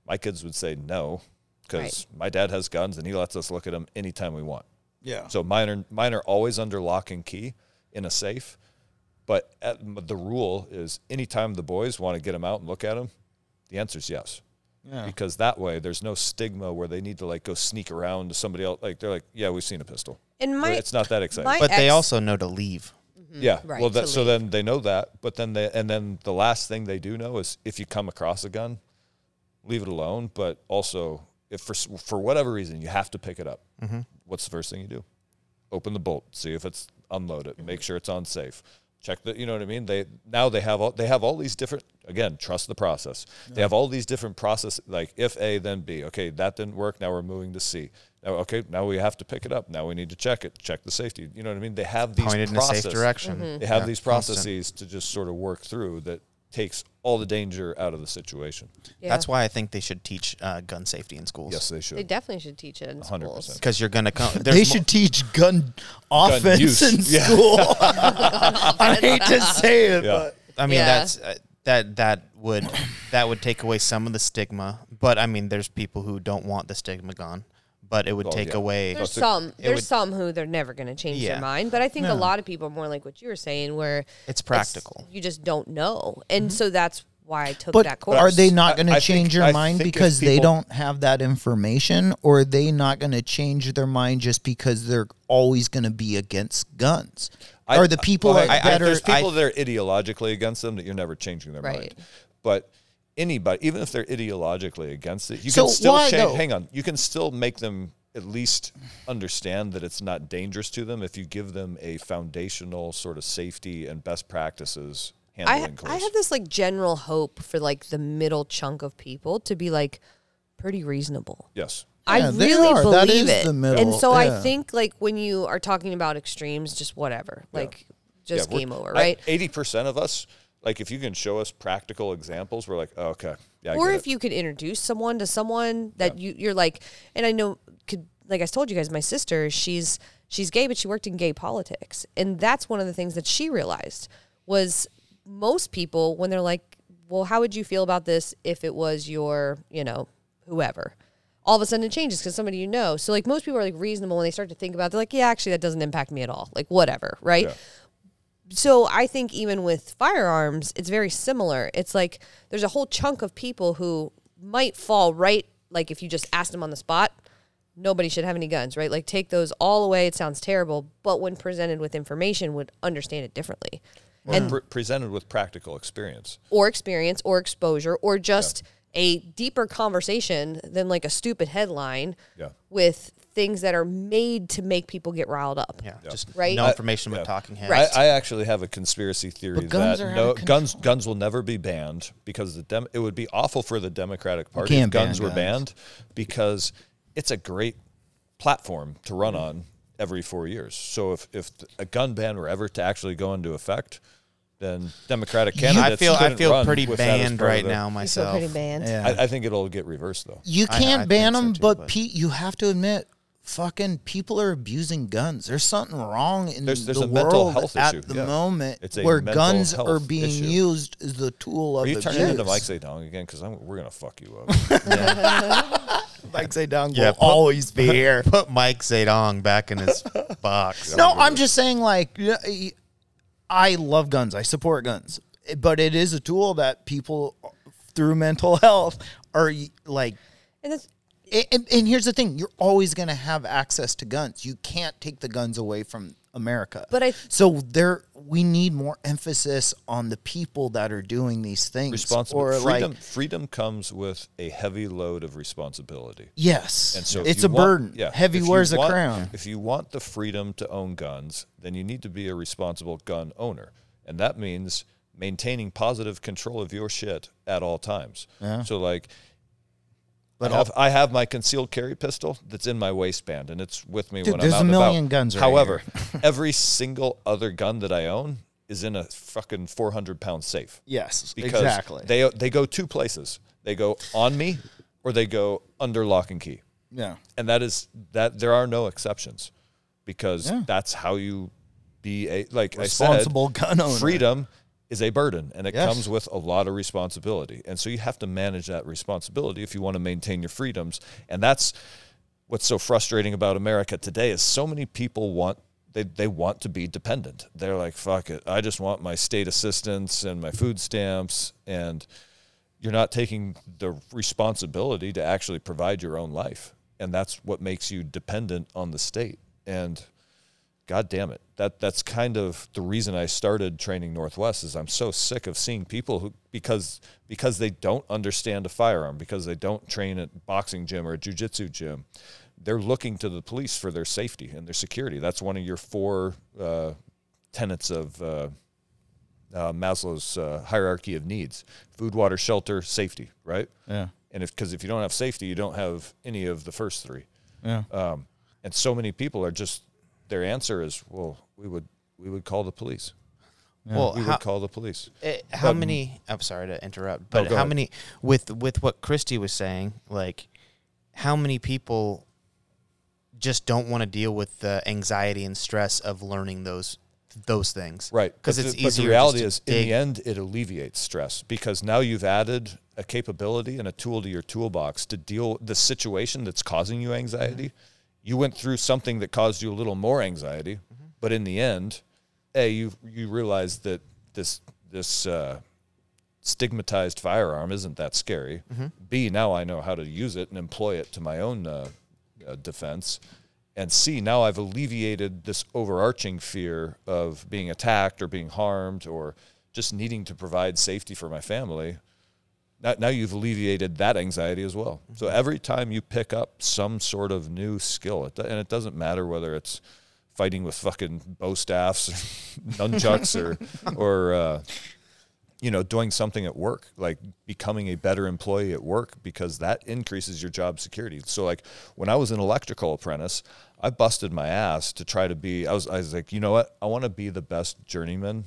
My kids would say no because my dad has guns and he lets us look at them anytime we want. yeah. So mine are mine are always under lock and key in a safe. But at, the rule is anytime the boys want to get them out and look at them, the answer is yes. Yeah. Because that way there's no stigma where they need to like go sneak around to somebody else. Like they're like, yeah, we've seen a pistol. And my it's not that exciting. my But they also know to leave. Mm-hmm. yeah. Right, well, that, so leave. then they know that. But then they and then the last thing they do know is if you come across a gun, leave it alone. But also, if for for whatever reason you have to pick it up, what's the first thing you do? Open the bolt, see if it's unloaded, make sure it's on safe. Check the, you know what I mean. They now they have all they have all these different. Again, trust the process. They have all these different process. Like if A, then B. Okay, that didn't work. Now we're moving to C. Now, okay, now we have to pick it up. Now we need to check it. Check the safety. You know what I mean. They have these Pointed in a safe direction. Mm-hmm. They have Yeah, these constant. processes to just sort of work through that takes all the danger out of the situation. Yeah. That's why I think they should teach uh, gun safety in schools. Yes, they should. they definitely should teach it in 100. schools. because you're gonna come. They there's mo- should teach gun offense use. in Yeah. school. I hate to say it, Yeah. but I mean, Yeah. that's uh, that that would that would take away some of the stigma. But I mean, there's people who don't want the stigma gone. But it would Well, take yeah. away. There's That's a- some there's would- some who they're never going to change Yeah. their mind, but I think No. a lot of people are more like what you were saying, where It's practical. you just don't know, and mm-hmm. so that's why I took But that course. are they not going I to think- change your I mind think if because they people- don't have that information, or are they not going to change their mind just because they're always going to be against guns? I- Are the people well, that I- I- are there's people that are ideologically against them that you're never changing their Right. mind. But anybody, even if they're ideologically against it, you So can still why, change. though? Hang on, you can still make them at least understand that it's not dangerous to them if you give them a foundational sort of safety and best practices I, handling course. I have this like general hope for like the middle chunk of people to be like pretty reasonable. yes. I Yeah, they really are. believe That is it. the middle, and so I think like when you are talking about extremes, just whatever. Like just we're- game over, I- right? 80% of us, like if you can show us practical examples, we're like, oh, okay. Yeah, I or if it. you could introduce someone to someone that you you're like and I know could like I told you guys my sister she's she's gay but she worked in gay politics. And that's one of the things that she realized was most people when they're like well how would you feel about this if it was your you know whoever? All of a sudden it changes because somebody you know. So like most people are like reasonable when they start to think about it, they're like yeah actually that doesn't impact me at all. Like whatever right? Yeah. So I think even with firearms, it's very similar. It's like there's a whole chunk of people who might fall right, like if you just asked them on the spot, nobody should have any guns, right? Like take those all away. It sounds terrible, but when presented with information, would understand it differently, Or pre- presented with practical experience. or experience, or exposure, or just a deeper conversation than like a stupid headline Yeah. with things that are made to make people get riled up. Yeah, just Right? no I- information but yeah. talking heads. Right. I, I actually have a conspiracy theory But guns that are out no of guns guns will never be banned because the dem- it would be awful for the Democratic Party if can't ban guns were guns. banned because it's a great platform to run on every four years. So if if a gun ban were ever to actually go into effect, then Democratic candidates I feel I couldn't feel run pretty with that as banned part of right the- now You feel myself. pretty banned. Yeah. I, I think it'll get reversed though. You I- I can't think ban so them, too, but, but- Pete, you have to admit, fucking people are abusing guns. There's something wrong in There's- there's the a mental world health at issue, the yeah. moment It's a where guns are being issue. used as the tool of Are you abuse. turning into Mike Zedong again? Because we're gonna fuck you up. Mike Zedong Yeah, will put- always be here. Put Mike Zedong back in his box. No, I'm just saying, like, I love guns. I support guns, but it is a tool that people through mental health are like. And that's And, and here's the thing: you're always going to have access to guns. You can't take the guns away from America. But I- so there, we need more emphasis on the people that are doing these things. Responsible or freedom. like, freedom comes with a heavy load of responsibility. yes, And so it's a want- burden. Yeah, Heavy if you wears a want- crown. If you want the freedom to own guns, then you need to be a responsible gun owner, and that means maintaining positive control of your shit at all times. So like. But I have, I have my concealed carry pistol that's in my waistband, and it's with me Dude, when I'm out a and about. million guns right However, every single other gun that I own is in a fucking 400 pound safe Yes, because exactly. they they go two places. They go on me or they go under lock and key. yeah. And that is that there are no exceptions because Yeah. that's how you be a like Responsible I said, gun owner. Freedom is a burden and it Yes. comes with a lot of responsibility. And so you have to manage that responsibility if you want to maintain your freedoms. And that's what's so frustrating about America today is so many people want they, they want to be dependent. They're like, fuck it. I just want my state assistance and my food stamps and you're not taking the responsibility to actually provide your own life. And that's what makes you dependent on the state. And God damn it. That that's kind of the reason I started training Northwest is I'm so sick of seeing people who because because they don't understand a firearm, because they don't train at boxing gym or a jujitsu gym, they're looking to the police for their safety and their security. That's one of your four uh, tenets of uh, uh, Maslow's uh, hierarchy of needs: food, water, shelter, safety. Right? Yeah. And if because if you don't have safety, you don't have any of the first three. Yeah. Um, and so many people are just their answer is, well, we would we would call the police. Well, we how, would call the police. eh, how But- many? I'm sorry to interrupt, but go how ahead. many with with what Christy was saying? Like, how many people just don't want to deal with the anxiety and stress of learning those those things? Right. Because it's the, but easier. the reality just is, to in the end, it alleviates stress because now you've added a capability and a tool to your toolbox to deal the situation that's causing you anxiety. You went through something that caused you a little more anxiety, but in the end, a you you realize that this this uh, stigmatized firearm isn't that scary. B, now I know how to use it and employ it to my own uh, uh, defense. And C, now I've alleviated this overarching fear of being attacked or being harmed or just needing to provide safety for my family. Now, now you've alleviated that anxiety as well. So every time you pick up some sort of new skill, it, and it doesn't matter whether it's fighting with fucking bow staffs, nunchucks, or or uh, you know doing something at work, like becoming a better employee at work, because that increases your job security. So like when I was an electrical apprentice, I busted my ass to try to be. I was I was like, you know what? I want to be the best journeyman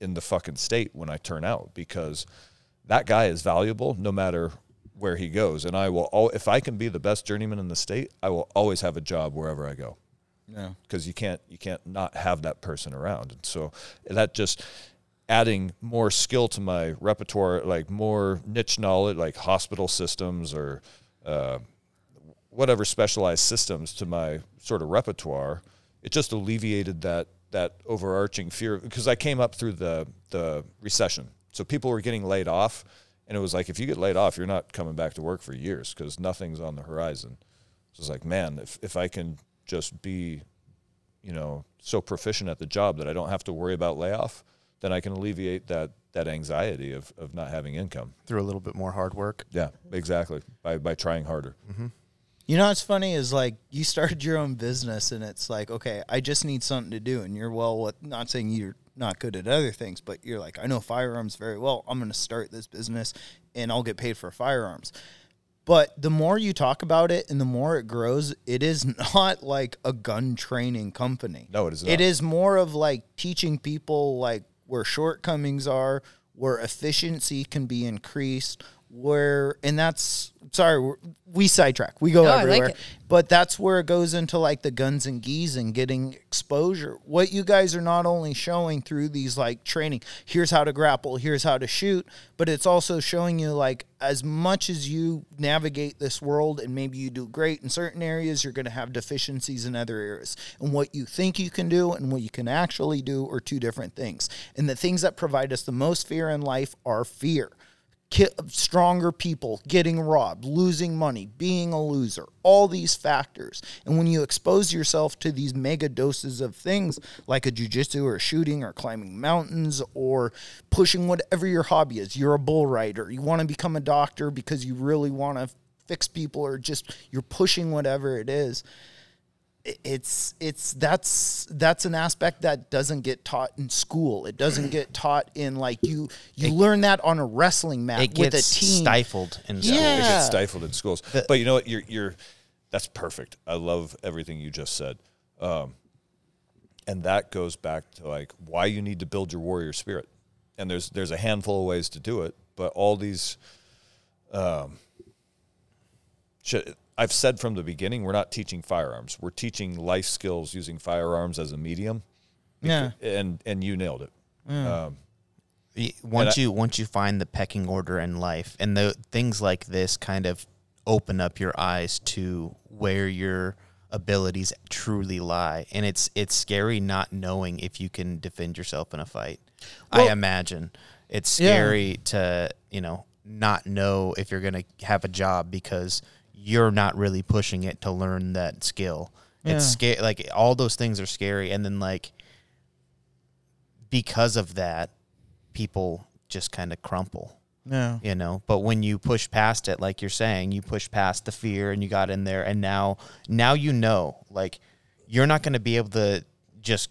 in the fucking state when I turn out because that guy is valuable no matter where he goes. And I will, al- if I can be the best journeyman in the state, I will always have a job wherever I go Yeah. because you can't, you can't not have that person around. And so that just adding more skill to my repertoire, like more niche knowledge, like hospital systems or, uh, whatever specialized systems to my sort of repertoire, it just alleviated that that overarching fear because I came up through the the recession. So people were getting laid off and it was like if you get laid off, you're not coming back to work for years because nothing's on the horizon. So it's like, man, if if I can just be, you know, so proficient at the job that I don't have to worry about layoff, then I can alleviate that that anxiety of, of not having income. through a little bit more hard work. Yeah, exactly. By by trying harder. Mm-hmm. You know what's funny is like you started your own business and it's like, okay, I just need something to do. And you're well, what, not saying you're not good at other things, but you're like, I know firearms very well. I'm going to start this business and I'll get paid for firearms. But the more you talk about it and the more it grows, it is not like a gun training company. No, it is not. It is more of like teaching people like where shortcomings are, where efficiency can be increased, where and that's sorry, we're, sidetrack. We go No, like everywhere. it. But that's where it goes into like the guns and geese and getting exposure. What you guys are not only showing through these like training, here's how to grapple, here's how to shoot, but it's also showing you like as much as you navigate this world and maybe you do great in certain areas, you're going to have deficiencies in other areas. And what you think you can do and what you can actually do are two different things. And the things that provide us the most fear in life are fear stronger people getting robbed, losing money, being a loser, all these factors. And when you expose yourself to these mega doses of things like a jujitsu or shooting or climbing mountains or pushing whatever your hobby is, you're a bull rider, you want to become a doctor because you really want to fix people or just you're pushing whatever it is it's it's that's that's an aspect that doesn't get taught in school. It doesn't get taught in like you you learn that on a wrestling mat It with gets a team. stifled in school. It Yeah. gets stifled in schools. but you know what? You're you're that's perfect. I love everything you just said. Um, and that goes back to like why you need to build your warrior spirit. And there's there's a handful of ways to do it, but all these um shit, I've said from the beginning, we're not teaching firearms. We're teaching life skills using firearms as a medium. Yeah. And and you nailed it. Um, Y- once I- you once you find the pecking order in life and the things like this kind of open up your eyes to where your abilities truly lie and it's it's scary not knowing if you can defend yourself in a fight i imagine it's Yeah. scary to you know not know if you're going to have a job because you're not really pushing it to learn that skill. It's scary like all those things are scary and then like because of that people just kind of crumple Yeah. you know? But when you push past it like you're saying you push past the fear and you got in there and now now you know like you're not going to be able to just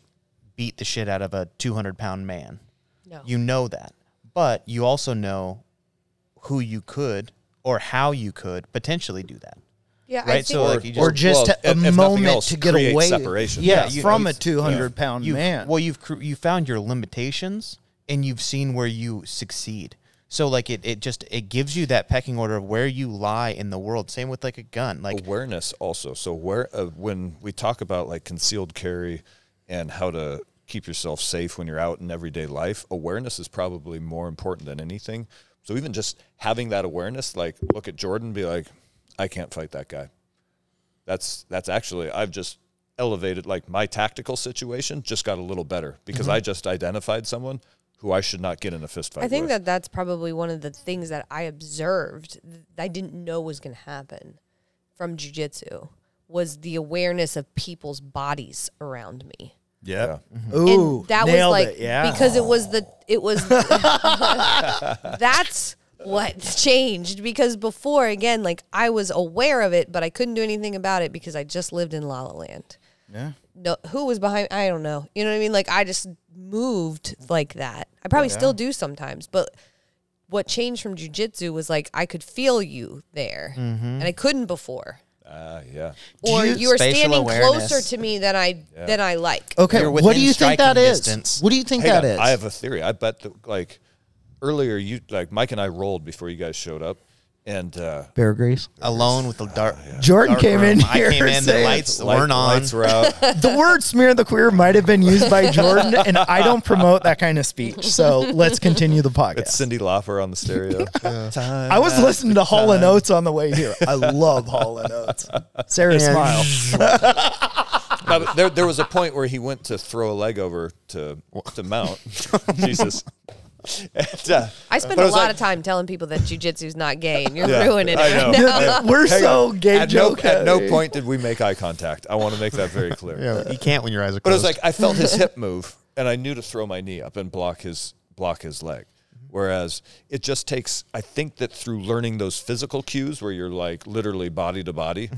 beat the shit out of a 200 pound man. No. you know that. But you also know who you could or how you could potentially do that yeah, I right, think so, like, you Or just- just well, a if- if moment else, to get away. separation. Yeah, Yeah, you- from a you've- 200 pound you've, man. Well, you've cr- you found your limitations and you've seen where you succeed. So like it, it just it gives you that pecking order of where you lie in the world. Same with like a gun. Like awareness also so where uh, when we talk about like concealed carry and how to keep yourself safe when you're out in everyday life awareness is probably more important than anything so even just having that awareness like look at jordan be like i can't fight that guy that's that's actually i've just elevated like my tactical situation just got a little better because mm-hmm. i just identified someone who I should not get in a fist fight. I think with. that that's probably one of the things that I observed that I didn't know was going to happen from jujitsu was the awareness of people's bodies around me. Yeah. Mm-hmm. Ooh, and that was nailed like it. Yeah. because it was the it was that's what changed because before again like I was aware of it but I couldn't do anything about it because I just lived in La La Land. yeah. No, who was behind? I don't know. You know what I mean? Like I just moved like that. I probably still do sometimes, but what changed from jujitsu was like I could feel you there, and I couldn't before. Ah, yeah. Or you- you, were standing awareness. closer to me than I than I like. Okay. You're What do you think that striking is? distance. What do you think Hang that on, is? I have a theory. I bet that like earlier you like Mike and I rolled before you guys showed up, and uh, Bear Grease. Alone with the dark. Jordan dark came room. in I here came in. The saying- lights light- weren't on. Lights were out. the word smear the queer might have been used by Jordan, and I don't promote that kind of speech. So let's continue the podcast. it's Cyndi Lauper on the stereo. Time I was listening to Hall and Oates on the way here. I love Hall and Oates. Sara smile. No, but there, there was a point where he went to throw a leg over to to mount. Jesus. And, uh, I spend but a lot like- of time telling people that jujitsu's not gay, and you're Yeah, ruining it I right know. now. We're Hang so on. gay At no, at no point did we make eye contact. I want to make that very clear. Yeah, you can't when your eyes are But it was like I felt his hip move, and I knew to throw my knee up and block his block his leg. Whereas it just takes, I think that through learning those physical cues, where you're like literally body to body,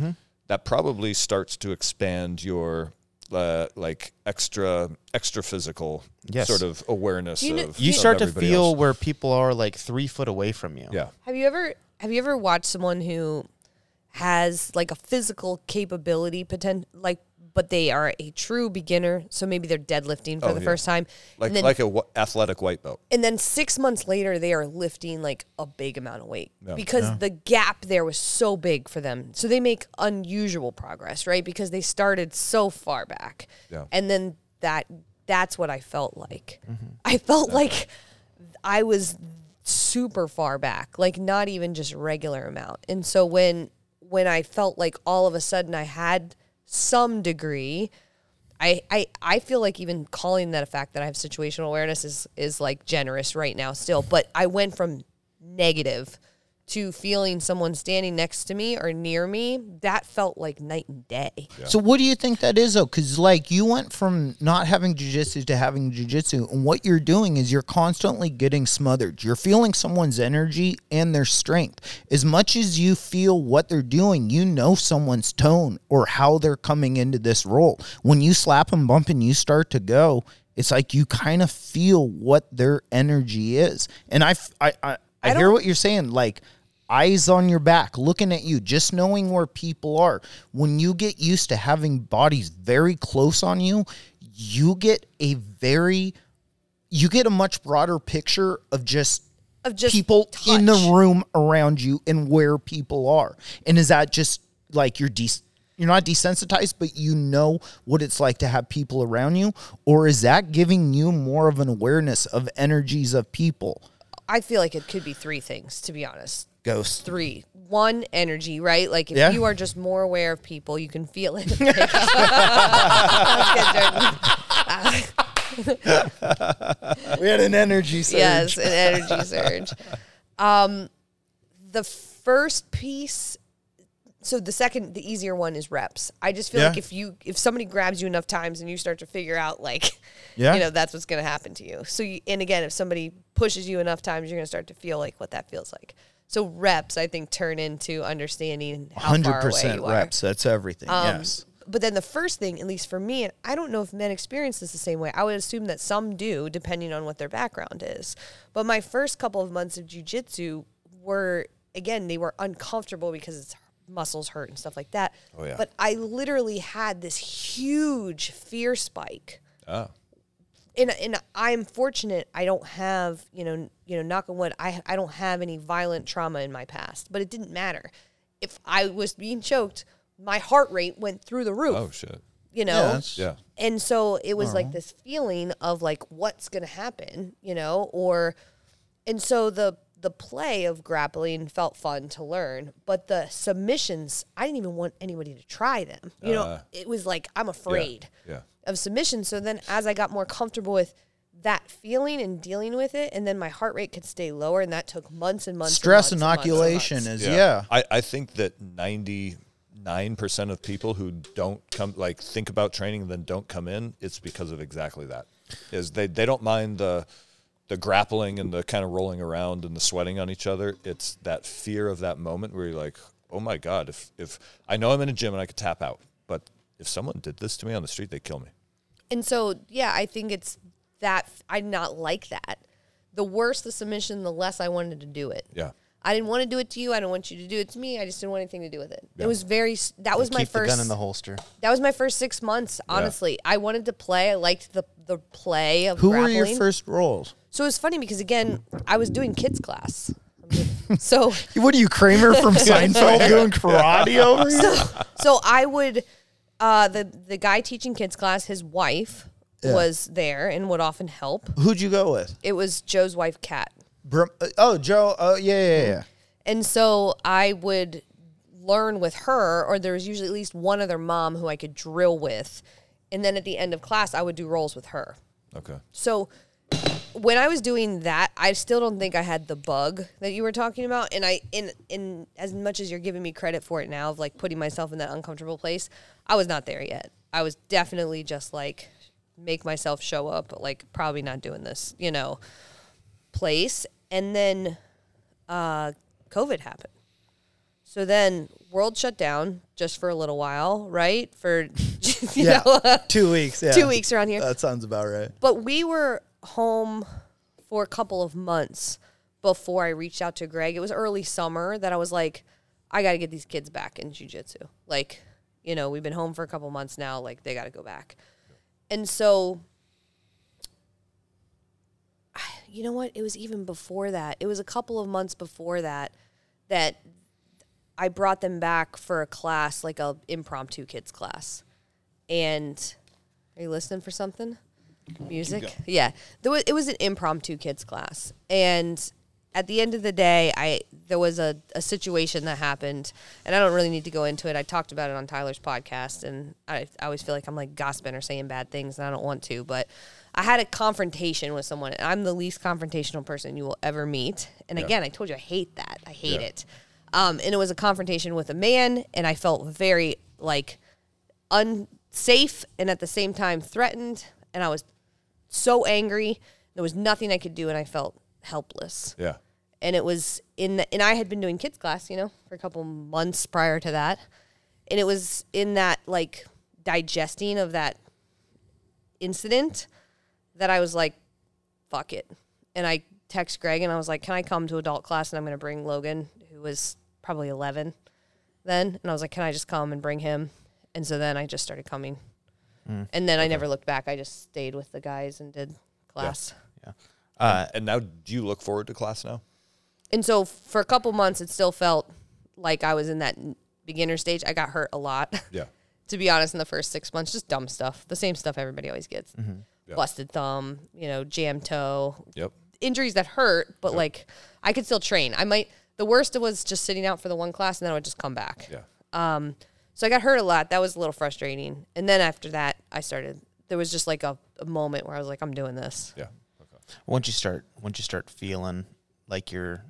that probably starts to expand your uh, like extra extra physical Yes. sort of awareness You kn- of you of start to feel else. where people are like three foot away from you. yeah Have you ever have you ever watched someone who has like a physical capability potent like but they are a true beginner, so maybe they're deadlifting for Oh, the yeah. first time. like and then like a athletic white belt. and then 6 months later they are lifting like a big amount of weight Yeah. because the gap there was so big for them. So they make unusual progress, right? Because they started so far back. Yeah. And then that that's what I felt like. Mm-hmm. I felt like I was super far back, like not even just regular amount. And so when when I felt like all of a sudden I had some degree, I, I I feel like even calling that a fact that I have situational awareness is is like generous right now still. But I went from negative to feeling someone standing next to me or near me. That felt like night and day. So what do you think that is though? Because like you went from not having jujitsu to having jujitsu, and what you're doing is you're constantly getting smothered. You're feeling someone's energy and their strength. As much as you feel what they're doing, you know someone's tone or how they're coming into this role. When you slap and bump and you start to go, it's like you kind of feel what their energy is. And I, hear don't- what you're saying. Like eyes on your back, looking at you, just knowing where people are. When you get used to having bodies very close on you, you get a very you get a much broader picture of just Of just people in the room around you and where people are. And is that just like you're de- you're not desensitized, but you know what it's like to have people around you? Or is that giving you more of an awareness of energies of people? I feel like it could be three things, to be honest. Ghost. Three. One, energy, right? Like if Yeah. you are just more aware of people, you can feel it. That's good, Jordan. We had an energy surge. yes, an energy surge. Um, the first piece. So the second, the easier one is reps. I just feel Yeah. like if you if somebody grabs you enough times and you start to figure out like, Yeah. you know, that's what's going to happen to you. So you, and again, if somebody pushes you enough times, you're going to start to feel like what that feels like. So reps, I think, turn into understanding how Hundred far away percent you are. reps. That's everything. Um, yes. But then the first thing, at least for me, and I don't know if men experience this the same way. I would assume that some do, depending on what their background is. But my first couple of months of jujitsu were, again, they were uncomfortable because it's muscles hurt and stuff like that. Oh, yeah. But I literally had this huge fear spike Oh. And and I'm fortunate. I don't have you know you know knock on wood. I I don't have any violent trauma in my past, but it didn't matter. If I was being choked, my heart rate went through the roof. Oh shit. You know. that's- Yeah. And so it was like this feeling of like what's going to happen, you know, or and so the the play of grappling felt fun to learn, but the submissions, I didn't even want anybody to try them. You know, Uh, it was like I'm afraid Yeah. of submission. So then as I got more comfortable with that feeling and dealing with it, and then my heart rate could stay lower, and that took months and months. and Stress months and months and inoculation months. is yeah. I, I think that 99% of people who don't come, like, think about training and then don't come in, it's because of exactly that. Is they, they don't mind the, the grappling and the kind of rolling around and the sweating on each other. It's that fear of that moment where you're like, oh my God, if, if I know I'm in a gym and I could tap out, but if someone did this to me on the street, they'd kill me. And so, yeah, I think it's that I did not like that. The worse the submission, the less I wanted to do it. Yeah. I didn't want to do it to you. I don't want you to do it to me. I just didn't want anything to do with it. It was very. That was my Keep first. the gun in the holster. that was my first six months. Honestly, I wanted to play. I liked the the play of Who were your first roles? So it was funny because again, I was doing kids class. so What are you, Kramer from Seinfeld, doing karate over here? so I would uh the the guy teaching kids class, his wife was there and would often help. Who'd you go with? It was Joe's wife, Kat. Brum- uh, oh, Joe. Oh, yeah, yeah, yeah. And so I would learn with her, or there was usually at least one other mom who I could drill with. And then at the end of class, I would do rolls with her. Okay. So when I was doing that, I still don't think I had the bug that you were talking about. And I, in in as much as you're giving me credit for it now, of like putting myself in that uncomfortable place, I was not there yet. I was definitely just like make myself show up, like probably not doing this, you know, place. And then uh, COVID happened. So then world shut down just for a little while, right? For you Yeah. know, Two weeks. Yeah. two weeks around here. That sounds about right. But we were home for a couple of months before I reached out to Greg. It was early summer that I was like, I got to get these kids back in jujitsu. Like, you know, we've been home for a couple months now. Like, they got to go back. And so, you know what? It was even before that. It was a couple of months before that that I brought them back for a class, like a impromptu kids class. And are you listening for something? Music? Yeah. There was, it was an impromptu kids class. And at the end of the day, I there was a, a situation that happened, and I don't really need to go into it. I talked about it on Tyler's podcast, and I, I always feel like I'm like gossiping or saying bad things, and I don't want to. But I had a confrontation with someone. and I'm the least confrontational person you will ever meet. And again, I told you I hate that. I hate Yeah. it. Um, and it was a confrontation with a man, and I felt very like unsafe and at the same time threatened. And I was so angry. There was nothing I could do, and I felt helpless. Yeah. And it was in, the, and I had been doing kids class, you know, for a couple months prior to that, and it was in that like digesting of that incident that I was like, fuck it. And I text Greg and I was like, can I come to adult class and I'm going to bring Logan, who was probably 11 then. And I was like, can I just come and bring him? And so then I just started coming. And then I never looked back. I just stayed with the guys and did class. Yeah. Uh, And now, do you look forward to class now? And so for a couple months, it still felt like I was in that beginner stage. I got hurt a lot. Yeah. to be honest, in the first six months, just dumb stuff, the same stuff everybody always gets. Yeah. Busted thumb, you know, jam toe, Yep. injuries that hurt, but like I could still train. I might. The worst was just sitting out for the one class, and then I would just come back. Yeah. Um, so I got hurt a lot. That was a little frustrating. And then after that, I started. There was just like a, a moment where I was like, I'm doing this. Yeah. Okay. once you start once you start feeling like you're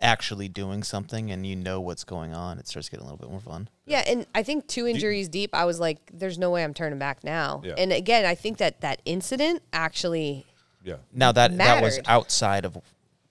actually doing something and you know what's going on, it starts getting a little bit more fun. Yeah, and I think two injuries deep, I was like, "There's no way I'm turning back now." Yeah. And again, I think that that incident actually Yeah. Now that that was outside of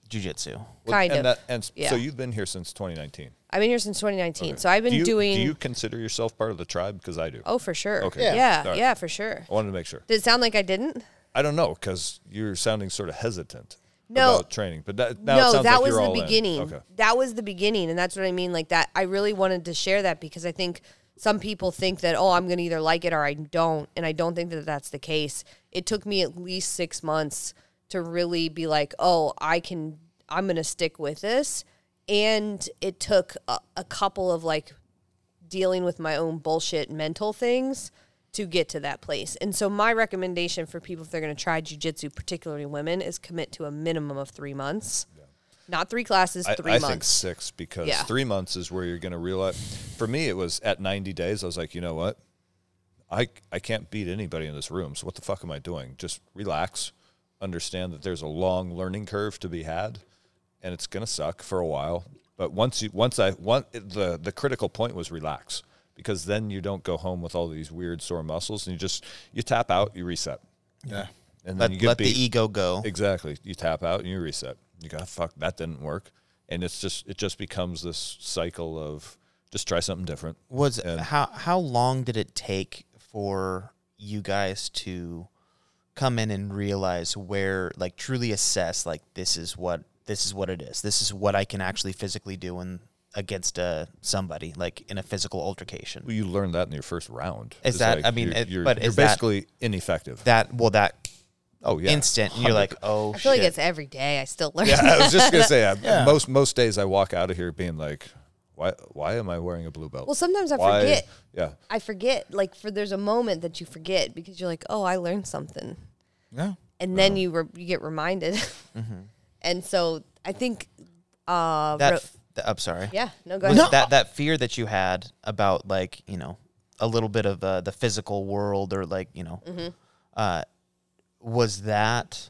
jujitsu. Well, Kind and of. That, and Yeah. so you've been here since 2019. I've been here since 2019, Okay. so I've been do you, doing. Do you consider yourself part of the tribe? Because I do. oh, for sure. Okay. Yeah, Yeah. yeah, for sure. I wanted to make sure. Did it sound like I didn't? I don't know because you're sounding sort of hesitant No. about training, but that, now it no, sounds that like was you're the beginning. Okay. That was the beginning, and that's what I mean. Like that, I really wanted to share that because I think some people think that oh, I'm going to either like it or I don't, and I don't think that that's the case. It took me at least six months to really be like, oh, I can, I'm going to stick with this, and it took a, a couple of like dealing with my own bullshit mental things to get to that place. And so my recommendation for people if they're going to try jujitsu, particularly women, is commit to a minimum of three months. Not three classes, I, three I months. think six because Yeah. three months is where you're going to realize. For me, it was at 90 days. I was like, you know what? I I can't beat anybody in this room. So what the fuck am I doing? Just relax. understand that there's a long learning curve to be had, and it's gonna suck for a while. But once you once I one the the critical point was relax because then you don't go home with all these weird sore muscles and you just you tap out, you reset, Yeah. and then Let, you get let beat. the ego go. Exactly. You tap out and you reset. You go, fuck, that didn't work. And it's just it just becomes this cycle of just try something different. Was And- how how long did it take for you guys to come in and realize where like truly assess like this is what this is what it is. This is what I can actually physically do in against uh, somebody like in a physical altercation. Well, you learn that in your first round. Is It's that- I mean, you're, it- you're, but you're is that- basically ineffective. That well that oh yeah, instant and you're like, "Oh I feel shit." like it's every day. I still learn. yeah. I was just gonna say uh, Yeah. most most days I walk out of here being like, why why am I wearing a blue belt? Well, sometimes I Why- forget. Yeah, I forget. Like for there's a moment that you forget because you're like, oh, I learned something, Yeah. and then you re- you get reminded. And so I think, uh, that ro- th- I'm sorry. yeah, no, go ahead. that that fear that you had about like you know a little bit of uh, the physical world or like you know Mm-hmm. uh, was that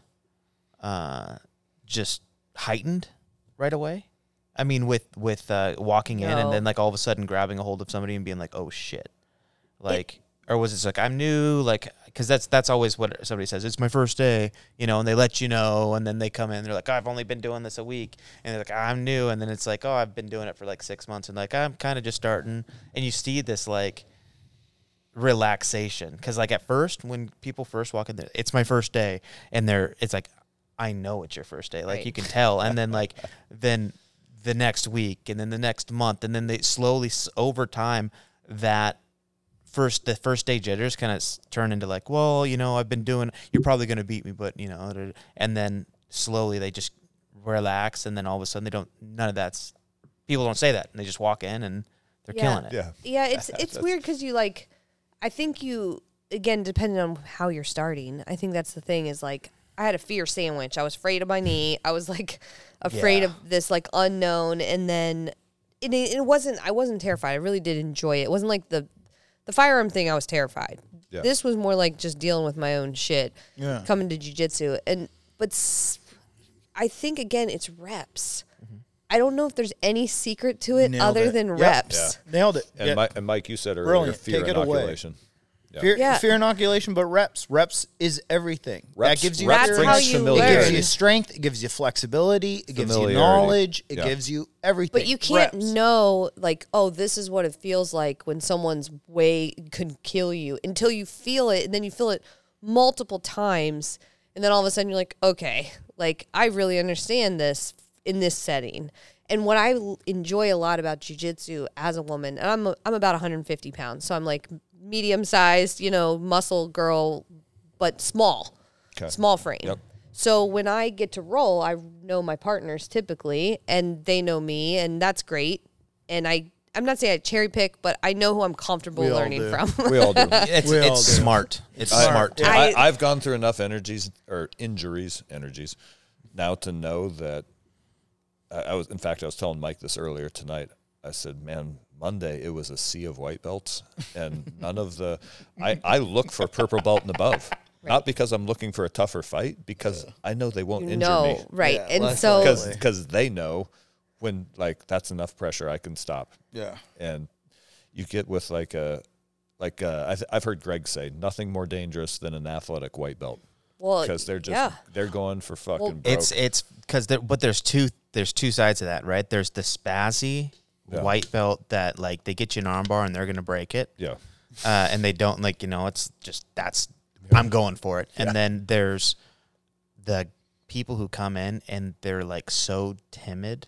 uh, just heightened right away i mean with with uh, walking in and then like all of a sudden grabbing a hold of somebody and being like oh shit like or was it like i'm new like because that's that's always what somebody says it's my first day you know and they let you know and then they come in and they're like oh, i've only been doing this a week and they're like i'm new and then it's like oh i've been doing it for like six months and like i'm kind of just starting and you see this like relaxation because like at first when people first walk in there it's my first day and they're it's like i know it's your first day like Right. you can tell and then like then the next week and then the next month and then they slowly over time that first the first day jitters kind of turn into like well you know i've been doing you're probably going to beat me but you know and then slowly they just relax and then all of a sudden they don't none of that's people don't say that and they just walk in and they're Yeah. killing it yeah. yeah, it's it's weird because you like, I think you again depending on how you're starting. I think that's the thing is like I had a fear sandwich. I was afraid of my knee. I was like afraid Yeah. of this like unknown, and then it, it wasn't. I wasn't terrified. I really did enjoy it. It wasn't like the the firearm thing. I was terrified. Yeah. This was more like just dealing with my own shit. Yeah. Coming to jujitsu and but s- I think again it's reps. Mm-hmm. I don't know if there's any secret to it Nailed other it. than Yep. reps. Nailed it. And, Yeah. Mike, and Mike, you said earlier Brilliant. fear Take it away. Inoculation. Yeah. Fear, Yeah. fear inoculation, but reps. Reps is everything. Reps- that gives you reps That's brings how you It gives you strength. It gives you flexibility. It gives you knowledge. It Yeah. gives you everything. But you can't Reps. know, like, oh, this is what it feels like when someone's way could kill you until you feel it, and then you feel it multiple times, and then all of a sudden you're like, okay, like I really understand this in this setting. And what I enjoy a lot about jujitsu as a woman, and I'm I'm about 150 pounds, so I'm like medium sized, you know, muscle girl, but small, Okay. small frame. Yep. So when I get to roll, I know my partners typically, and they know me, and that's great. And I, I'm not saying I cherry pick, but I know who I'm comfortable We learning from. We all do. It's We all it's do. smart. It's I- smart. too. I- I, I've gone through enough energies or injuries, energies, now to know that. I, I was, in fact, I was telling Mike this earlier tonight. I said, "Man, Monday it was a sea of white belts, and none of the. I, I look for purple belt and above, not because I'm looking for a tougher fight, because I know they won't injure no, me, right? Yeah, and so because because they know when like that's enough pressure, I can stop Yeah. and you get with like a like uh, I th- I've heard Greg say nothing more dangerous than an athletic white belt well, because they're just yeah. they're going for fucking Well- broke. It's it's because there, but there's two there's two sides to that, right? There's the spazzy Yeah. white belt that like they get you an armbar and they're gonna break it, yeah uh, and they don't like you know it's just that's I'm going for it. And then there's the people who come in and they're like so timid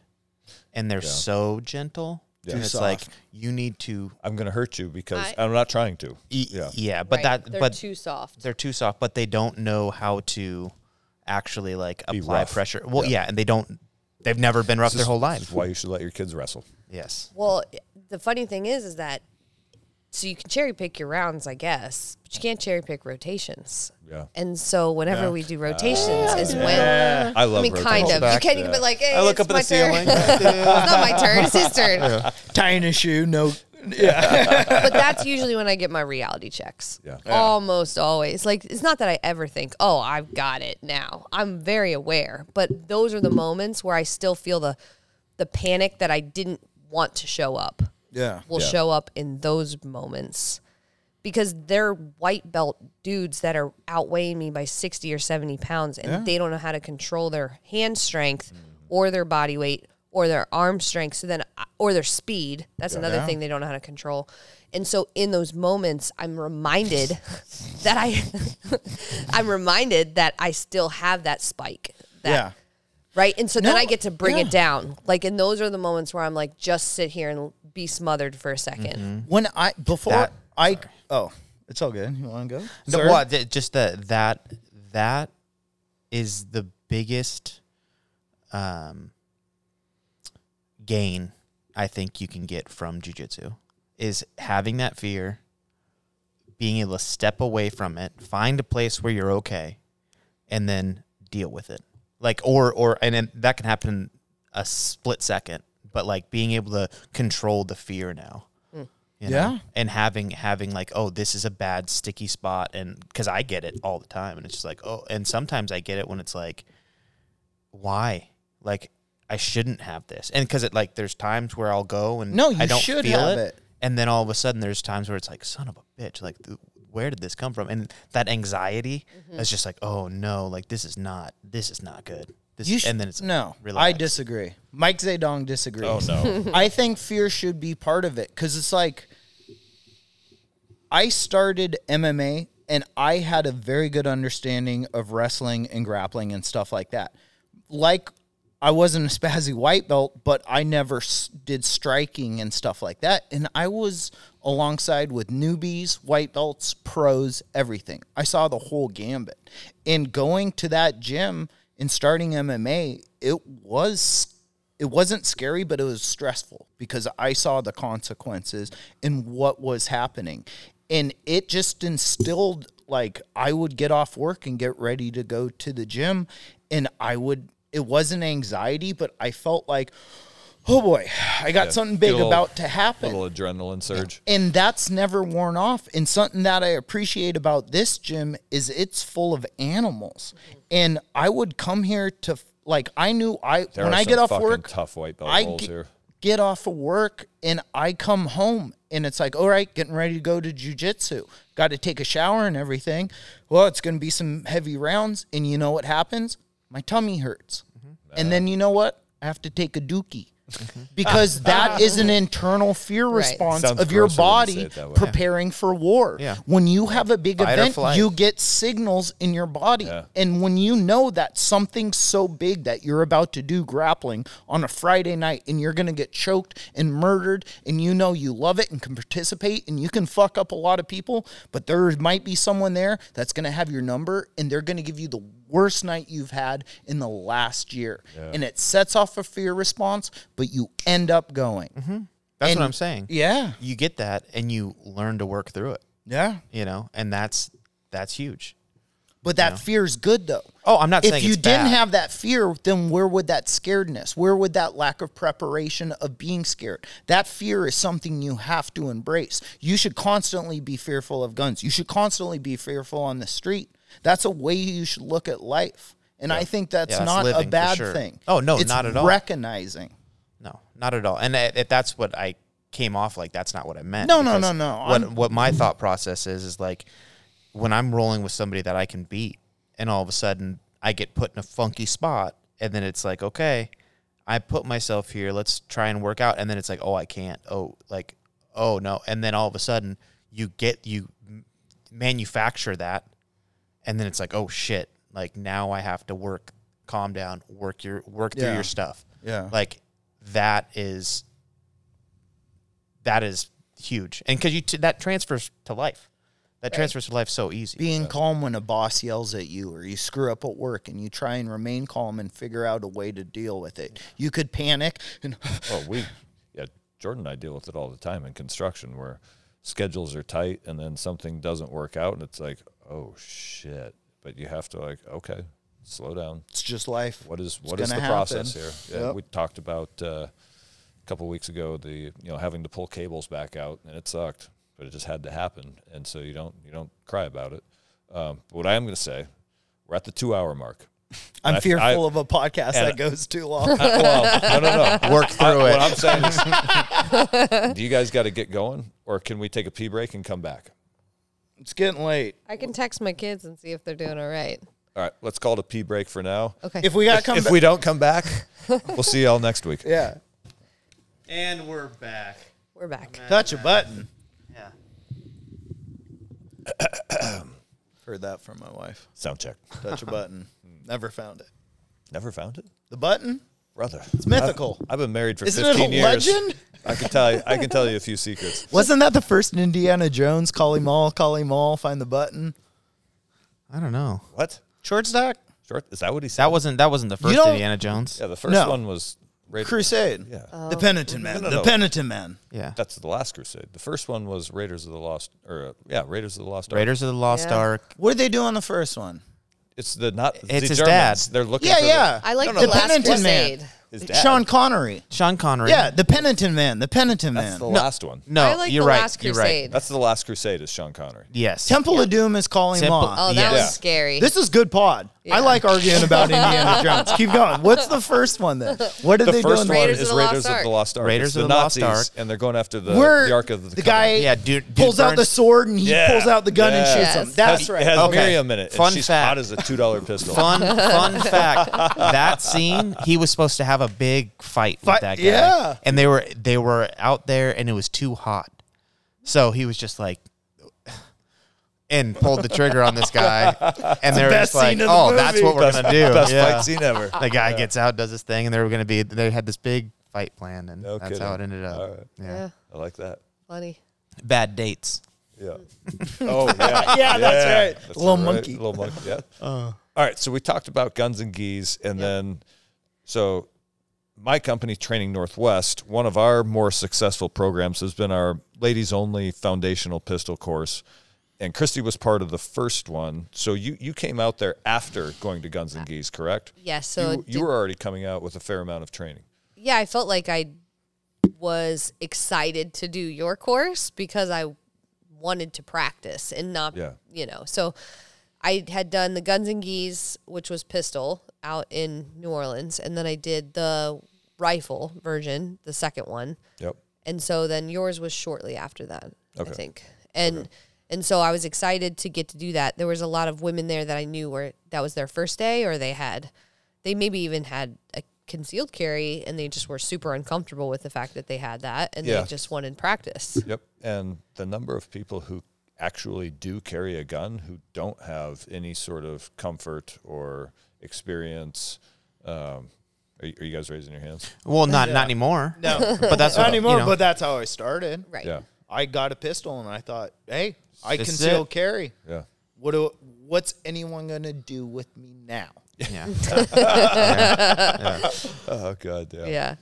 and they're Yeah. so gentle. Yeah. And Too it's like you need to I'm gonna hurt you because I- I'm not trying to e- yeah yeah, but right, that they're but too soft. they're too soft, but they don't know how to actually like Be apply rough. pressure. Well, Yeah. yeah. and they don't. They've never been rough This their whole this life. is why you should let your kids wrestle Yes. Well, the funny thing is, is that so you can cherry pick your rounds, I guess, but you can't cherry pick rotations. yeah And so whenever Yeah. we do rotations, is when I love I mean, rotating. kind of. back. You can't even be like, hey, I look it's up at my the turn. ceiling. it's not my turn. It's his turn. Tying a shoe, no Yeah. but that's usually when I get my reality checks. Yeah. Almost always. Like it's not that I ever think, "Oh, I've got it now." I'm very aware, but those are the moments where I still feel the the panic that I didn't want to show up. Yeah. Will Yeah. show up in those moments. Because they're white belt dudes that are outweighing me by 60 or 70 pounds and they don't know how to control their hand strength or their body weight or their arm strength. So then, uh, or their speed. That's another thing they don't know how to control. And so in those moments, I'm reminded that I, I'm reminded that I still have that spike. That, Yeah. Right. And so then I get to bring yeah. it down. Like, and those are the moments where I'm like, just sit here and be smothered for a 2nd When I before That- I oh, it's all good. You want to go? No, Sir? what? th- Just that that that is the biggest um, gain I think you can get from jujitsu is having that fear, being able to step away from it, find a place where you're okay, and then deal with it. Like or or and then that can happen a split second, but like being able to control the fear now. Mm. you know? Yeah. and having having like oh this is a bad sticky spot and because i get it all the time and it's just like oh and sometimes i get it when it's like why like i shouldn't have this and because it like there's times where i'll go and No, you i don't should feel have it, it. and then all of a sudden there's times where it's like son of a bitch like th- where did this come from and that anxiety mm-hmm. is just like oh no like this is not this is not good this You sh- and then it's no. I disagree. Mike Zedong disagrees. Oh no. I think fear should be part of it because it's like I started MMA and I had a very good understanding of wrestling and grappling and stuff like that. Like I wasn't a spazzy white belt, but I never s- did striking and stuff like that. And I was alongside with newbies, white belts, pros, everything. I saw the whole gambit. And going to that gym and starting MMA, it was it wasn't scary, but it was stressful because I saw the consequences and what was happening. And it just instilled like I would get off work and get ready to go to the gym and I would it wasn't anxiety, but I felt like, oh boy, I got something big little- about to happen. Little adrenaline surge. and that's never worn off. And something that i appreciate about this gym is it's full of animals. Mm-hmm. And i would come here to like i knew i There when i get off work tough white belt I holes ge- here. get off of work and i come home and it's like all right getting ready to go to jujitsu got to take a shower and everything. Well it's going to be some heavy rounds and you know what happens my tummy hurts Mm-hmm. and then you know what i have to take a dookie because that is an internal fear Right. response Sounds of your grosser when you say body it that way. preparing for war. Yeah. When you have a big Fight event, you get signals in your body. Yeah. And when you know that something so big that you're about to do grappling on a Friday night and you're going to get choked and murdered and you know you love it and can participate and you can fuck up a lot of people, but there might be someone there that's going to have your number and they're going to give you the worst night you've had in the last year. And it sets off a fear response, but you end up going. Mm-hmm. that's and- what i'm saying Yeah. you get that and you learn to work through it Yeah. you know and that's that's huge But that fear is good though. Oh, I'm not if saying if you didn't bad. have that fear, then where would that scaredness? Where would that lack of preparation of being scared? That fear is something you have to embrace. You should constantly be fearful of guns. You should constantly be fearful on the street. That's a way you should look at life. And I think that's, Yeah, that's not a living bad sure. thing. Oh, no, It's not at all. Recognizing. No, not at all. And that- if that's what I came off like, that's not what I meant. No, no, no, no. What I'm- what my thought process is is like when I'm rolling with somebody that I can beat, and all of a sudden I get put in a funky spot, and then it's like, okay, I put myself here. Let's try and work out, and then it's like, oh, I can't. Oh, like, oh no, and then all of a sudden you get you manufacture that, and then it's like, oh shit, like now I have to work, calm down, work your work through Yeah. your stuff. Yeah. like that is that is huge, and because you t- that transfers to life, that transfers to life so easy. Being calm when a boss yells at you or you screw up at work and you try and remain calm and figure out a way to deal with it. You could panic and Oh, we, yeah, Jordan and I deal with it all the time in construction where schedules are tight and then something doesn't work out and it's like, oh shit. But you have to like, okay, slow down. it's just life. What is what is the gonna process happen. here? Yeah, Yep. we talked about uh, a couple weeks ago the you know having to pull cables back out and it sucked, but it just had to happen, and so you don't you don't cry about it. Um, but what I am going to say, we're at the two hour mark. I'm I- fearful I- of a podcast that goes too long. I- well, no, no, no. Work through I- it. What I'm saying is, do you guys got to get going, or can we take a pee break and come back? It's getting late. I can text my kids and see if they're doing all right. All right, let's call it a pee break for now. Okay. If we got come if back, we don't come back, we'll see y'all next week. yeah, And we're back. We're back. touch a button. Yeah. Heard that from my wife. Sound check. Touch a button. Never found it. Never found it, The button? brother. It's mythical. I've been married for several years. Isn't it a 15 years. legend? I can tell you. I can tell you a few secrets. Wasn't that the first Indiana Jones? Call him all, call him all, find the button. I don't know. What? Short stack? Short? Is that what he said? That wasn't that wasn't the first don't- Indiana Jones. Yeah, the first No. one was Raiders. Crusade. Yeah, The Penitent Man. no, the no. Penitent Man. Yeah. that's the last Crusade. The first one was Raiders of the Lost, or uh, yeah, Raiders of the Lost Ark. Raiders of the Lost Yeah. Ark. What did they do on the first one? It's the not. It's the his Germans. dad. They're looking. Yeah, for yeah. I like No, no, the no. last Penitent Man. crusade. The, his dad. Sean Connery. Sean Connery. Yeah, the Penitent Man. The Penitent Man. That's Man. the last one. No, I like you're the right. last you're crusade. right. That's the last Crusade. Is Sean Connery. Yes. Temple of Doom is calling Temple- Ma. Oh, that Yeah. was scary. This is good pod. I like arguing about Indiana Jones. Keep going. What's the first one then? What did The they do? first in one Raiders is of the Lost Raiders of Ark. the Lost Ark. Raiders of the the Lost Nazis, Ark. and they're going after the, Where the Ark of the, the Covenant. guy Yeah, dude, dude pulls out the sword and he Yeah. pulls out the gun and shoots him. Yes. That's Has- right. It has Okay. Miriam in it. and Fun she's fact. hot as a two dollar pistol. Fun fun fact. That scene, he was supposed to have a big fight with Fight- that guy. yeah. And they were they were out there and it was too hot. So he was just like and pulled the trigger on this guy. And they were best just like, scene of the "Oh, that's movie." what we're Best, gonna do." best Yeah. fight scene ever. The guy gets out, does his thing, and they were gonna be. They had this big fight planned, and No that's how it kidding. ended up. All right. Yeah. yeah, I like that. funny. Bad dates. Yeah. Oh yeah. Yeah, that's right. That's Little right. monkey. Little monkey. Yeah. Uh. All right. So we talked about guns and geese, and then so my company, Training Northwest, one of our more successful programs has been our ladies only foundational pistol course. And Christy was part of the first one. So you, you came out there after going to Guns and Geese, correct? Yes. So you, you were already coming out with a fair amount of training. yeah, I felt like I was excited to do your course because I wanted to practice and not, Yeah. you know. So I had done the Guns and Geese, which was pistol, out in New Orleans, and then I did the rifle version, the second one, Yep. and so then yours was shortly after that, Okay. I think, and. And so I was excited to get to do that. There was a lot of women there that I knew were that was their first day, or they had, they maybe even had a concealed carry, and they just were super uncomfortable with the fact that they had that, and Yeah. they just wanted practice. Yep. And the number of people who actually do carry a gun who don't have any sort of comfort or experience. Um, are, you, are you guys raising your hands? Well, not not anymore. No, But that's not what, anymore. You know, But that's how I started. Right. Yeah. I got a pistol and I thought, hey, I This can still it. carry. Yeah. What do, what's anyone gonna do with me now? yeah. Oh God. Yeah. Yeah.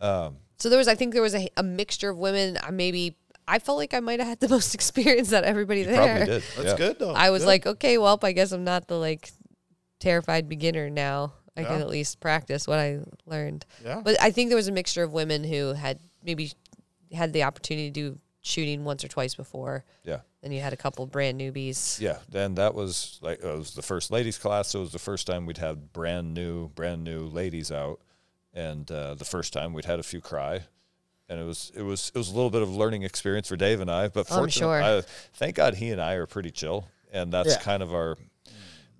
Um, So there was, I think there was a, a mixture of women. I Maybe I felt like I might have had the most experience out of everybody you there. probably did. That's yeah. good though. I was Good. like, okay, well, I guess I'm not the like terrified beginner now. I can Yeah. at least practice what I learned. Yeah. But I think there was a mixture of women who had maybe had the opportunity to do shooting once or twice before. Yeah. Then you had a couple brand newbies. Yeah. Then that was like it was the first ladies class. So it was the first time we'd had brand new, brand new ladies out, and uh, the first time we'd had a few cry. And it was it was it was a little bit of a learning experience for Dave and I, but Oh, fortunately, sure. I, thank God he and I are pretty chill, and that's Yeah. kind of our.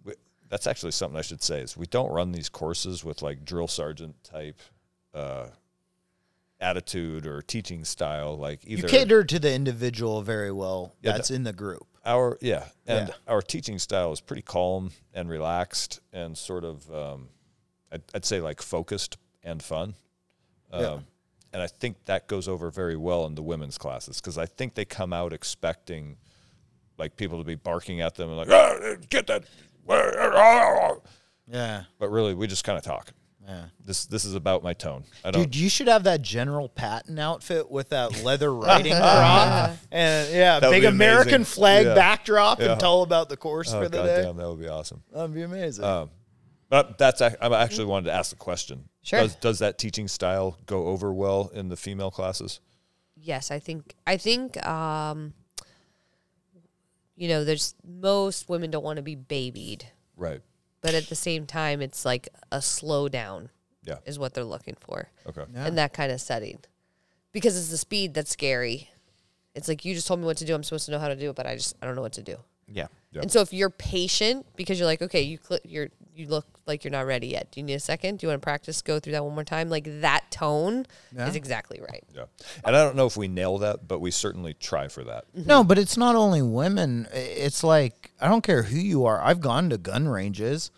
we- That's actually something I should say is we don't run these courses with like drill sergeant type uh, attitude or teaching style. Like either you cater to the individual very well. Yeah, that's in the group. our yeah, and Yeah. our teaching style is pretty calm and relaxed and sort of um, I'd, I'd say like focused and fun. Um, Yeah. And I think that goes over very well in the women's classes because I think they come out expecting like people to be barking at them and like "Ah, get that, Yeah. but really we just kind of talk. Yeah. This this is about my tone. I don't. Dude, you should have that General Patton outfit with that leather riding crop and yeah, That big American amazing. flag Yeah. backdrop Yeah. and tell about the course oh for the day. goddamn, that would be awesome. That'd be amazing. Um, But that's ac- I actually wanted to ask the question. Sure. Does, does that teaching style go over well in the female classes? Yes, I think I think um you know, there's most women don't want to be babied, Right. but at the same time it's like a slow down Yeah. is what they're looking for. Okay. in that kind of setting. Because it's the speed that's scary. It's like you just told me what to do. I'm supposed to know how to do it, but I just I don't know what to do. Yeah. Yeah. And so if you're patient because you're like, okay, you cl- you're you look like you're not ready yet. Do you need a second? Do you want to practice? Go through that one more time. Like that tone Yeah. is exactly right. Yeah. And I don't know if we nail that, but we certainly try for that. Mm-hmm. No, but it's not only women. It's like I don't care who you are. I've gone to gun ranges,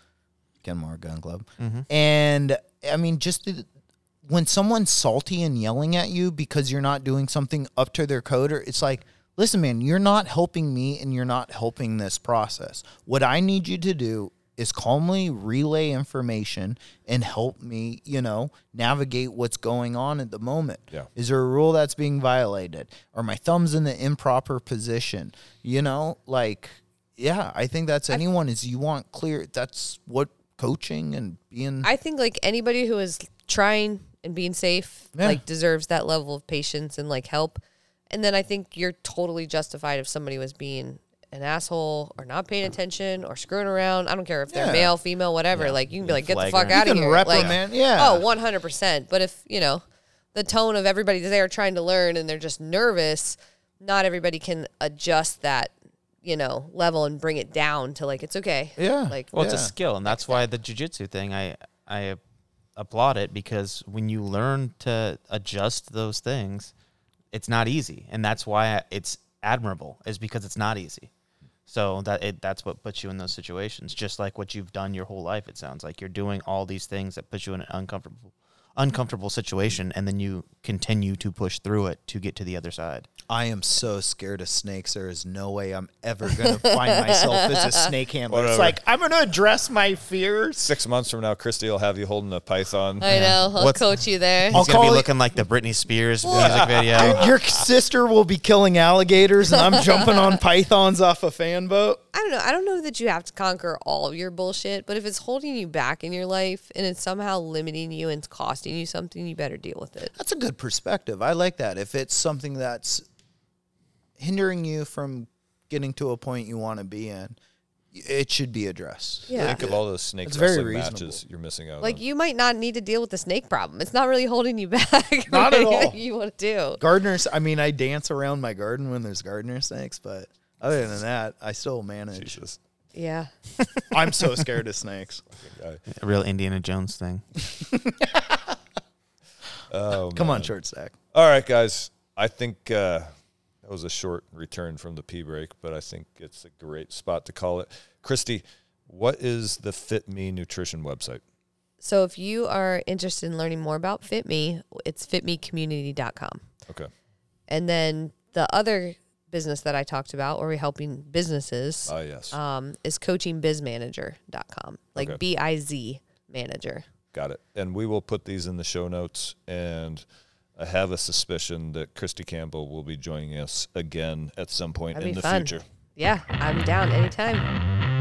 Kenmore Gun Club, mm-hmm. and I mean, just the, when someone's salty and yelling at you because you're not doing something up to their code, or it's like, listen, man, you're not helping me, and you're not helping this process. What I need you to do is calmly relay information and help me, you know, navigate what's going on at the moment. Yeah. Is there a rule that's being violated? Are my thumbs in the improper position? You know, like, yeah, I think that's anyone is you want clear. That's what coaching and being. I think like anybody who is trying and being safe Yeah. like deserves that level of patience and like help. And then I think you're totally justified if somebody was being an asshole or not paying attention or screwing around. I don't care if they're Yeah. male, female, whatever. Like you can be like, get the fuck out of here. reprimand, like, yeah. Oh, one hundred percent. But if you know the tone of everybody's there trying to learn and they're just nervous, not everybody can adjust that you know level and bring it down to like it's okay. Yeah. Like Well, it's a skill, and that's why the jujitsu thing I I applaud it because when you learn to adjust those things, it's not easy, and that's why it's admirable is because it's not easy. So that it that's what puts you in those situations, just like what you've done your whole life. It sounds like you're doing all these things that put you in an uncomfortable uncomfortable situation, and then you continue to push through it to get to the other side. I am so scared of snakes. There is no way I'm ever gonna find myself as a snake handler. It's like I'm gonna address my fears. Six months from now, Christy will have you holding a python. I know. I'll What's- coach you there. I'll He's gonna be it- looking like the Britney Spears music video. Your sister will be killing alligators, and I'm jumping on pythons off a fan boat. I don't know. I don't know that you have to conquer all of your bullshit, but if it's holding you back in your life and it's somehow limiting you and it's costing you something, you better deal with it. That's a good perspective. I like that. If it's something that's hindering you from getting to a point you want to be in, it should be addressed. Yeah. Think of all those snake It's very wrestling reasonable. matches you're missing out Like on. you might not need to deal with the snake problem. It's not really holding you back. Not at all. You want to do? Gardeners, I mean, I dance around my garden when there's gardener snakes, but other than that, I still manage. Jesus. Yeah. I'm so scared of snakes. A real Indiana Jones thing. Oh, Come man. on, short stack. All right, guys. I think uh, that was a short return from the pee break, but I think it's a great spot to call it. Christy, what is the Fit Me Nutrition website? So if you are interested in learning more about Fit Me, it's fitmecommunity.com. Okay. And then the other business that I talked about, where we're helping businesses, Ah, yes. um, is coachingbizmanager.com. Like Okay. B I Z manager. Got it. And we will put these in the show notes. And I have a suspicion that Christy Campbell will be joining us again at some point That'd in the fun. future. Yeah, I'm down anytime.